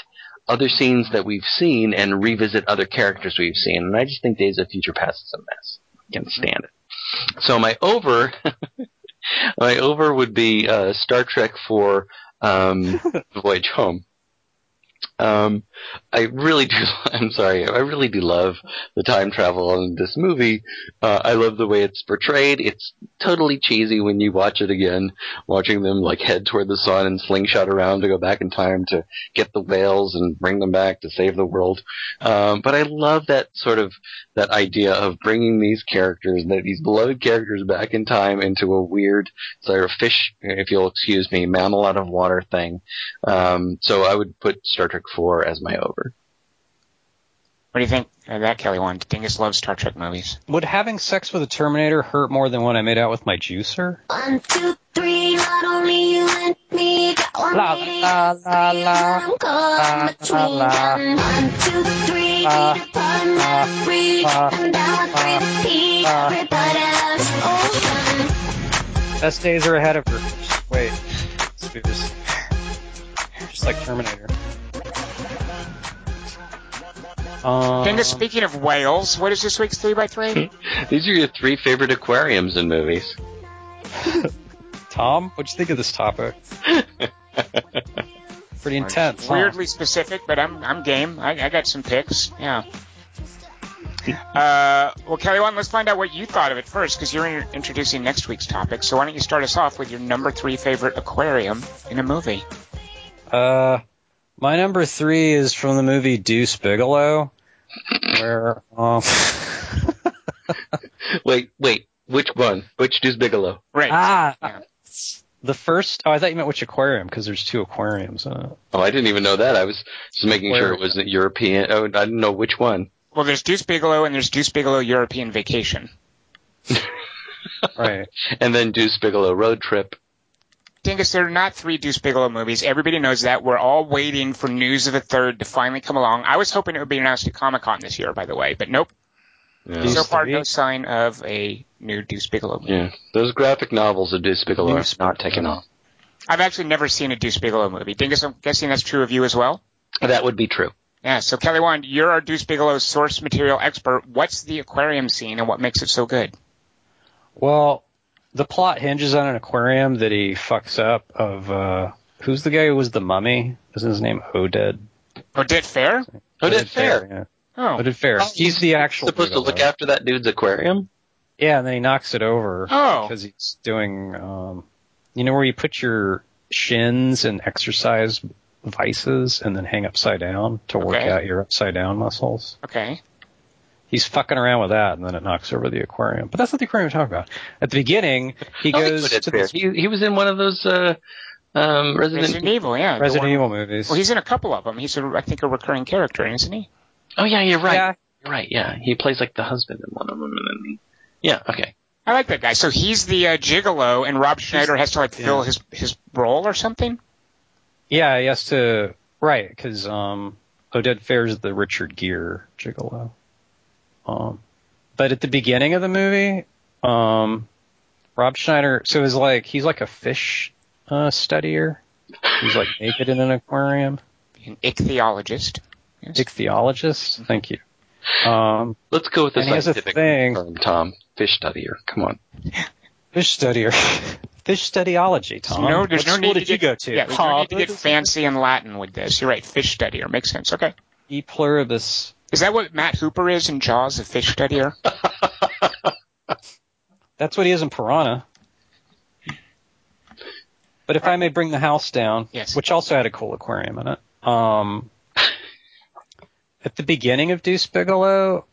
other scenes that we've seen and revisit other characters we've seen. And I just think Days of Future Past is a mess. I Can't stand it. So my over, my over would be uh, Star Trek for um, Voyage Home. Um, I really do. I'm sorry. I really do love the time travel in this movie. Uh, I love the way it's portrayed. It's totally cheesy when you watch it again, watching them like head toward the sun and slingshot around to go back in time to get the whales and bring them back to save the world. Um, but I love that sort of that idea of bringing these characters, these beloved characters, back in time into a weird sort of fish, if you'll excuse me, mammal out of water thing. Um, so I would put Star Trek 4 as my over. What do you think of that, Kelly? One Dingus loves Star Trek movies. Would having sex with a Terminator hurt more than when I made out with my juicer? One, two, three, not only you and me. Got one La, lady, la, la, three, la. and I'm caught in La, between la, la. them. One, two, three, La, feet apart and that's free. la, I'm down with three to la. Everybody loves ocean. Best days are ahead of her. Wait, let's do this. Just like Terminator. Um, Dingus, speaking of whales, what is this week's 3x3? These are your three favorite aquariums in movies. Tom, what'd you think of this topic? Pretty intense. huh? Weirdly specific, but I'm I'm game. I, I got some picks. Yeah. Uh, well, Kelly, Wand, let's find out what you thought of it first, because you're in- introducing next week's topic. So why don't you start us off with your number three favorite aquarium in a movie? Uh, my number three is from the movie Deuce Bigalow, where um, Wait, wait. Which one? Which Deuce Bigalow? Right. ah, Yeah. the first. Oh, I thought you meant which aquarium because there's two aquariums in it. Oh, I didn't even know that. I was just making Where- sure it wasn't European. Oh, I didn't know which one. Well, there's Deuce Bigalow and there's Deuce Bigalow European Vacation. Right. And then Deuce Bigalow Road Trip. Dingus, there are not three Deuce Bigalow movies. Everybody knows that. We're all waiting for news of a third to finally come along. I was hoping it would be announced at Comic Con this year, by the way, but nope. Yeah. So far, no sign of a new Deuce Bigalow movie. yeah. Those graphic novels of Deuce Bigalow Deuce are not taken off. I've actually never seen a Deuce Bigalow movie. Dingus, I'm guessing that's true of you as well? That would be true. Yeah, so Kelly Wand, you're our Deuce Bigalow source material expert. What's the aquarium scene and what makes it so good? Well, the plot hinges on an aquarium that he fucks up. Of uh, who's the guy who was the mummy? Isn't his name Oded? Odette Fair? Oded Fehr. Yeah. Oh. Oded Fehr. Oh, He's the actual. Supposed to look after that dude's aquarium? Yeah, and then he knocks it over. Oh. Because he's doing, um, you know, where you put your shins and exercise vices and then hang upside down to work Okay. out your upside down muscles. Okay. He's fucking around with that, and then it knocks over the aquarium. But that's not the aquarium we're talking about. At the beginning, he I goes Odette to this He, he was in one of those uh, um, Resident, Resident Evil, yeah. Resident one- Evil movies. Well, he's in a couple of them. He's, a, I think, a recurring character, isn't he? Oh yeah, you're right. Yeah. You're right. Yeah, he plays like the husband in one of them, and then he. Yeah. Okay. I like that guy. So he's the uh, gigolo, and Rob Schneider has to like fill his his role or something. Yeah, he has to right because um, Oded Fehr's the Richard Gere gigolo. Um, but at the beginning of the movie, um, Rob Schneider, so is like he's like a fish uh, studier. He's like naked in an aquarium. An ichthyologist. Yes. Ichthyologist. Thank you. Um, Let's go with the And he has a scientific thing- term, Tom. Fish studier. Come on. fish studier. fish studyology. Tom. no, there's what no school need did to you get, go to? Yeah, there's no need to get fancy in Latin with this. You're right. Fish studier makes sense. Okay. E pluribus. Is that what Matt Hooper is in Jaws, a fish studier? That's what he is in Piranha. But if I may bring the house down, Yes. which also had a cool aquarium in it. Um, at the beginning of Deuce Bigalow,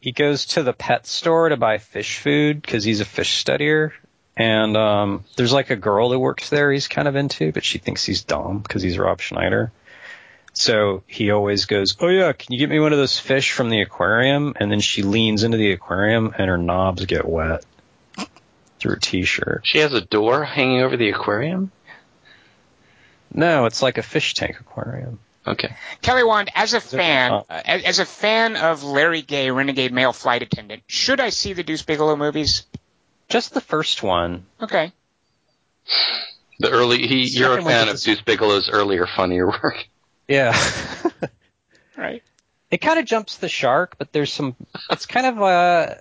he goes to the pet store to buy fish food because he's a fish studier. And um, there's like a girl who works there he's kind of into, but she thinks he's dumb because he's Rob Schneider. So he always goes, "Oh yeah, can you get me one of those fish from the aquarium?" And then she leans into the aquarium and her knobs get wet through her t-shirt. She has a door hanging over the aquarium. No, it's like a fish tank aquarium. Okay. Kelly Wand, as a fan, uh, as a fan of Larry Gaye, Renegade Male Flight Attendant, should I see the Deuce Bigalow movies? Just the first one. Okay. The early he. You're a fan of Deuce Bigalow's earlier, funnier work. Yeah. Right. it kind of jumps the shark, but there's some. It's kind of uh,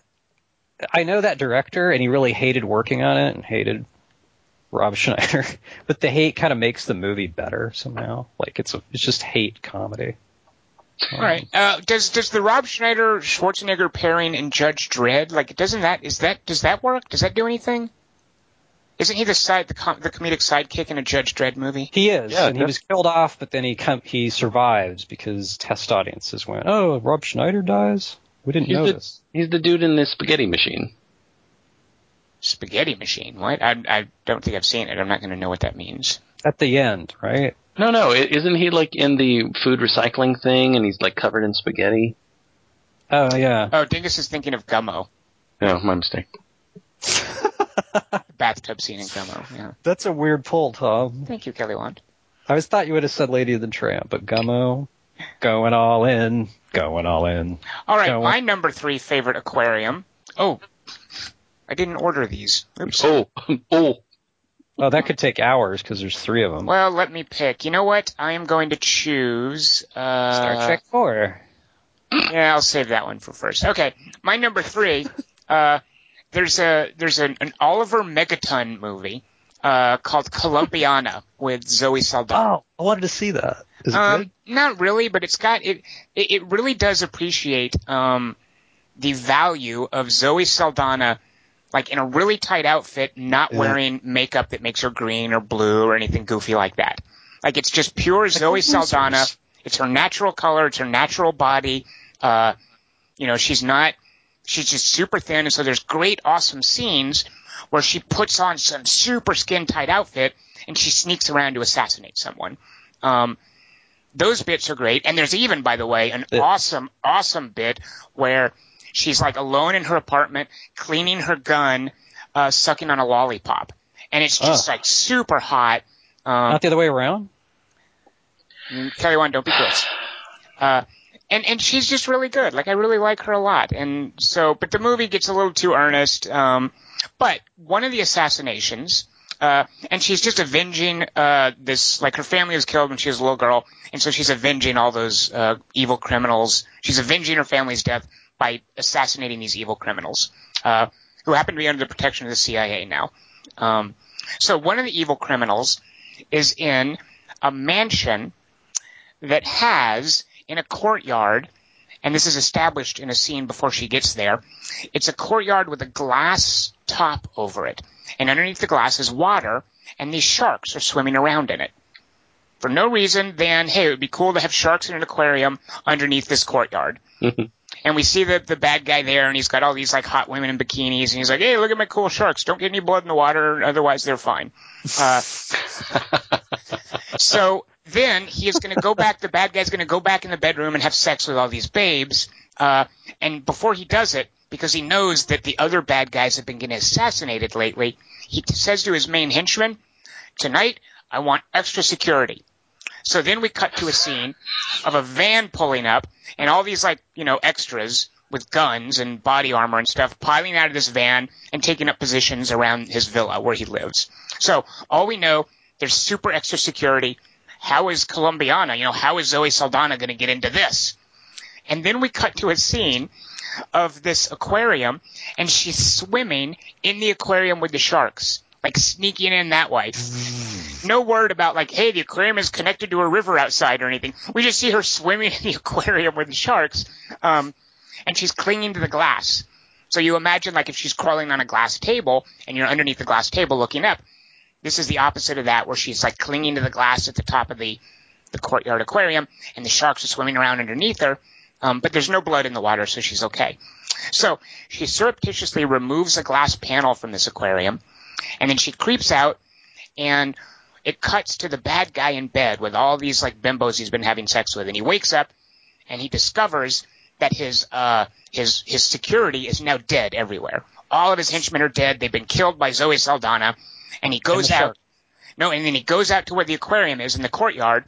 I know that director, and he really hated working on it and hated Rob Schneider, but the hate kind of makes the movie better somehow. Like it's a, it's just hate comedy. All right. Uh, does does the Rob Schneider Schwarzenegger pairing in Judge Dredd like doesn't that is that does that work? Does that do anything? Isn't he the side the, com- the comedic sidekick in a Judge Dredd movie? He is, Yeah, and he was killed off, but then he come, he survives because test audiences went, "Oh, Rob Schneider dies. We didn't He's know the- this." He's the dude in the spaghetti machine. Spaghetti machine. What? I I don't think I've seen it. I'm not going to know what that means. At the end, right? No, no, isn't he like in the food recycling thing and he's like covered in spaghetti? Oh yeah. Oh, Dingus is thinking of Gummo. No, my mistake. The bathtub scene in Gummo. Yeah. That's a weird pull, Tom. Thank you, Kelly Wand. I always thought you would have said Lady of the Tramp, but Gummo, going all in, going all in. All right, Go on. my number three favorite aquarium. Oh, I didn't order these. Oops. Oh, oh, Oh, that could take hours because there's three of them. Well, let me pick. You know what? I am going to choose. Uh, Star Trek Four. Yeah, I'll save that one for first. Okay, my number three. Uh, there's a there's an, an Oliver Megaton movie uh, called Colombiana with Zoe Saldana. Oh, I wanted to see that. Is it Um, not really, but it's got it. It, it really does appreciate um, the value of Zoe Saldana, like in a really tight outfit, not Yeah. wearing makeup that makes her green or blue or anything goofy like that. Like it's just pure Zoe. Saldana. It's her natural color. It's her natural body. Uh, you know, she's not. She's just super thin, and so there's great, awesome scenes where she puts on some super skin tight outfit and she sneaks around to assassinate someone. Um, those bits are great. And there's even, by the way, an Yeah. awesome, awesome bit where she's like alone in her apartment, cleaning her gun, uh, sucking on a lollipop. And it's just Oh. like super hot. Um, Not the other way around. Mm, Kelly Wand, don't be gross. Uh, and and she's just really good. Like I really like her a lot. And so, but the movie gets a little too earnest. Um, but one of the assassinations, uh, and she's just avenging uh, this. Like her family was killed when she was a little girl, and so she's avenging all those uh, evil criminals. She's avenging her family's death by assassinating these evil criminals, uh, who happen to be under the protection of the CIA now. Um, so one of the evil criminals is in a mansion that has in a courtyard, and this is established in a scene before she gets there. It's a courtyard with a glass top over it, and underneath the glass is water, and these sharks are swimming around in it. For no reason than, hey, it would be cool to have sharks in an aquarium underneath this courtyard. and we see the the bad guy there, and he's got all these like hot women in bikinis, and he's like, "Hey, look at my cool sharks! Don't get any blood in the water, otherwise they're fine." Uh, so then he is going to go back. The bad guy's going to go back in the bedroom and have sex with all these babes. Uh, and before he does it, because he knows that the other bad guys have been getting assassinated lately, he says to his main henchman, "Tonight, I want extra security." So then we cut to a scene of a van pulling up and all these like, you know, extras with guns and body armor and stuff piling out of this van and taking up positions around his villa where he lives. So all we know, there's super extra security. How is Colombiana, you know, how is Zoe Saldana going to get into this? And then we cut to a scene of this aquarium and she's swimming in the aquarium with the sharks, like sneaking in that way. No word about like, hey, the aquarium is connected to a river outside or anything. We just see her swimming in the aquarium with the sharks, um, and she's clinging to the glass. So you imagine like if she's crawling on a glass table and you're underneath the glass table looking up. This is the opposite of that, where she's like clinging to the glass at the top of the the courtyard aquarium, and the sharks are swimming around underneath her. Um, but there's no blood in the water, so she's okay. So she surreptitiously removes a glass panel from this aquarium, and then she creeps out, and it cuts to the bad guy in bed with all these like bimbos he's been having sex with, and he wakes up, and he discovers that his uh his his security is now dead everywhere. All of his henchmen are dead. They've been killed by Zoe Saldana, and he goes out. No, and then he goes out to where the aquarium is in the courtyard,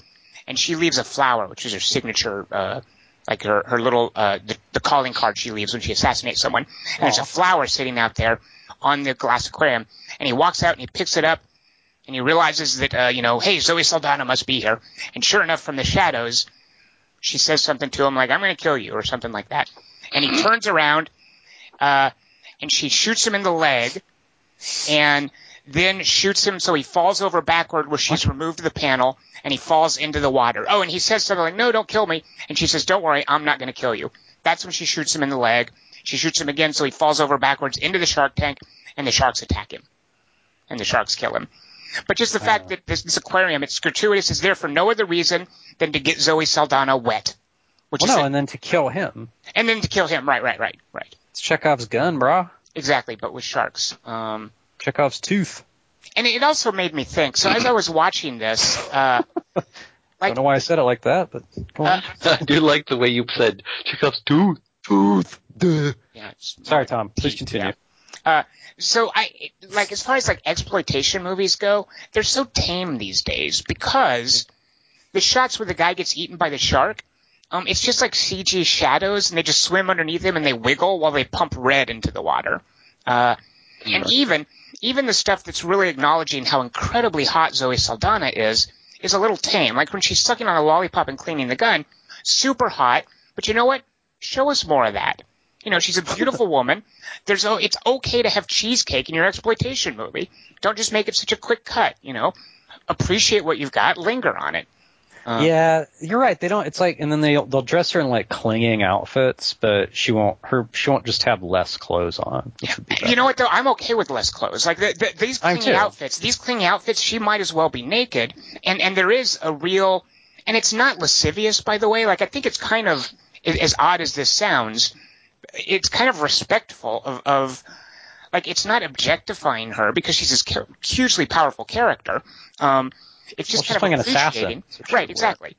and she leaves a flower, which is her signature, uh, like her her little uh, the, the calling card she leaves when she assassinates someone. And there's a flower sitting out there on the glass aquarium, and he walks out and he picks it up, and he realizes that uh, you know, hey, Zoe Saldana must be here. And sure enough, from the shadows, she says something to him like, "I'm going to kill you" or something like that. And he turns around, uh, and she shoots him in the leg, and then shoots him so he falls over backward where she's removed the panel and he falls into the water. Oh, and he says something like, no, don't kill me. And she says, don't worry, I'm not going to kill you. That's when she shoots him in the leg. She shoots him again so he falls over backwards into the shark tank and the sharks attack him. And the sharks kill him. But just the fact that this, this aquarium, it's gratuitous, is there for no other reason than to get Zoe Saldana wet. Which Well, is no, it. and then to kill him. and then to kill him. Right, right, right, right. It's Chekhov's gun, brah. Exactly, but with sharks. Um, Chekhov's tooth. and it also made me think. So as I was watching this, uh, I don't know why I said it like that, but go on. uh, I do like the way you said Chekhov's tooth. Tooth. Duh. yeah, Sorry, Tom. Please Yeah. continue. Uh, so I like as far as like exploitation movies go, they're so tame these days because the shots where the guy gets eaten by the shark, um, it's just like CG shadows, and they just swim underneath him and they wiggle while they pump red into the water. Uh, and even even the stuff that's really acknowledging how incredibly hot Zoe Saldana is is a little tame. Like when she's sucking on a lollipop and cleaning the gun, super hot. But you know what? Show us more of that. You know, she's a beautiful woman. There's o it's okay to have cheesecake in your exploitation movie. Don't just make it such a quick cut. You know, appreciate what you've got, linger on it. Uh, yeah, you're right. They don't. It's like, and then they they'll dress her in like clinging outfits, but she won't. Her she won't just have less clothes on. Which would be You know what though? I'm okay with less clothes. Like the, the, these too. outfits, these clingy outfits, she might as well be naked. And and there is a real, and it's not lascivious, by the way. Like I think it's kind of as odd as this sounds, it's kind of respectful of, of like it's not objectifying her because she's this hugely powerful character. Um, it's just Well, kind of appreciating, right? Exactly.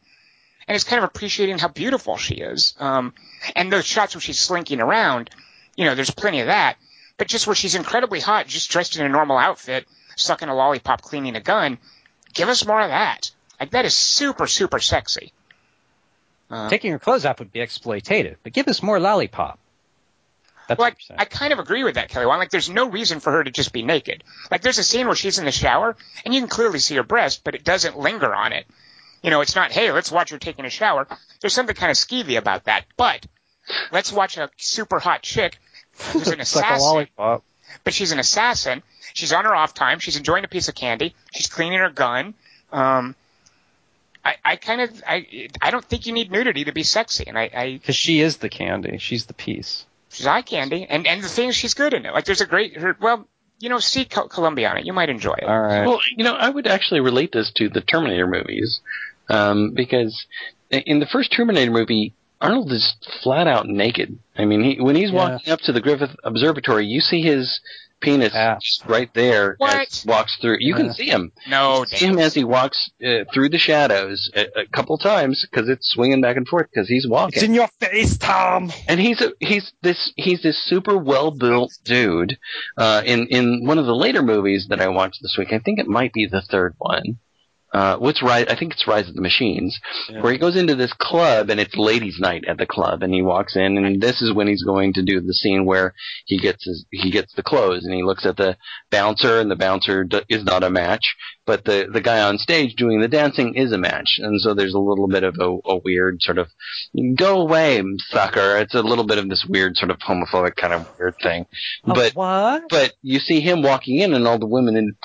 And it's kind of appreciating how beautiful she is. Um, and those shots where she's slinking around, you know, there's plenty of that. But just where she's incredibly hot, just dressed in a normal outfit, sucking a lollipop, cleaning a gun, give us more of that. Like that is super, super sexy. Uh, Taking her clothes off would be exploitative, but give us more lollipop. That's Well, I, I kind of agree with that, Kelly. Wand. Like, there's no reason for her to just be naked. Like, there's a scene where she's in the shower, and you can clearly see her breast, but it doesn't linger on it. You know, it's not, hey, let's watch her taking a shower. There's something kind of skeevy about that. But let's watch a super hot chick who's an It's like but she's an assassin. She's on her off time. She's enjoying a piece of candy. She's cleaning her gun. Um, I, I kind of, I, I don't think you need nudity to be sexy, and I, I Because she is the candy. She's the piece. She's eye candy, and and the thing is, she's good in it. Like there's a great, her, well, you know, see Col- Colombiana, you might enjoy it. All right. Well, you know, I would actually relate this to the Terminator movies, um, because in the first Terminator movie, Arnold is flat out naked. I mean, he, when he's Yeah. walking up to the Griffith Observatory, you see his penis Ass. just right there What? as walks through. You Yeah. can see him. no, You see him as he walks uh, through the shadows a, a couple times because it's swinging back and forth because he's walking. It's walking. in your face, Tom. and he's a, he's this he's this super well built dude. Uh, in in one of the later movies that I watched this week, I think it might be the third one. Uh, what's Rise? I think it's Rise of the Machines, Yeah. where he goes into this club and it's ladies' night at the club, and he walks in, and this is when he's going to do the scene where he gets his he gets the clothes, and he looks at the bouncer, and the bouncer d- is not a match, but the the guy on stage doing the dancing is a match, and so there's a little bit of a, a weird sort of go away, sucker. It's a little bit of this weird sort of homophobic kind of weird thing, but what? but you see him walking in and all the women in,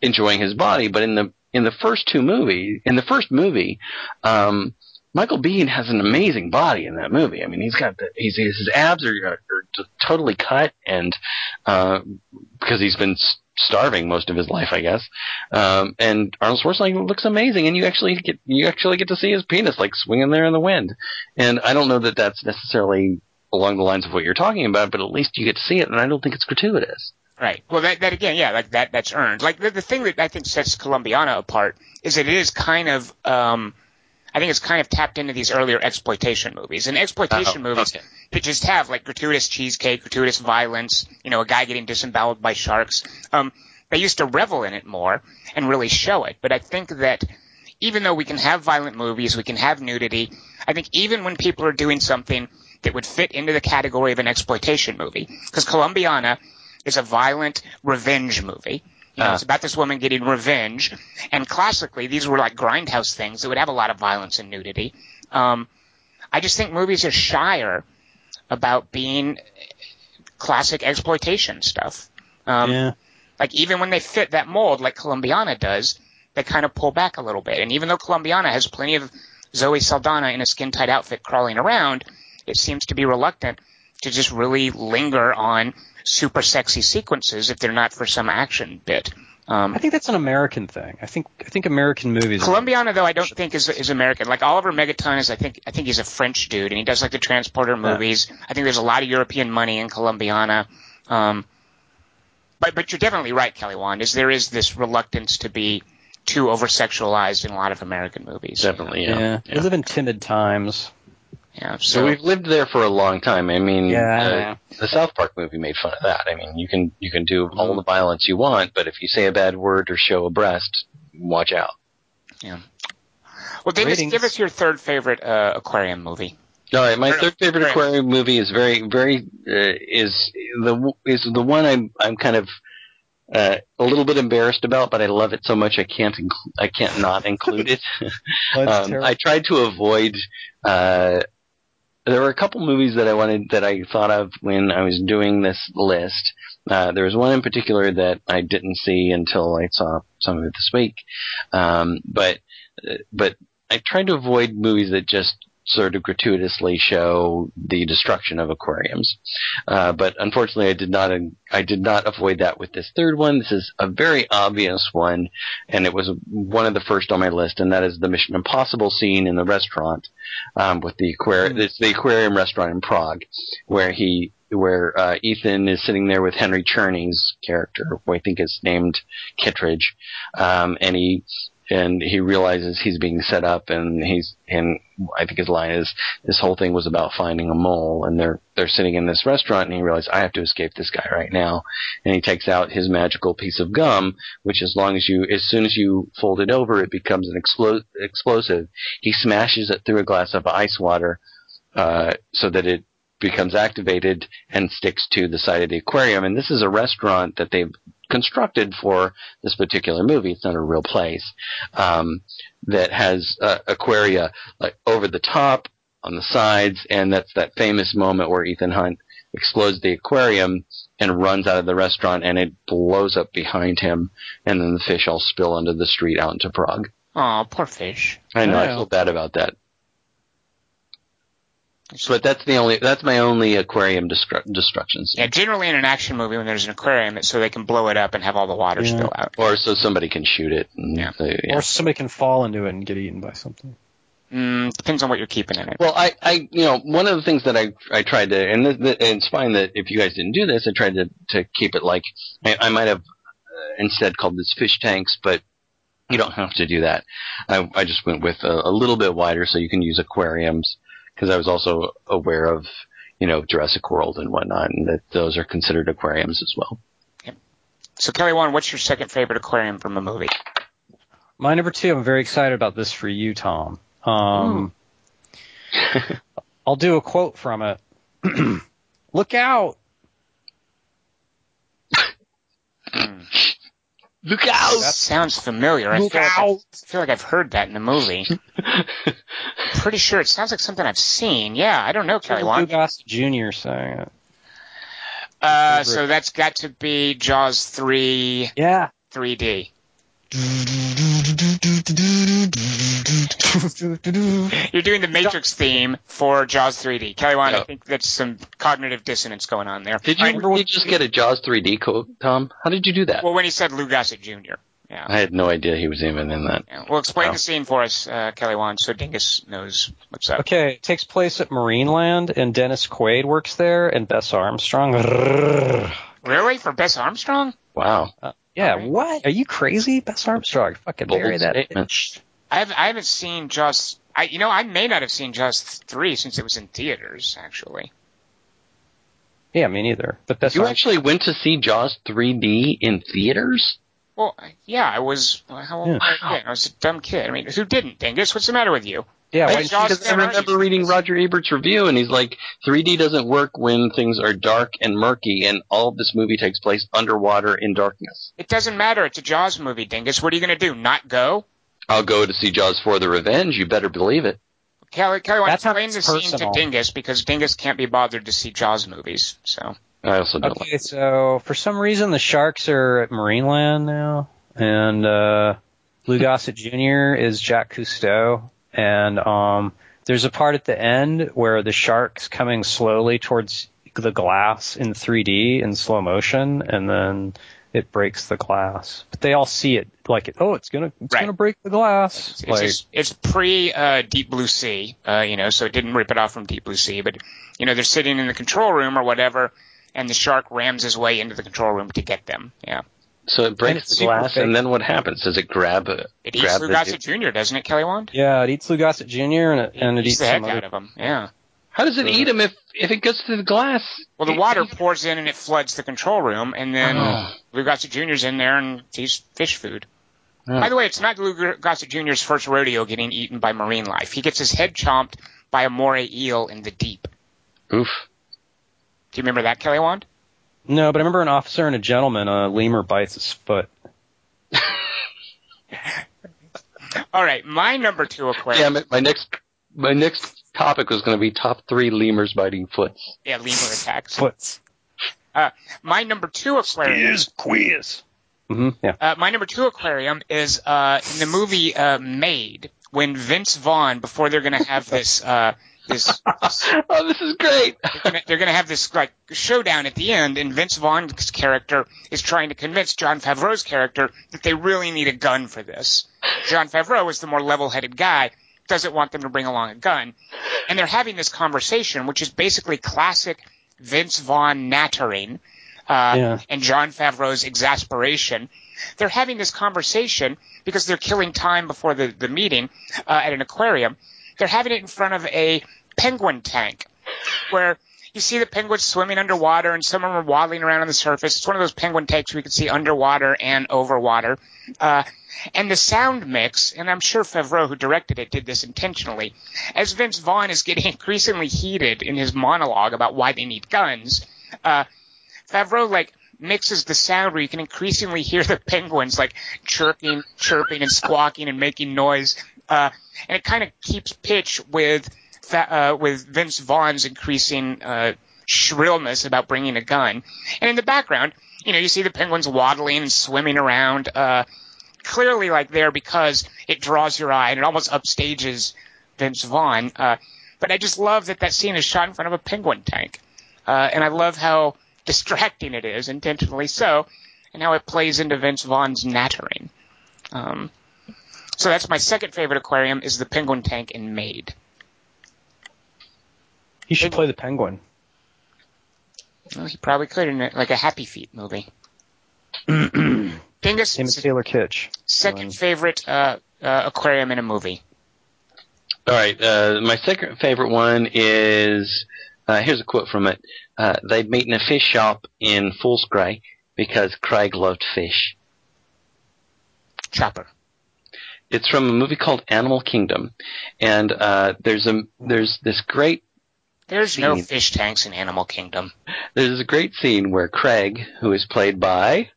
enjoying his body. But in the in the first two movies, in the first movie, um, Michael Biehn has an amazing body in that movie. I mean, he's got the he's his abs are, are, t- totally cut and uh, because he's been starving most of his life, I guess. Um, and Arnold Schwarzenegger looks amazing, and you actually get you actually get to see his penis like swinging there in the wind. And I don't know that that's necessarily along the lines of what you're talking about, but at least you get to see it, and I don't think it's gratuitous. Right. Well, that, that again, yeah, like that, that's earned. Like the, the thing that I think sets Colombiana apart is that it is kind of, um, I think it's kind of tapped into these earlier exploitation movies. And exploitation Oh, movies okay. that just have like gratuitous cheesecake, gratuitous violence, you know, a guy getting disemboweled by sharks. Um, they used to revel in it more and really show it. But I think that even though we can have violent movies, we can have nudity, I think even when people are doing something that would fit into the category of an exploitation movie, because Colombiana is a violent revenge movie. You know, Ah. it's about this woman getting revenge, and classically, these were like grindhouse things that would have a lot of violence and nudity. Um, I just think movies are shyer about being classic exploitation stuff. Um, yeah. like even when they fit that mold, like Colombiana does, they kind of pull back a little bit. And even though Colombiana has plenty of Zoe Saldana in a skin tight outfit crawling around, it seems to be reluctant to just really linger on super sexy sequences if they're not for some action bit. Um, I think that's an American thing. I think I think American movies. Colombiana though, I don't think is is American. Like Oliver Megaton is, I think I think he's a French dude, and he does like the transporter movies. I think there's a lot of European money in Colombiana. Um, but but you're definitely right, Kelly Wand. Is there is this reluctance to be too over sexualized in a lot of American movies. Definitely, yeah. yeah. we live in timid times. Yeah. So So, we've lived there for a long time. I mean, Yeah. uh, the South Park movie made fun of that. I mean, you can you can do all the violence you want, but if you say a bad word or show a breast, watch out. Yeah. Well, Davis, give us your third favorite uh, aquarium movie. All right, my Fair third favorite enough. aquarium movie is very, very uh, is the is the one I'm I'm kind of uh, a little bit embarrassed about, but I love it so much I can't inc- I can't not include it. That's um, terrible. I tried to avoid. Uh, there were a couple movies that I wanted that I thought of when I was doing this list. Uh, there was one in particular that I didn't see until I saw some of it this week. Um, but uh, but I tried to avoid movies that just sort of gratuitously show the destruction of aquariums. Uh, but unfortunately, I did not I did not avoid that with this third one. This is a very obvious one, and it was one of the first on my list, and that is the Mission Impossible scene in the restaurant um, with the aquarium. It's the aquarium restaurant in Prague, where he where uh, Ethan is sitting there with Henry Czerny's character, who I think is named Kittredge, um, and he and he realizes he's being set up, and he's and I think his line is this whole thing was about finding a mole, and they're they're sitting in this restaurant, and he realizes I have to escape this guy right now, and he takes out his magical piece of gum, which as long as you as soon as you fold it over, it becomes an explo- explosive. He smashes it through a glass of ice water, uh, so that it becomes activated and sticks to the side of the aquarium. And this is a restaurant that they've constructed for this particular movie. It's not a real place. Um, that has uh, aquaria like over the top, on the sides, and that's that famous moment where Ethan Hunt explodes the aquarium and runs out of the restaurant and it blows up behind him and then the fish all spill onto the street out into Prague. Oh, poor fish. I know, I feel bad about that. But that's the only, that's my only aquarium destru- destruction scene. Yeah, generally in an action movie, when there's an aquarium, it's so they can blow it up and have all the water Yeah. spill out. Or so somebody can shoot it. And Yeah. they- yeah. Or somebody can fall into it and get eaten by something. Mm, depends on what you're keeping in it. Well, I, I, you know, one of the things that I, I tried to, and, th- th- and it's fine that if you guys didn't do this, I tried to, to keep it like, I, I might have uh, instead called this fish tanks, but you don't have to do that. I, I just went with a, a little bit wider so you can use aquariums, because I was also aware of, you know, Jurassic World and whatnot, and that those are considered aquariums as well. So, Kelly Wand, what's your second favorite aquarium from a movie? My number two, I'm very excited about this for you, Tom. Um, I'll do a quote from it. Look out! Look out! That sounds familiar. I feel, like out. I've, I feel like I've heard that in a movie. Pretty sure it sounds like something I've seen. Yeah, I don't know, Kelly Lou Wand. Gossett Jr. saying it. Uh, so that's got to be Jaws 3 Yeah. 3D. You're doing the Matrix theme for Jaws 3D. Kelly Wand, I think that's some cognitive dissonance going on there. Did you All right, really just get a Jaws 3D code, Tom? How did you do that? Well, when he said Lou Gossett Jr. Yeah. I had no idea he was even in that. yeah. Well, explain Wow. the scene for us, uh, Kelly Wand, so Dingus knows what's up. Okay, it takes place at Marineland, and Dennis Quaid works there, and Bess Armstrong. Really? For Bess Armstrong? Wow. Yeah, Alright. what? Are you crazy? Bess Armstrong. Fucking Bold marry that statement. bitch. I, have, I haven't seen Jaws. I, you know, I may not have seen Jaws 3 since it was in theaters, actually. Yeah, me neither. But Bess You Armstrong. actually went to see Jaws 3D in theaters? Well, yeah, I was. How old Yeah. was I? again? I was a dumb kid. I mean, who didn't, Dingus? What's the matter with you? Yeah, Hey, why- Because I remember you? reading Roger Ebert's review, and he's like, 3D doesn't work when things are dark and murky, and all of this movie takes place underwater in darkness. It doesn't matter. It's a Jaws movie, Dingus. What are you going to do? Not go? I'll go to see Jaws for the Revenge, you better believe it. Kelly, Kelly, Wand That's how explain the it's scene to personal. Dingus because Dingus can't be bothered to see Jaws movies. So I also don't like Okay, so for some reason the Sharks are at Marineland now, and uh, Lou Gossett Jr. is Jack Cousteau, and um, there's a part at the end where the Shark's coming slowly towards the glass in 3D in slow motion, and then it breaks the glass. But they all see it like, oh, it's gonna it's Right. gonna break the glass. It's, like, it's, it's pre uh, Deep Blue Sea, uh, you know, so it didn't rip it off from Deep Blue Sea. But you know, they're sitting in the control room or whatever, and the shark rams his way into the control room to get them. Yeah, So it breaks the glass, fake. and then what happens? Does it grab a it eats grab Lou the Gossett Jr., doesn't it, Kelly Wand? yeah, it eats Lou Gossett Jr. and it, and it eats eats the heck some other out of him. Yeah. How does it So- eat him if if it goes through the glass? Well, the water pours in and it floods the control room, and then Oh. Lou Gossett Jr.'s in there and he's fish food. Oh. By the way, it's not Lou Gossett Jr.'s first rodeo getting eaten by marine life. He gets his head chomped by a moray eel in the deep. Oof. Do you remember that, Kelly Wand? No, but I remember an officer and a gentleman. A lemur bites his foot. All right, my number two aquarium. Damn it! My next my next topic was going to be top three lemurs biting foots. Yeah, lemur attacks. Foots. My number two aquarium. is quiz. hmm Yeah. Uh, my number two aquarium is uh, in the movie uh, Made when Vince Vaughn, before they're going to have this uh, this, this oh, this is great. they're gonna, they're gonna have this like showdown at the end, and Vince Vaughn's character is trying to convince Jon Favreau's character that they really need a gun for this. Jon Favreau is the more level-headed guy, doesn't want them to bring along a gun, and they're having this conversation, which is basically classic Vince Vaughn nattering, uh, Yeah. and Jon Favreau's exasperation. They're having this conversation because they're killing time before the, the meeting uh, at an aquarium. They're having it in front of a penguin tank where you see the penguins swimming underwater and some of them are waddling around on the surface. It's one of those penguin tanks you can see underwater and over water. Uh, and the sound mix, and I'm sure Favreau, who directed it, did this intentionally, as Vince Vaughn is getting increasingly heated in his monologue about why they need guns, uh, Favreau, like, mixes the sound where you can increasingly hear the penguins, like, chirping, chirping and squawking and making noise. Uh, and it kind of keeps pitch with, uh, with Vince Vaughn's increasing, uh, shrillness about bringing a gun. And in the background, you know, you see the penguins waddling and swimming around, uh, clearly like there because it draws your eye and it almost upstages Vince Vaughn. Uh, but I just love that that scene is shot in front of a penguin tank. Uh, and I love how distracting it is, intentionally so, and how it plays into Vince Vaughn's nattering. Um, so that's my second favorite aquarium is the penguin tank in Made. He should play the penguin. Well, he probably could in a, like a Happy Feet movie. Dingus, Him and Taylor Kitsch. second favorite uh, uh, aquarium in a movie. All right. Uh, my second favorite one is uh, here's a quote from it. Uh, they'd meet in a fish shop in Footscray because Craig loved fish. Chopper. It's from a movie called Animal Kingdom, and uh, there's a there's this great There's no fish tanks in Animal Kingdom. there's a great scene where Craig, who is played by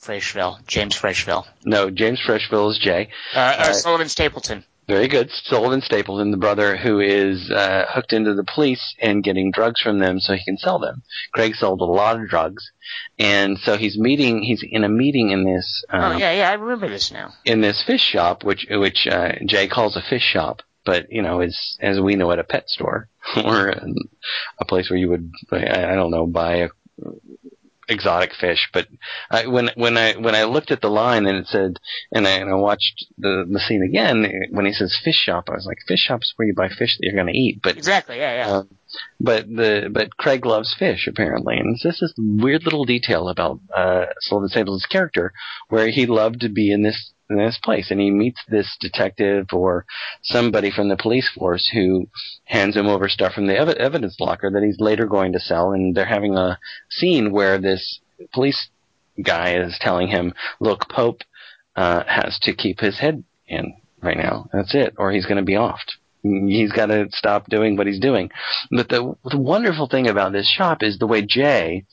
Frecheville, James Frecheville, no James Frecheville is Jay, uh, uh, Uh, Sullivan Stapleton. Very good. Sullivan Stapleton, the brother who is uh, hooked into the police and getting drugs from them so he can sell them. Craig sold a lot of drugs, and so he's meeting. He's in a meeting in this oh um, yeah, yeah, I remember this now. in this fish shop, which which uh, Jay calls a fish shop, but you know is as we know at a pet store or a place where you would I, I don't know buy a exotic fish. But I, when when I when I looked at the line and it said and I, and I watched the the scene again when he says fish shop, I was like fish shop's where you buy fish that you're going to eat. But Exactly, yeah, yeah. um, but the but Craig loves fish apparently, and this is a weird little detail about uh, Sullivan Stapleton's character, where he loved to be in this in this place, and he meets this detective or somebody from the police force who hands him over stuff from the ev- evidence locker that he's later going to sell, and they're having a scene where this police guy is telling him, "Look, Pope uh, has to keep his head in right now. That's it, or he's going to be offed." He's got to stop doing what he's doing. But the, the wonderful thing about this shop is the way Jay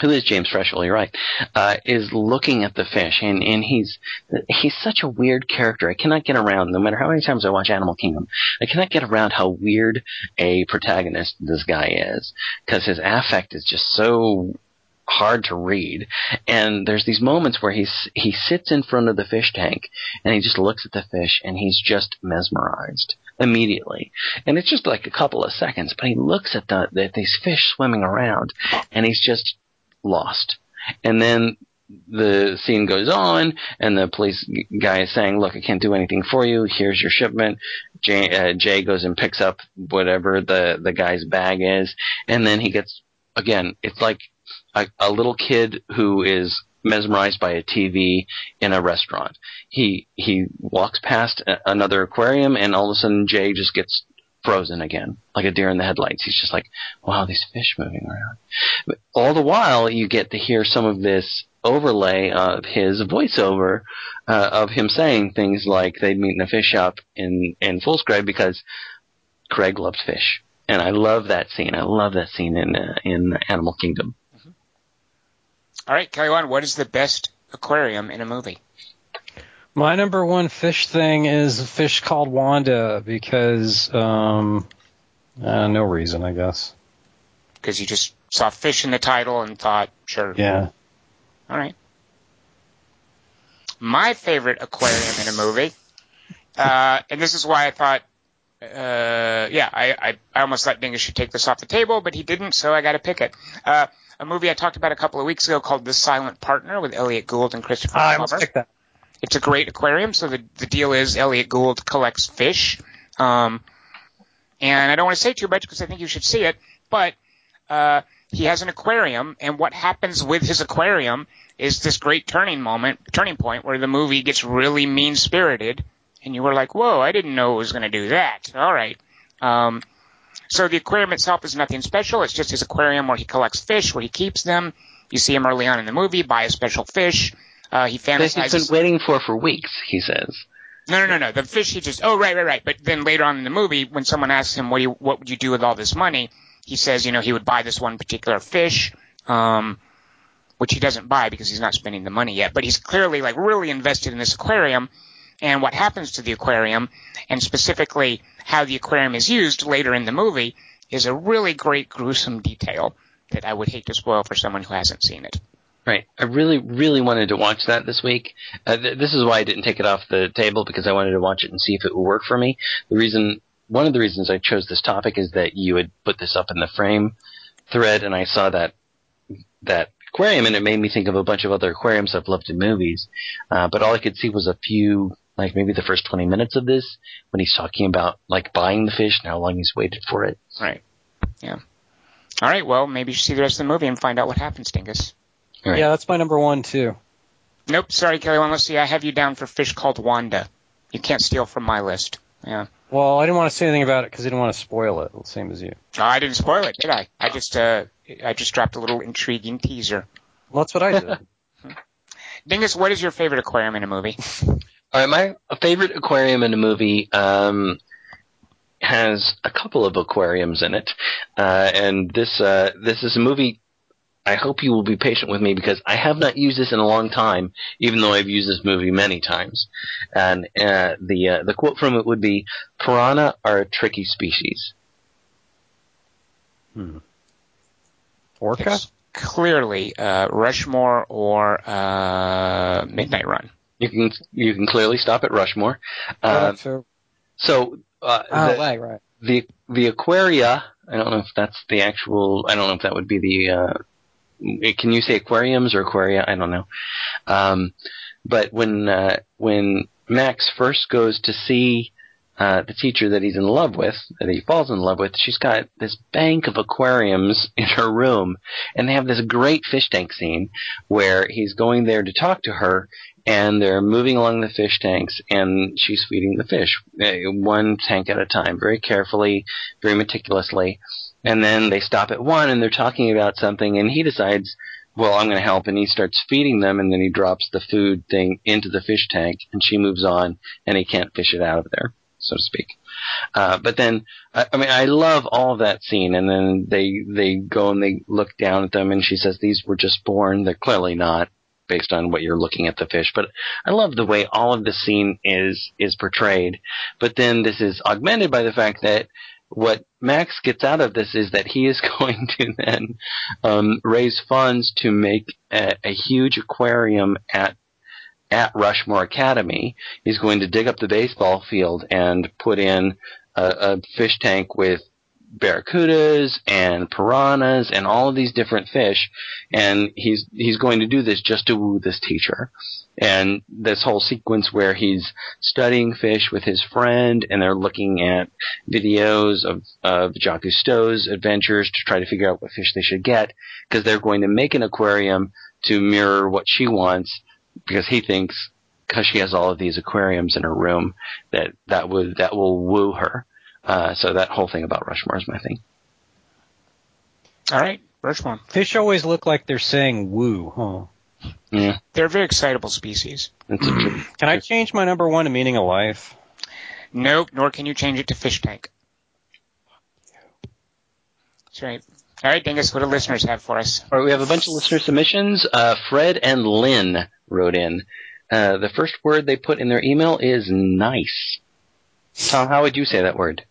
who is James Frecheville, you're right, uh, is looking at the fish, and, and he's he's such a weird character. I cannot get around, no matter how many times I watch Animal Kingdom, I cannot get around how weird a protagonist this guy is, because his affect is just so hard to read. And there's these moments where he's he sits in front of the fish tank, and he just looks at the fish, and he's just mesmerized immediately. And it's just like a couple of seconds, but he looks at the at these fish swimming around, and he's just lost. And then the scene goes on, and the police guy is saying, "Look, I can't do anything for you. Here's your shipment." Jay, uh, Jay goes and picks up whatever the the guy's bag is, and then he gets again. It's like a, a little kid who is mesmerized by a TV in a restaurant. He he walks past a, another aquarium, and all of a sudden Jay just gets frozen again, like a deer in the headlights. He's just like, wow, these fish moving around. But all the while, you get to hear some of this overlay of his voiceover uh, of him saying things like they'd meet in a fish shop in in Footscray because Craig loves fish, and I love that scene. I love that scene in uh, in Animal Kingdom. All right, Kelly Wand, what is the best aquarium in a movie? My number one fish thing is a fish called Wanda because um, uh, no reason, I guess. Because you just saw fish in the title and thought, sure. Yeah. All right. My favorite aquarium in a movie, uh, and this is why I thought, uh, yeah, I, I, I almost thought Dingus should take this off the table, but he didn't, so I got to pick it. Uh, a movie I talked about a couple of weeks ago called The Silent Partner with Elliott Gould and Christopher I almost picked that. It's a great aquarium. So the the deal is Elliott Gould collects fish, um, and I don't want to say too much because I think you should see it. But uh, he has an aquarium, and what happens with his aquarium is this great turning moment, turning point where the movie gets really mean spirited, and you were like, "Whoa, I didn't know it was going to do that." All right. Um, so the aquarium itself is nothing special. It's just his aquarium where he collects fish, where he keeps them. You see him early on in the movie buy a special fish. Uh, he That he's fantasizes. been waiting for for weeks. He says. No, no, no, no. The fish he just. Oh, right, right, right. But then later on in the movie, when someone asks him, "What do you, what would you do with all this money?" He says, you know, he would buy this one particular fish, um, which he doesn't buy because he's not spending the money yet. But he's clearly like really invested in this aquarium, and what happens to the aquarium, and specifically how the aquarium is used later in the movie, is a really great gruesome detail that I would hate to spoil for someone who hasn't seen it. Right. I really, really wanted to watch that this week. Uh, th- this is why I didn't take it off the table because I wanted to watch it and see if it would work for me. The reason, one of the reasons I chose this topic is that you had put this up in the frame thread, and I saw that that aquarium, and it made me think of a bunch of other aquariums I've loved in movies. Uh, but all I could see was a few, like maybe the first twenty minutes of this when he's talking about like buying the fish and how long he's waited for it. Right. Yeah. All right. Well, maybe you should see the rest of the movie and find out what happens, Dingus. All right. Yeah, that's my number one too. Nope. Sorry, Kelly. Wand. Let's see. I have you down for fish called Wanda. You can't steal from my list. Yeah. Well, I didn't want to say anything about it because I didn't want to spoil it. Same as you. Oh, I didn't spoil it, did I? I just uh, I just dropped a little intriguing teaser. Well, that's what I did. Dingus, what is your favorite aquarium in a movie? All right, my favorite aquarium in a movie um, has a couple of aquariums in it, uh, and this uh, this is a movie. I hope you will be patient with me because I have not used this in a long time, even though I've used this movie many times. And uh, the uh, the quote from it would be, "Piranha are a tricky species." Orca. It's clearly uh, Rushmore or uh, Midnight Run. You can you can clearly stop at Rushmore. Uh, so, so uh, oh, the- right, right. the the aquaria i don't know if that's the actual i don't know if that would be the uh can you say aquariums or aquaria i don't know um but when uh when max first goes to see uh the teacher that he's in love with that he falls in love with she's got this bank of aquariums in her room and they have this great fish tank scene where he's going there to talk to her and they're moving along the fish tanks and she's feeding the fish uh, one tank at a time very carefully very meticulously and then they stop at one and they're talking about something and he decides well i'm going to help and he starts feeding them and then he drops the food thing into the fish tank and she moves on and he can't fish it out of there so to speak Uh, but then, I, I mean, I love all that scene, and then they they go and they look down at them, and she says, "These were just born. They're clearly not." Based on what you're looking at the fish, but I love the way all of the scene is is portrayed. But then this is augmented by the fact that what Max gets out of this is that he is going to then um, raise funds to make a, a huge aquarium at at Rushmore Academy. He's going to dig up the baseball field and put in a, a fish tank with barracudas and piranhas and all of these different fish and he's he's going to do this just to woo this teacher and this whole sequence where he's studying fish with his friend and they're looking at videos of, of Jacques Cousteau's adventures to try to figure out what fish they should get because they're going to make an aquarium to mirror what she wants because he thinks because she has all of these aquariums in her room that that would that will woo her. Uh, so that whole thing about Rushmore is my thing. All right, Rushmore. Fish always look like they're saying woo, huh? Yeah, They're a very excitable species. Can I change my number one to meaning of life? Nope, nor can you change it to fish tank. That's right. All right, Dingus, what do listeners have for us? All right, we have a bunch of listener submissions. Uh, Fred and Lynn wrote in. Uh, the first word they put in their email is nice. Tom, how would you say that word?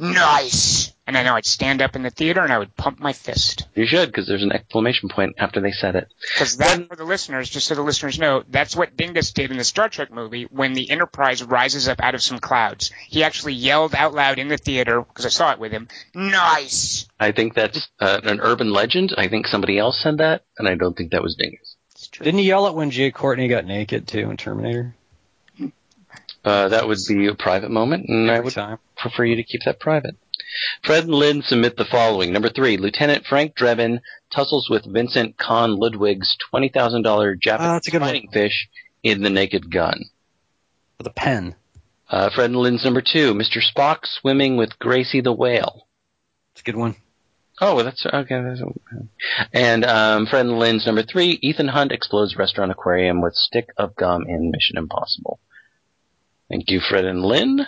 Nice! And I know I'd stand up in the theater and I would pump my fist. You should, because there's an exclamation point after they said it. Because that, for the listeners, just so the listeners know, that's what Dingus did in the Star Trek movie when the Enterprise rises up out of some clouds. He actually yelled out loud in the theater, because I saw it with him, nice! I think that's uh, an urban legend. I think somebody else said that, and I don't think that was Dingus. It's true. Didn't he yell it when Jai Courtney got naked too in Terminator? Uh, that would be a private moment, and I would time. Prefer you to keep that private. Fred and Lynn submit the following. Number three, Lieutenant Frank Drebin tussles with Vincent Kahn Ludwig's $20,000 Oh, Japanese a good one. fighting fish in The Naked Gun. With a pen. Uh, Fred and Lynn's number two, Mr. Spock swimming with Gracie the whale. It's a good one. Oh, that's okay. That's, and um, Fred and Lynn's number three, Ethan Hunt explodes restaurant aquarium with stick of gum in Mission Impossible. Thank you, Fred and Lynn.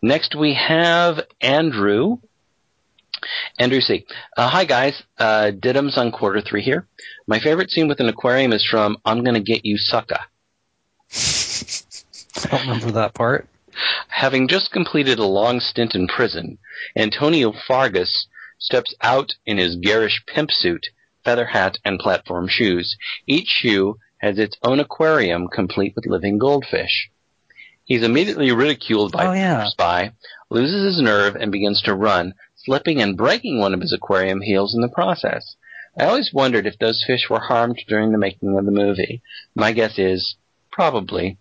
Next we have Andrew. Andrew C. Uh, hi guys, uh, Diddums on quarter three here. My favorite scene with an aquarium is from I'm Gonna Get You Sucker. I don't remember that part. Having just completed a long stint in prison, Antonio Fargas steps out in his garish pimp suit, feather hat, and platform shoes. Each shoe has its own aquarium complete with living goldfish. He's immediately ridiculed by Oh, yeah. Spy, loses his nerve, and begins to run, slipping and breaking one of his aquarium heels in the process. I always wondered if those fish were harmed during the making of the movie. My guess is probably.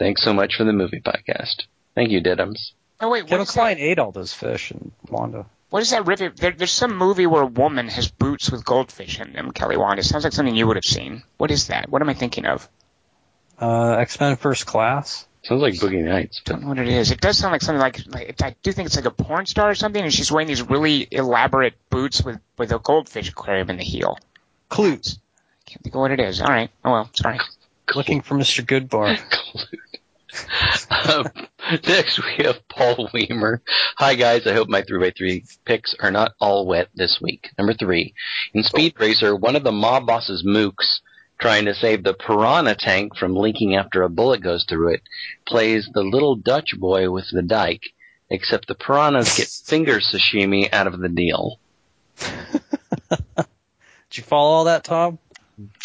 Thanks so much for the movie podcast. Thank you, Diddums. Oh wait, what Kevin is, Kline that, ate all those fish in Wanda. what is that rivet? There, there's some movie where a woman has boots with goldfish in them, Kelly Wand. It sounds like something you would have seen. What is that? What am I thinking of? Uh, X Men First Class. Sounds like Boogie Nights. don't know what it is. It does sound like something like, like I do think it's like a porn star or something, and she's wearing these really elaborate boots with with a goldfish aquarium in the heel. Clues. Can't think of what it is. All right. Oh well. Sorry. Looking for Mr. Goodbar. um, next we have Paul Weimer. Hi guys, I hope my 3x3 picks are not all wet this week. Number three, in Speed Racer, one of the mob bosses mooks trying to save the piranha tank from leaking after a bullet goes through it, plays the little Dutch boy with the dike, except the piranhas get finger sashimi out of the deal. Did you follow all that, Tom?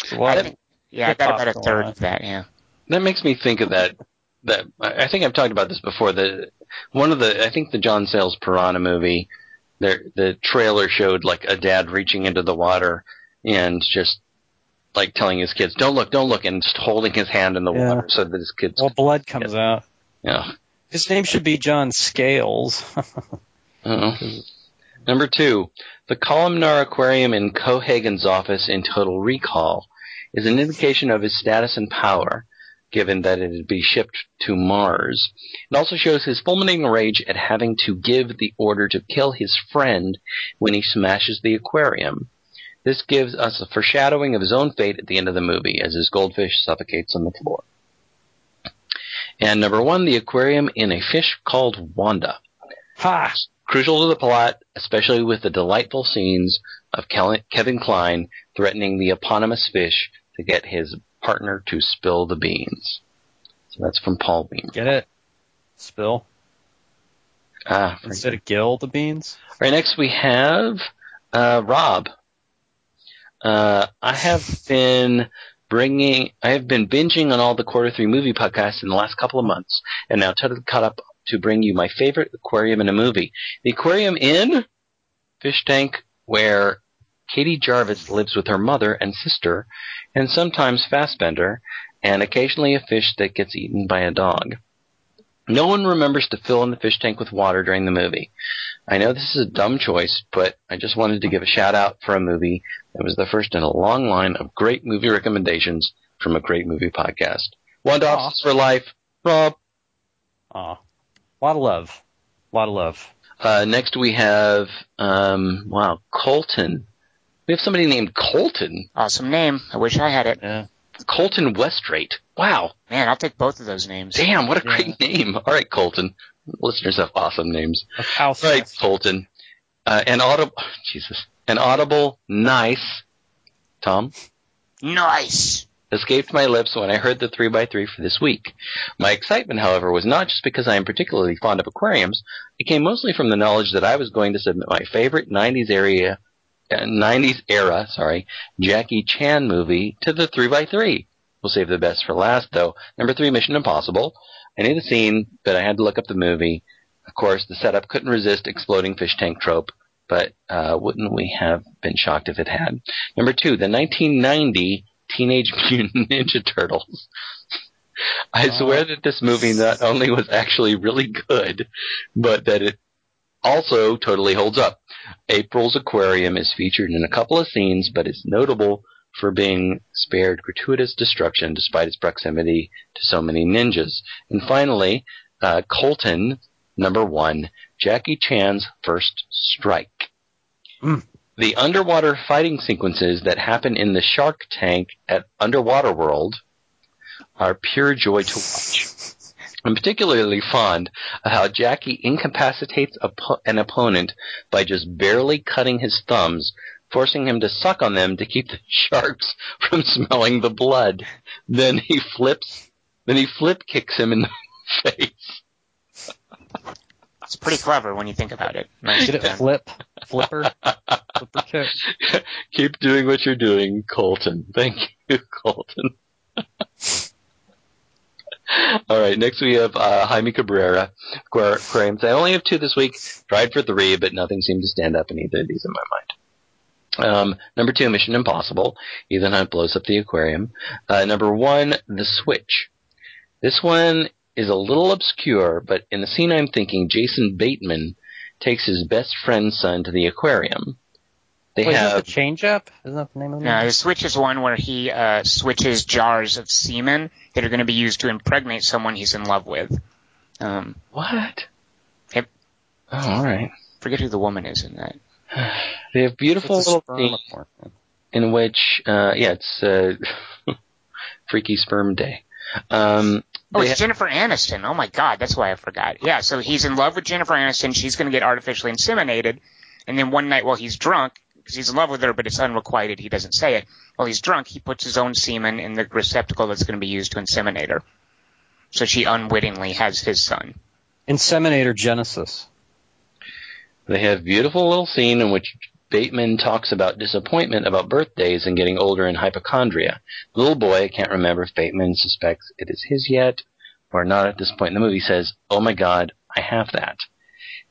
So I think, yeah, I got about a third of that. Yeah. That makes me think of that. That I I think I've talked about this before. The one of the I think the John Sayles Piranha movie. There, the trailer showed like a dad reaching into the water and just like telling his kids, "Don't look, don't look," and just holding his hand in the Yeah. water so that his kids. Well, blood comes out. yeah. His name should be John Scales. Uh-oh. Number two, the columnar aquarium in Cohagen's office in Total Recall is an indication of his status and power, given that it would be shipped to Mars. It also shows his fulminating rage at having to give the order to kill his friend when he smashes the aquarium. This gives us a foreshadowing of his own fate at the end of the movie as his goldfish suffocates on the floor. And number one, the aquarium in a fish called Wanda. Ha! Crucial to the plot, especially with the delightful scenes of Kevin Kline threatening the eponymous fish to get his partner to spill the beans. So that's from Paul Weimer. Get it? Spill. Ah, Instead of gill the beans? All right, next we have uh, Rob. Uh, I have been bringing, I have been binging on all the quarter three movie podcasts in the last couple of months, and now totally caught up to bring you my favorite aquarium in a movie. The aquarium in Fish Tank, where Katie Jarvis lives with her mother and sister, and sometimes Fassbender, and occasionally a fish that gets eaten by a dog. No one remembers to fill in the fish tank with water during the movie. I know this is a dumb choice, but I just wanted to give a shout out for a movie that was the first in a long line of great movie recommendations from a great movie podcast. One Aw. Dogs for life, Rob. Aw. lot of love. A lot of love. Uh, next we have, um, wow, Colton. We have somebody named Colton. Awesome name. I wish I had it. Yeah. Colton Westrate. Wow. Man, I'll take both of those names. Damn, what a great name. All right, Colton. Listeners have awesome names. All right, Colton. Uh, an audible, Jesus, an audible, nice, Tom, Nice. escaped my lips when I heard the 3x3 for this week. My excitement, however, was not just because I am particularly fond of aquariums. It came mostly from the knowledge that I was going to submit my favorite 90s area, 90s era, sorry, Jackie Chan movie to the 3x3. We'll save the best for last, though. Number three, Mission Impossible. I knew the scene, but I had to look up the movie. Of course, the setup couldn't resist exploding fish tank trope, but uh, wouldn't we have been shocked if it had? Number two, the 1990 Teenage Mutant Ninja Turtles. I swear that this movie not only was actually really good, but that it also totally holds up. April's aquarium is featured in a couple of scenes, but is notable for being spared gratuitous destruction despite its proximity to so many ninjas. And finally, uh, Colton, number one, Jackie Chan's first strike. Mm. The underwater fighting sequences that happen in the shark tank at Underwater World are pure joy to watch. I'm particularly fond of how Jackie incapacitates oppo- an opponent by just barely cutting his thumbs, forcing him to suck on them to keep the sharks from smelling the blood. Then he flips, then he flip kicks him in the face. It's pretty clever when you think about it. Nice Did it done. flip? Flipper? Flipper kick? Keep doing what you're doing, Colton. Thank you, Colton. All right, next we have uh, Jaime Cabrera, aquariums. I only have two this week. Tried for three, but nothing seemed to stand up in either of these in my mind. Um, number two, Mission Impossible. Ethan Hunt blows up the aquarium. Uh, number one, The Switch. This one is a little obscure, but in the scene I'm thinking, Jason Bateman takes his best friend's son to the aquarium. They Wait, is have the change up? Isn't that the name of the No, movie? the switch is one where he uh, switches jars of semen that are going to be used to impregnate someone he's in love with. Um, what? Yep. Oh, all right. forget who the woman is in that. They have beautiful It's little sperm in which, uh, yeah, it's uh, Freaky Sperm Day. Um, Oh, they it's Jennifer Aniston. Oh my God, that's why I forgot. Yeah, so he's in love with Jennifer Aniston. She's going to get artificially inseminated, and then one night while he's drunk, because he's in love with her, but it's unrequited, he doesn't say it. While he's drunk, he puts his own semen in the receptacle that's going to be used to inseminate her. So she unwittingly has his son. Inseminator Genesis. They have beautiful little scene in which Bateman talks about disappointment about birthdays and getting older and hypochondria. The little boy, I can't remember if Bateman suspects it is his yet or not at this point in the movie, says, Oh my god, I have that.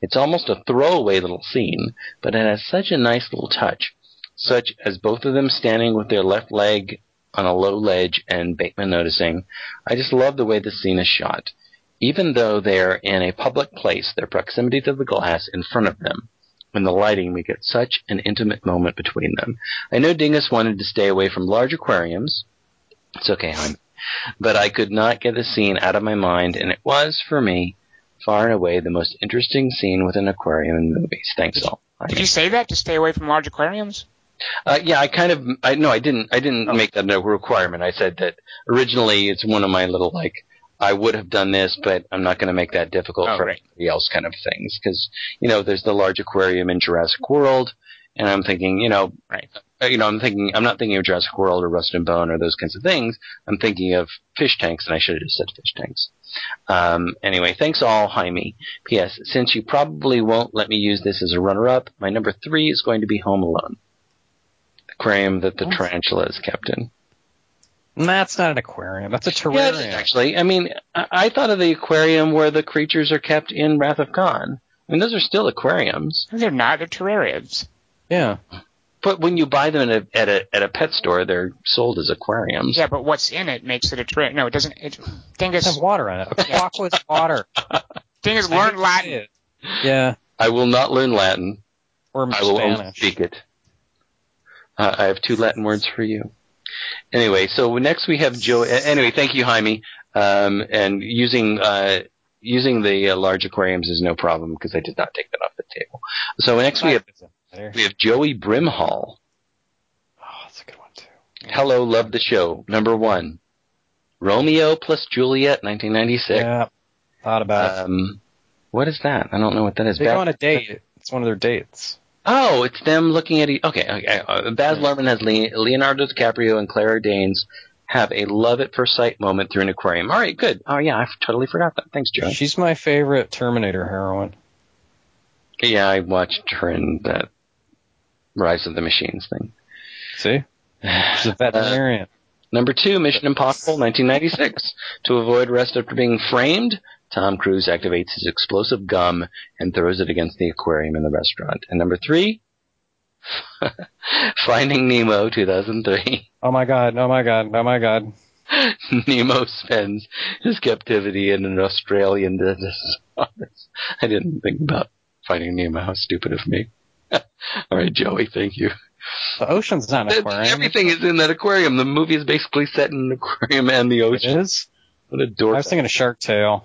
It's almost a throwaway little scene, but it has such a nice little touch, such as both of them standing with their left leg on a low ledge and Bateman noticing. I just love the way the scene is shot. Even though they're in a public place, their proximity to the glass in front of them and the lighting, we get such an intimate moment between them. I know Dingus wanted to stay away from large aquariums. It's okay, hon. But I could not get the scene out of my mind, and it was, for me, far and away the most interesting scene with an aquarium in movies. Thanks all. Did you say that to stay away from large aquariums? Uh, yeah, I kind of, I no, I didn't, I didn't Oh. make that a requirement. I said that originally it's one of my little like I would have done this, but I'm not going to make that difficult Oh, for right. everybody else kind of things. Because, you know, there's the large aquarium in Jurassic World, and I'm thinking, you know, Right. Uh, you know, I'm thinking, I'm not thinking of Jurassic World or Rust and Bone or those kinds of things. I'm thinking of fish tanks, and I should have just said fish tanks. Um, anyway, thanks all, Jaime. P.S. Since you probably won't let me use this as a runner-up, my number three is going to be Home Alone. The aquarium that the tarantula is kept in. That's not an aquarium. That's a terrarium. is, actually. I mean, I, I thought of the aquarium where the creatures are kept in Wrath of Khan. I mean, those are still aquariums. They're not. They're terrariums. yeah. But when you buy them at a, at a, at a pet store, they're sold as aquariums. Yeah, but what's in it makes it a terrarium. No, it doesn't. It, It Dingus, has water in it. Aquaqua is water. Dingus, I hate learn Latin. Yeah. I will not learn Latin. Or I will only speak it. Uh, I have two Latin words for you. Anyway, so next we have Joe. Anyway, thank you, Jaime. Um, and using uh, using the uh, large aquariums is no problem because I did not take that off the table. So next we have There. we have Joey Brimhall. Oh, that's a good one too. Hello, love the show. Number one, Romeo plus Juliet, 1996. Yeah. Thought about it. Um, what is that? I don't know what that is. They Baz- go on a date. It's one of their dates. Oh, it's them looking at each. Okay, okay. Uh, Baz Luhrmann has Le- Leonardo DiCaprio and Claire Danes have a love at first sight moment through an aquarium. All right, good. Oh yeah, I totally forgot that. Thanks, Joe. She's my favorite Terminator heroine. Yeah, I watched her in that Rise of the Machines thing. See? She's a uh, veterinarian. Number two, Mission Impossible, 1996. to avoid arrest after being framed, Tom Cruise activates his explosive gum and throws it against the aquarium in the restaurant. And number three, Finding Nemo, 2003. oh my god, oh my god, oh my god. Nemo spends his captivity in an Australian dentist's office. I didn't think about Finding Nemo. How stupid of me. All right, Joey, thank you. The ocean's not an aquarium. Everything is in that aquarium. The movie is basically set in an aquarium and the ocean. is? What a I dork. I was thinking of Shark Tale.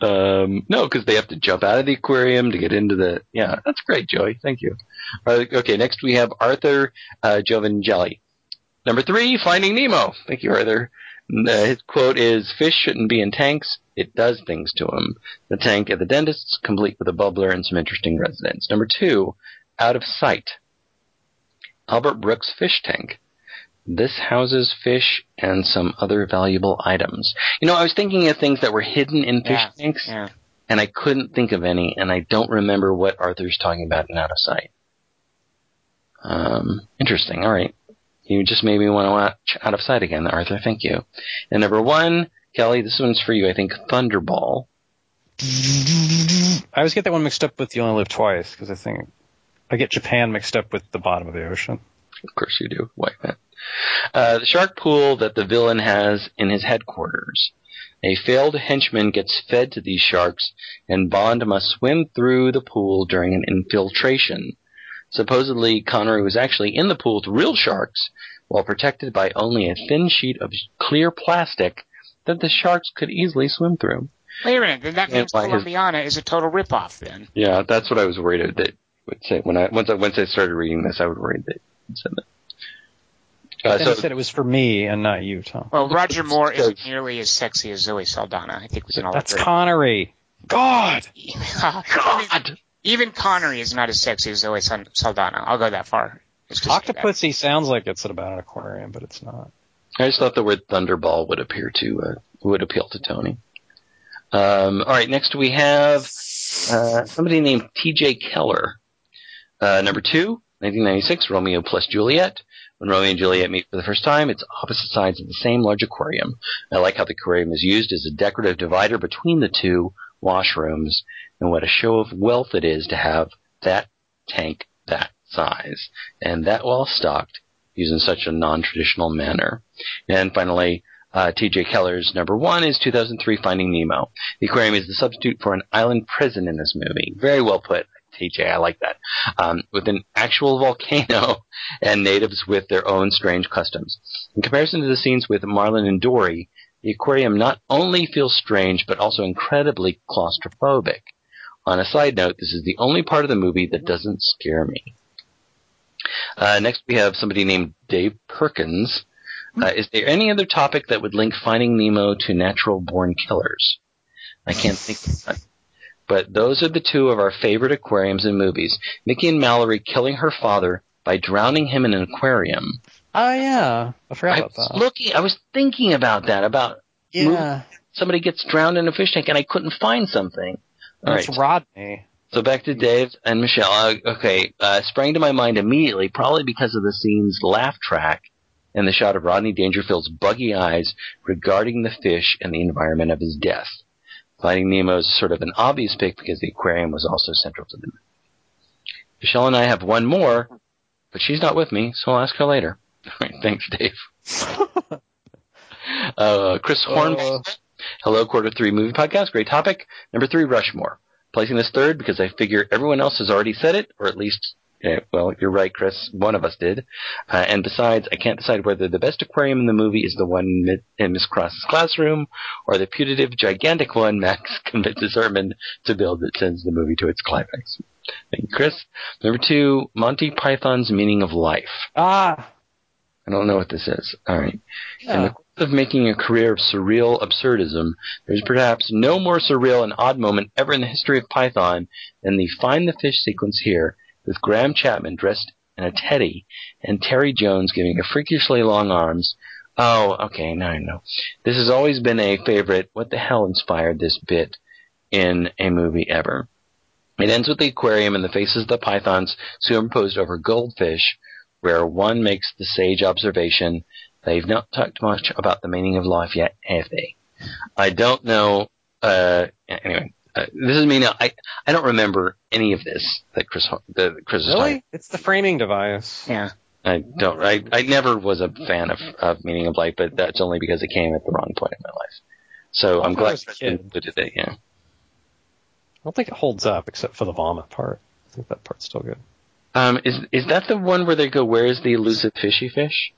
Um, no, because they have to jump out of the aquarium to get into the. Yeah, that's great, Joey. Thank you. Okay, next we have Arthur uh, Giovangelli. Number three, Finding Nemo. Thank you, Arthur. Uh, his quote is, "Fish shouldn't be in tanks. It does things to them." The tank at the dentist's, complete with a bubbler and some interesting residents. Number two, Out of Sight. Albert Brooks fish tank. This houses fish and some other valuable items. You know, I was thinking of things that were hidden in fish Yeah, tanks, Yeah. and I couldn't think of any, and I don't remember what Arthur's talking about in Out of Sight. Um, interesting. All right. You just made me want to watch Out of Sight again, Arthur. Thank you. And number one, Kelly, this one's for you. I think Thunderball. I always get that one mixed up with You Only Live Twice because I think I get Japan mixed up with the bottom of the ocean. Of course you do. Why not? Uh, the shark pool that the villain has in his headquarters. A failed henchman gets fed to these sharks, and Bond must swim through the pool during an infiltration. Supposedly, Connery was actually in the pool with real sharks, while protected by only a thin sheet of clear plastic that the sharks could easily swim through. Wait a minute. Then that Yeah, means why his- is a total ripoff. Then. Yeah, that's what I was worried of. That would say when I once I once I started reading this, I would worry that it said that. Uh, Then so he said it was for me and not you, Tom. Well, Roger Moore isn't nearly as sexy as Zoe Saldana. I think we can all That's agree. Connery. God. God. Even Connery is not as sexy as Zoe Saldana. I'll go that far. Just to say that. Octopussy sounds like it's about an aquarium, but it's not. I just thought the word Thunderball would appear to uh, would appeal to Tony. Um, all right, next we have uh, somebody named T.J. Keller. Uh, number two, 1996, Romeo plus Juliet. When Romeo and Juliet meet for the first time, it's opposite sides of the same large aquarium. I like how the aquarium is used as a decorative divider between the two washrooms, and what a show of wealth it is to have that tank that size and that well stocked used in such a non-traditional manner. And finally, uh, T.J. Keller's number one is 2003 Finding Nemo. The aquarium is the substitute for an island prison in this movie. Very well put, TJ. I like that. Um, with an actual volcano and natives with their own strange customs. In comparison to the scenes with Marlin and Dory, the aquarium not only feels strange, but also incredibly claustrophobic. On a side note, this is the only part of the movie that doesn't scare me. Uh, next, we have somebody named Dave Perkins. Uh, is there any other topic that would link Finding Nemo to natural born killers? I can't think. But those are the two of our favorite aquariums in movies. Mickey and Mallory killing her father by drowning him in an aquarium. Oh yeah, I forgot I about was that. looking, I was thinking about that, about yeah, somebody gets drowned in a fish tank and I couldn't find something. All that's right. Rodney. So back to Dave and Michelle. Uh, okay, uh, sprang to my mind immediately, probably because of the scene's laugh track and the shot of Rodney Dangerfield's buggy eyes regarding the fish and the environment of his death. Finding Nemo is sort of an obvious pick because the aquarium was also central to them. Michelle and I have one more, but she's not with me, so I'll ask her later. All right, thanks, Dave. uh, Chris Horn. Uh, Hello, quarter three movie podcast. Great topic. Number three, Rushmore. Placing this third because I figure everyone else has already said it, or at least, eh, well, you're right, Chris. One of us did. Uh, and besides, I can't decide whether the best aquarium in the movie is the one in Miss Cross's classroom, or the putative, gigantic one Max convinces Herman to build that sends the movie to its climax. Thank you, Chris. Number two, Monty Python's Meaning of Life. ah, I don't know what this is. All right. In the course of making a career of surreal absurdism, there's perhaps no more surreal and odd moment ever in the history of Python than the Find the Fish sequence here, with Graham Chapman dressed in a teddy and Terry Jones giving a freakishly long arms. Oh, okay, now I know. This has always been a favorite. What the hell inspired this bit in a movie ever? It ends with the aquarium and the faces of the pythons superimposed over goldfish, where one makes the sage observation, they've not talked much about the meaning of life yet, have they? I don't know, uh, anyway, uh, this is me now. I, I don't remember any of this that Chris, that Chris is talking Really? It's the framing device. Yeah. I don't. I, I never was a fan of, of Meaning of Life, but that's only because it came at the wrong point in my life. So I'm I glad was a included it. Yeah. I don't think it holds up except for the vomit part. I think that part's still good. Um, is is that the one where they go? Where is the elusive fishy fish?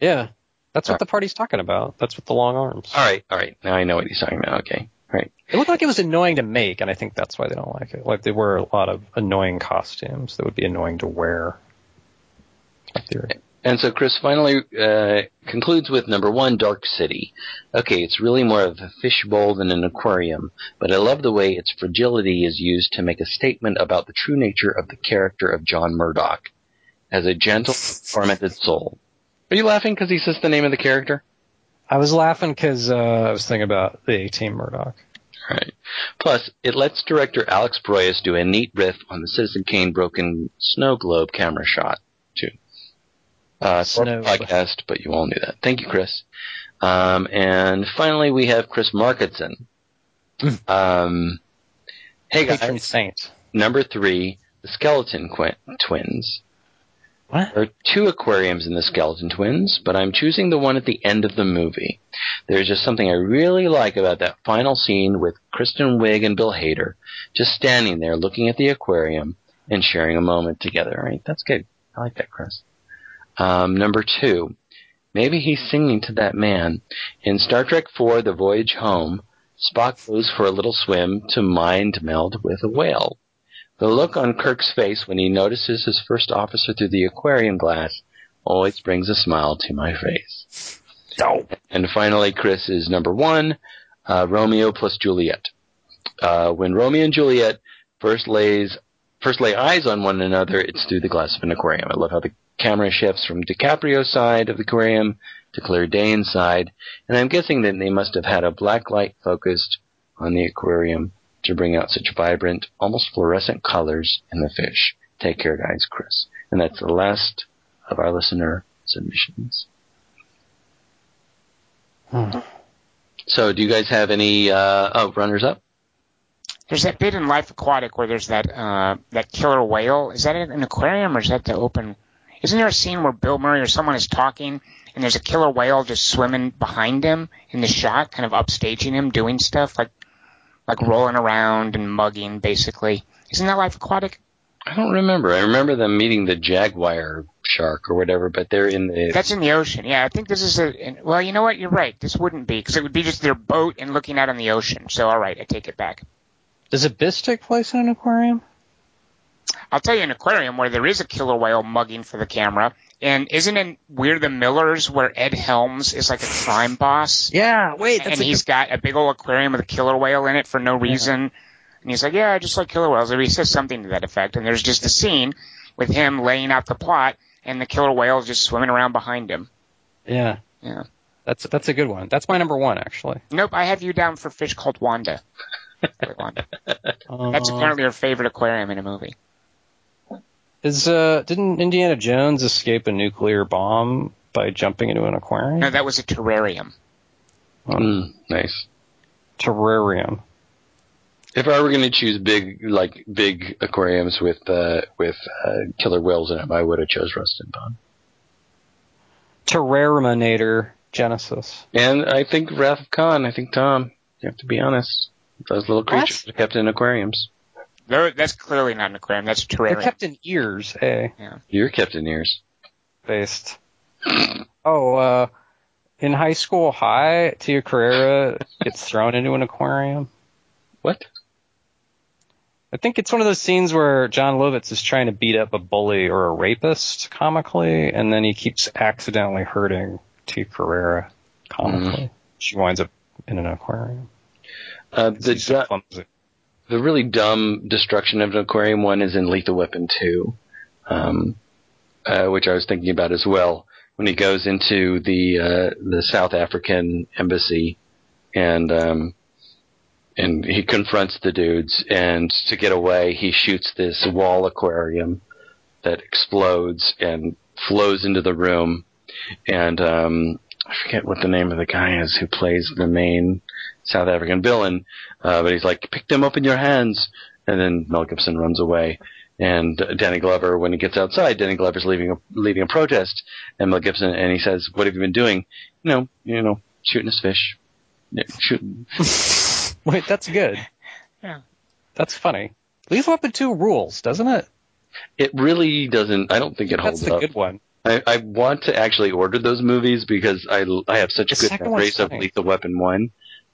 Yeah, that's what Alright. the party's talking about. That's with the long arms. All right, all right. Now I know what he's talking about. Okay, all right. It looked like it was annoying to make, and I think that's why they don't like it. Like they were a lot of annoying costumes that would be annoying to wear. That's my theory. And so Chris finally uh, concludes with number one, Dark City. Okay, it's really more of a fishbowl than an aquarium, but I love the way its fragility is used to make a statement about the true nature of the character of John Murdoch as a gentle, tormented soul. Are you laughing because he says the name of the character? I was laughing because uh, I was thinking about the A-Team Murdoch. Right. Plus, it lets director Alex Proyas do a neat riff on the Citizen Kane broken snow globe camera shot, too. Uh, Snow. podcast, but you all knew that. Thank you, Chris. Um, and finally, we have Chris Marketson. um, hey Patron saint. number three, the Skeleton Qu- Twins. What? There are two aquariums in the Skeleton Twins, but I'm choosing the one at the end of the movie. There's just something I really like about that final scene with Kristen Wiig and Bill Hader just standing there looking at the aquarium and sharing a moment together. Right? That's good. I like that, Chris. Um, number two, maybe he's singing to that man. In Star Trek IV, The Voyage Home, Spock goes for a little swim to mind meld with a whale. The look on Kirk's face when he notices his first officer through the aquarium glass always brings a smile to my face. And finally, Chris is number one, uh, Romeo plus Juliet. Uh, when Romeo and Juliet first lays first lay eyes on one another, it's through the glass of an aquarium. I love how the camera shifts from DiCaprio's side of the aquarium to Claire Danes' side, and I'm guessing that they must have had a black light focused on the aquarium to bring out such vibrant, almost fluorescent colors in the fish. Take care, guys, Chris. And that's the last of our listener submissions. So, do you guys have any uh, oh runners up? There's that bit in Life Aquatic where there's that uh, that killer whale. Is that in an aquarium or is that the open? Isn't there a scene where Bill Murray or someone is talking and there's a killer whale just swimming behind him in the shot, kind of upstaging him, doing stuff like like rolling around and mugging, basically. Isn't that Life Aquatic? I don't remember. I remember them meeting the jaguar shark or whatever, but they're in the. That's in the ocean. Yeah, I think this is a. Well, you know what? You're right. This wouldn't be because it would be just their boat and looking out on the ocean. So, all right, I take it back. Does Abyss take place in an aquarium? I'll tell you an aquarium where there is a killer whale mugging for the camera. And isn't it We're the Millers where Ed Helms is like a crime boss? Yeah, wait, and he's got a big old aquarium with a killer whale in it for no reason. And he's like, yeah, I just like killer whales. Or he says something to that effect. And there's just a scene with him laying out the plot and the killer whale just swimming around behind him. yeah, Yeah. that's that's a good one. That's my number one actually. Nope, I have you down for fish called Wanda. Wanda. That's apparently her favorite aquarium in a movie. Is uh didn't Indiana Jones escape a nuclear bomb by jumping into an aquarium? No, that was a terrarium. Mm, nice. Terrarium. If I were going to choose big, like big aquariums with uh, with uh, killer whales in them, I would have chose Rustin Pond. Terrariminator Genisys. And I think Wrath of Khan. I think Tom. You have to be honest. Those little creatures are kept in aquariums. There, that's clearly not an aquarium. That's a They're kept in ears, eh? You're kept in ears. Based. Oh, uh in high school high, Tia Carrere gets thrown into an aquarium. What? I think it's one of those scenes where Jon Lovitz is trying to beat up a bully or a rapist comically, and then he keeps accidentally hurting Tia Carrere comically. She winds up in an aquarium. Uh, the She's so du- clumsy. The really dumb destruction of an aquarium one is in Lethal Weapon 2, um, uh, which I was thinking about as well. When he goes into the uh, the South African embassy and um, and he confronts the dudes, and to get away, he shoots this wall aquarium that explodes and flows into the room, and um, I forget what the name of the guy is who plays the main South African villain, uh, but he's like, pick them up in your hands. And then Mel Gibson runs away. And uh, Danny Glover, when he gets outside, Danny Glover's leading a, leading a protest. And Mel Gibson, and he says, what have you been doing? You know, you know, shooting his fish. Yeah, shooting. Wait, that's good. Yeah. That's funny. Lethal Weapon 2 rules, doesn't it? It really doesn't, I don't think it That's holds the up. good one. I, I want to actually order those movies because I, I have such The good second one's memories of funny. Lethal Weapon 1.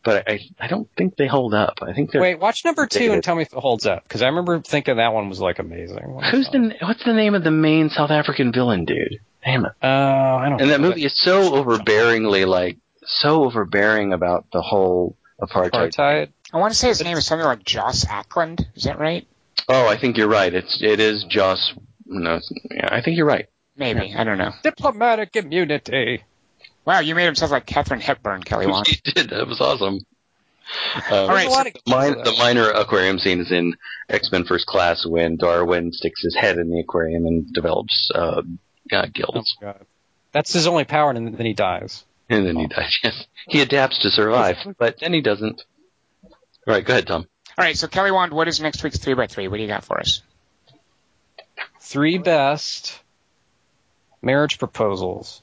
But I, I don't think they hold up. I think they're, Wait, watch number two Dated. and tell me if it holds up, because I remember thinking that one was like amazing. when I who's the, what's the name of the main South African villain dude? Damn it. Uh, I don't And that movie is so overbearingly like so overbearing about the whole apartheid. Apartheid. I want to say his name is something like Joss Ackland. Is that right? Oh, I think you're right. It's it is Joss. No, yeah, I think you're right. Maybe. I don't know. Diplomatic immunity. Wow, you made him sound like Katharine Hepburn, Kelly Wand. You did. That was awesome. Um, All right, There's a lot of the, min- the minor aquarium scene is in X Men First Class when Darwin sticks his head in the aquarium and develops uh, uh, Oh gills, my god. That's his only power, and then he dies. and then he dies. Yes, he adapts to survive, but then he doesn't. All right, go ahead, Tom. All right, so Kelly Wand, what is next week's 3x3? What do you got for us? Three best marriage proposals.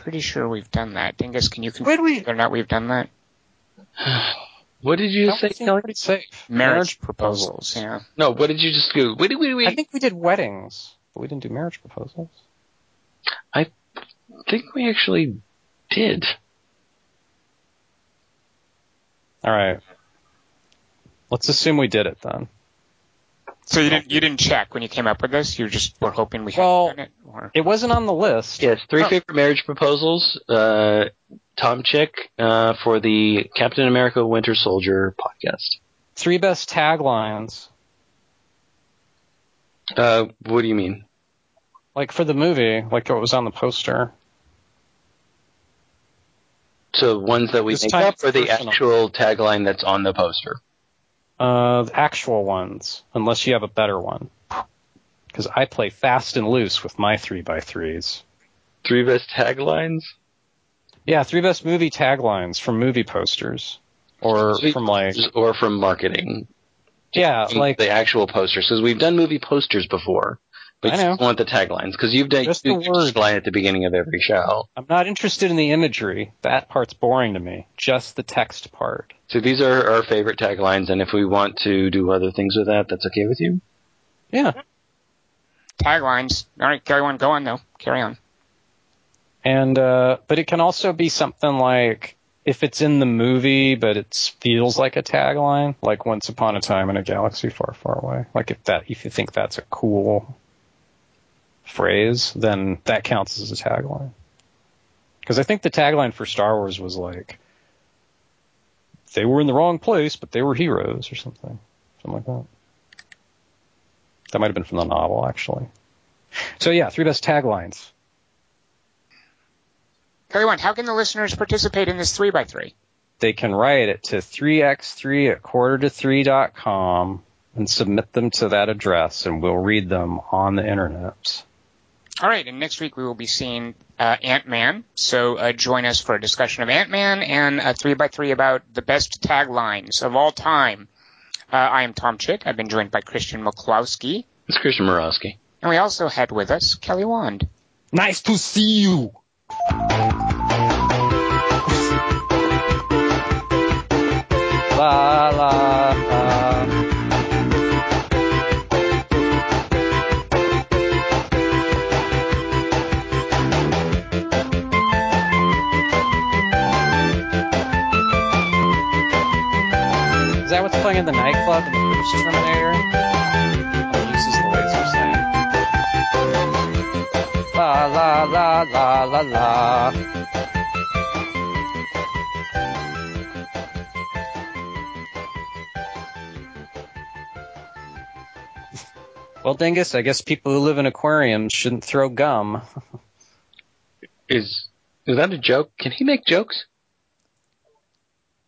Pretty sure we've done that. Dingus, can you Wait, confirm we- whether or not we've done that? What did you say, Kelly? pretty safe. Marriage, proposals. Yeah. No, what did you just do? Wait, wait, wait. I think we did weddings, but we didn't do marriage proposals. I think we actually did. All right. Let's assume we did it then. So you didn't you didn't check when you came up with this? You just were hoping we Well- had done it? Or It wasn't on the list. Yes, three Oh. favorite marriage proposals. Uh, Tom Chick uh, for the Captain America Winter Soldier podcast. Three best taglines, Uh, what do you mean? like for the movie, like what was on the poster. So ones that we This make up, it's or the personal. actual tagline that's on the poster? Uh, the actual ones, unless you have a better one. Because I play fast and loose with my three by threes. Three best taglines. Yeah, three best movie taglines from movie posters, or from like or from marketing. yeah, like the actual posters, because we've done movie posters before. But I know. you want the taglines because you've done Just the word. tagline at the beginning of every show. I'm not interested in the imagery. That part's boring to me. Just the text part. So these are our favorite taglines, and if we want to do other things with that, that's okay with you. Yeah, taglines. All right, Kelly Wand, go on though. Carry on. and uh, but it can also be something like if it's in the movie, but it feels like a tagline, like "Once Upon a Time in a Galaxy Far, Far Away." Like if that, if you think that's a cool phrase, then that counts as a tagline. Because I think the tagline for Star Wars was like, "They were in the wrong place, but they were heroes," or something, something like that. That might have been from the novel, actually. So yeah, three best taglines. Kelly Wand, how can the listeners participate in this three by three? They can write it to 3x3 at quarter to 3.com and submit them to that address, and we'll read them on the internet. All right, and next week we will be seeing uh, Ant Man. So uh, join us for a discussion of Ant Man and a three by three about the best taglines of all time. Uh, I am Tom Chick. I've been joined by Christian McClowski, It's Christian Morosky. and we also had with us Kelly Wand. Nice to see you. La la la. Is that what's playing in the nightclub in the first Terminator? Oh, the laser sight. La la la la la la. Well, Dingus, I guess people who live in aquariums shouldn't throw gum. Is is that a joke? Can he make jokes?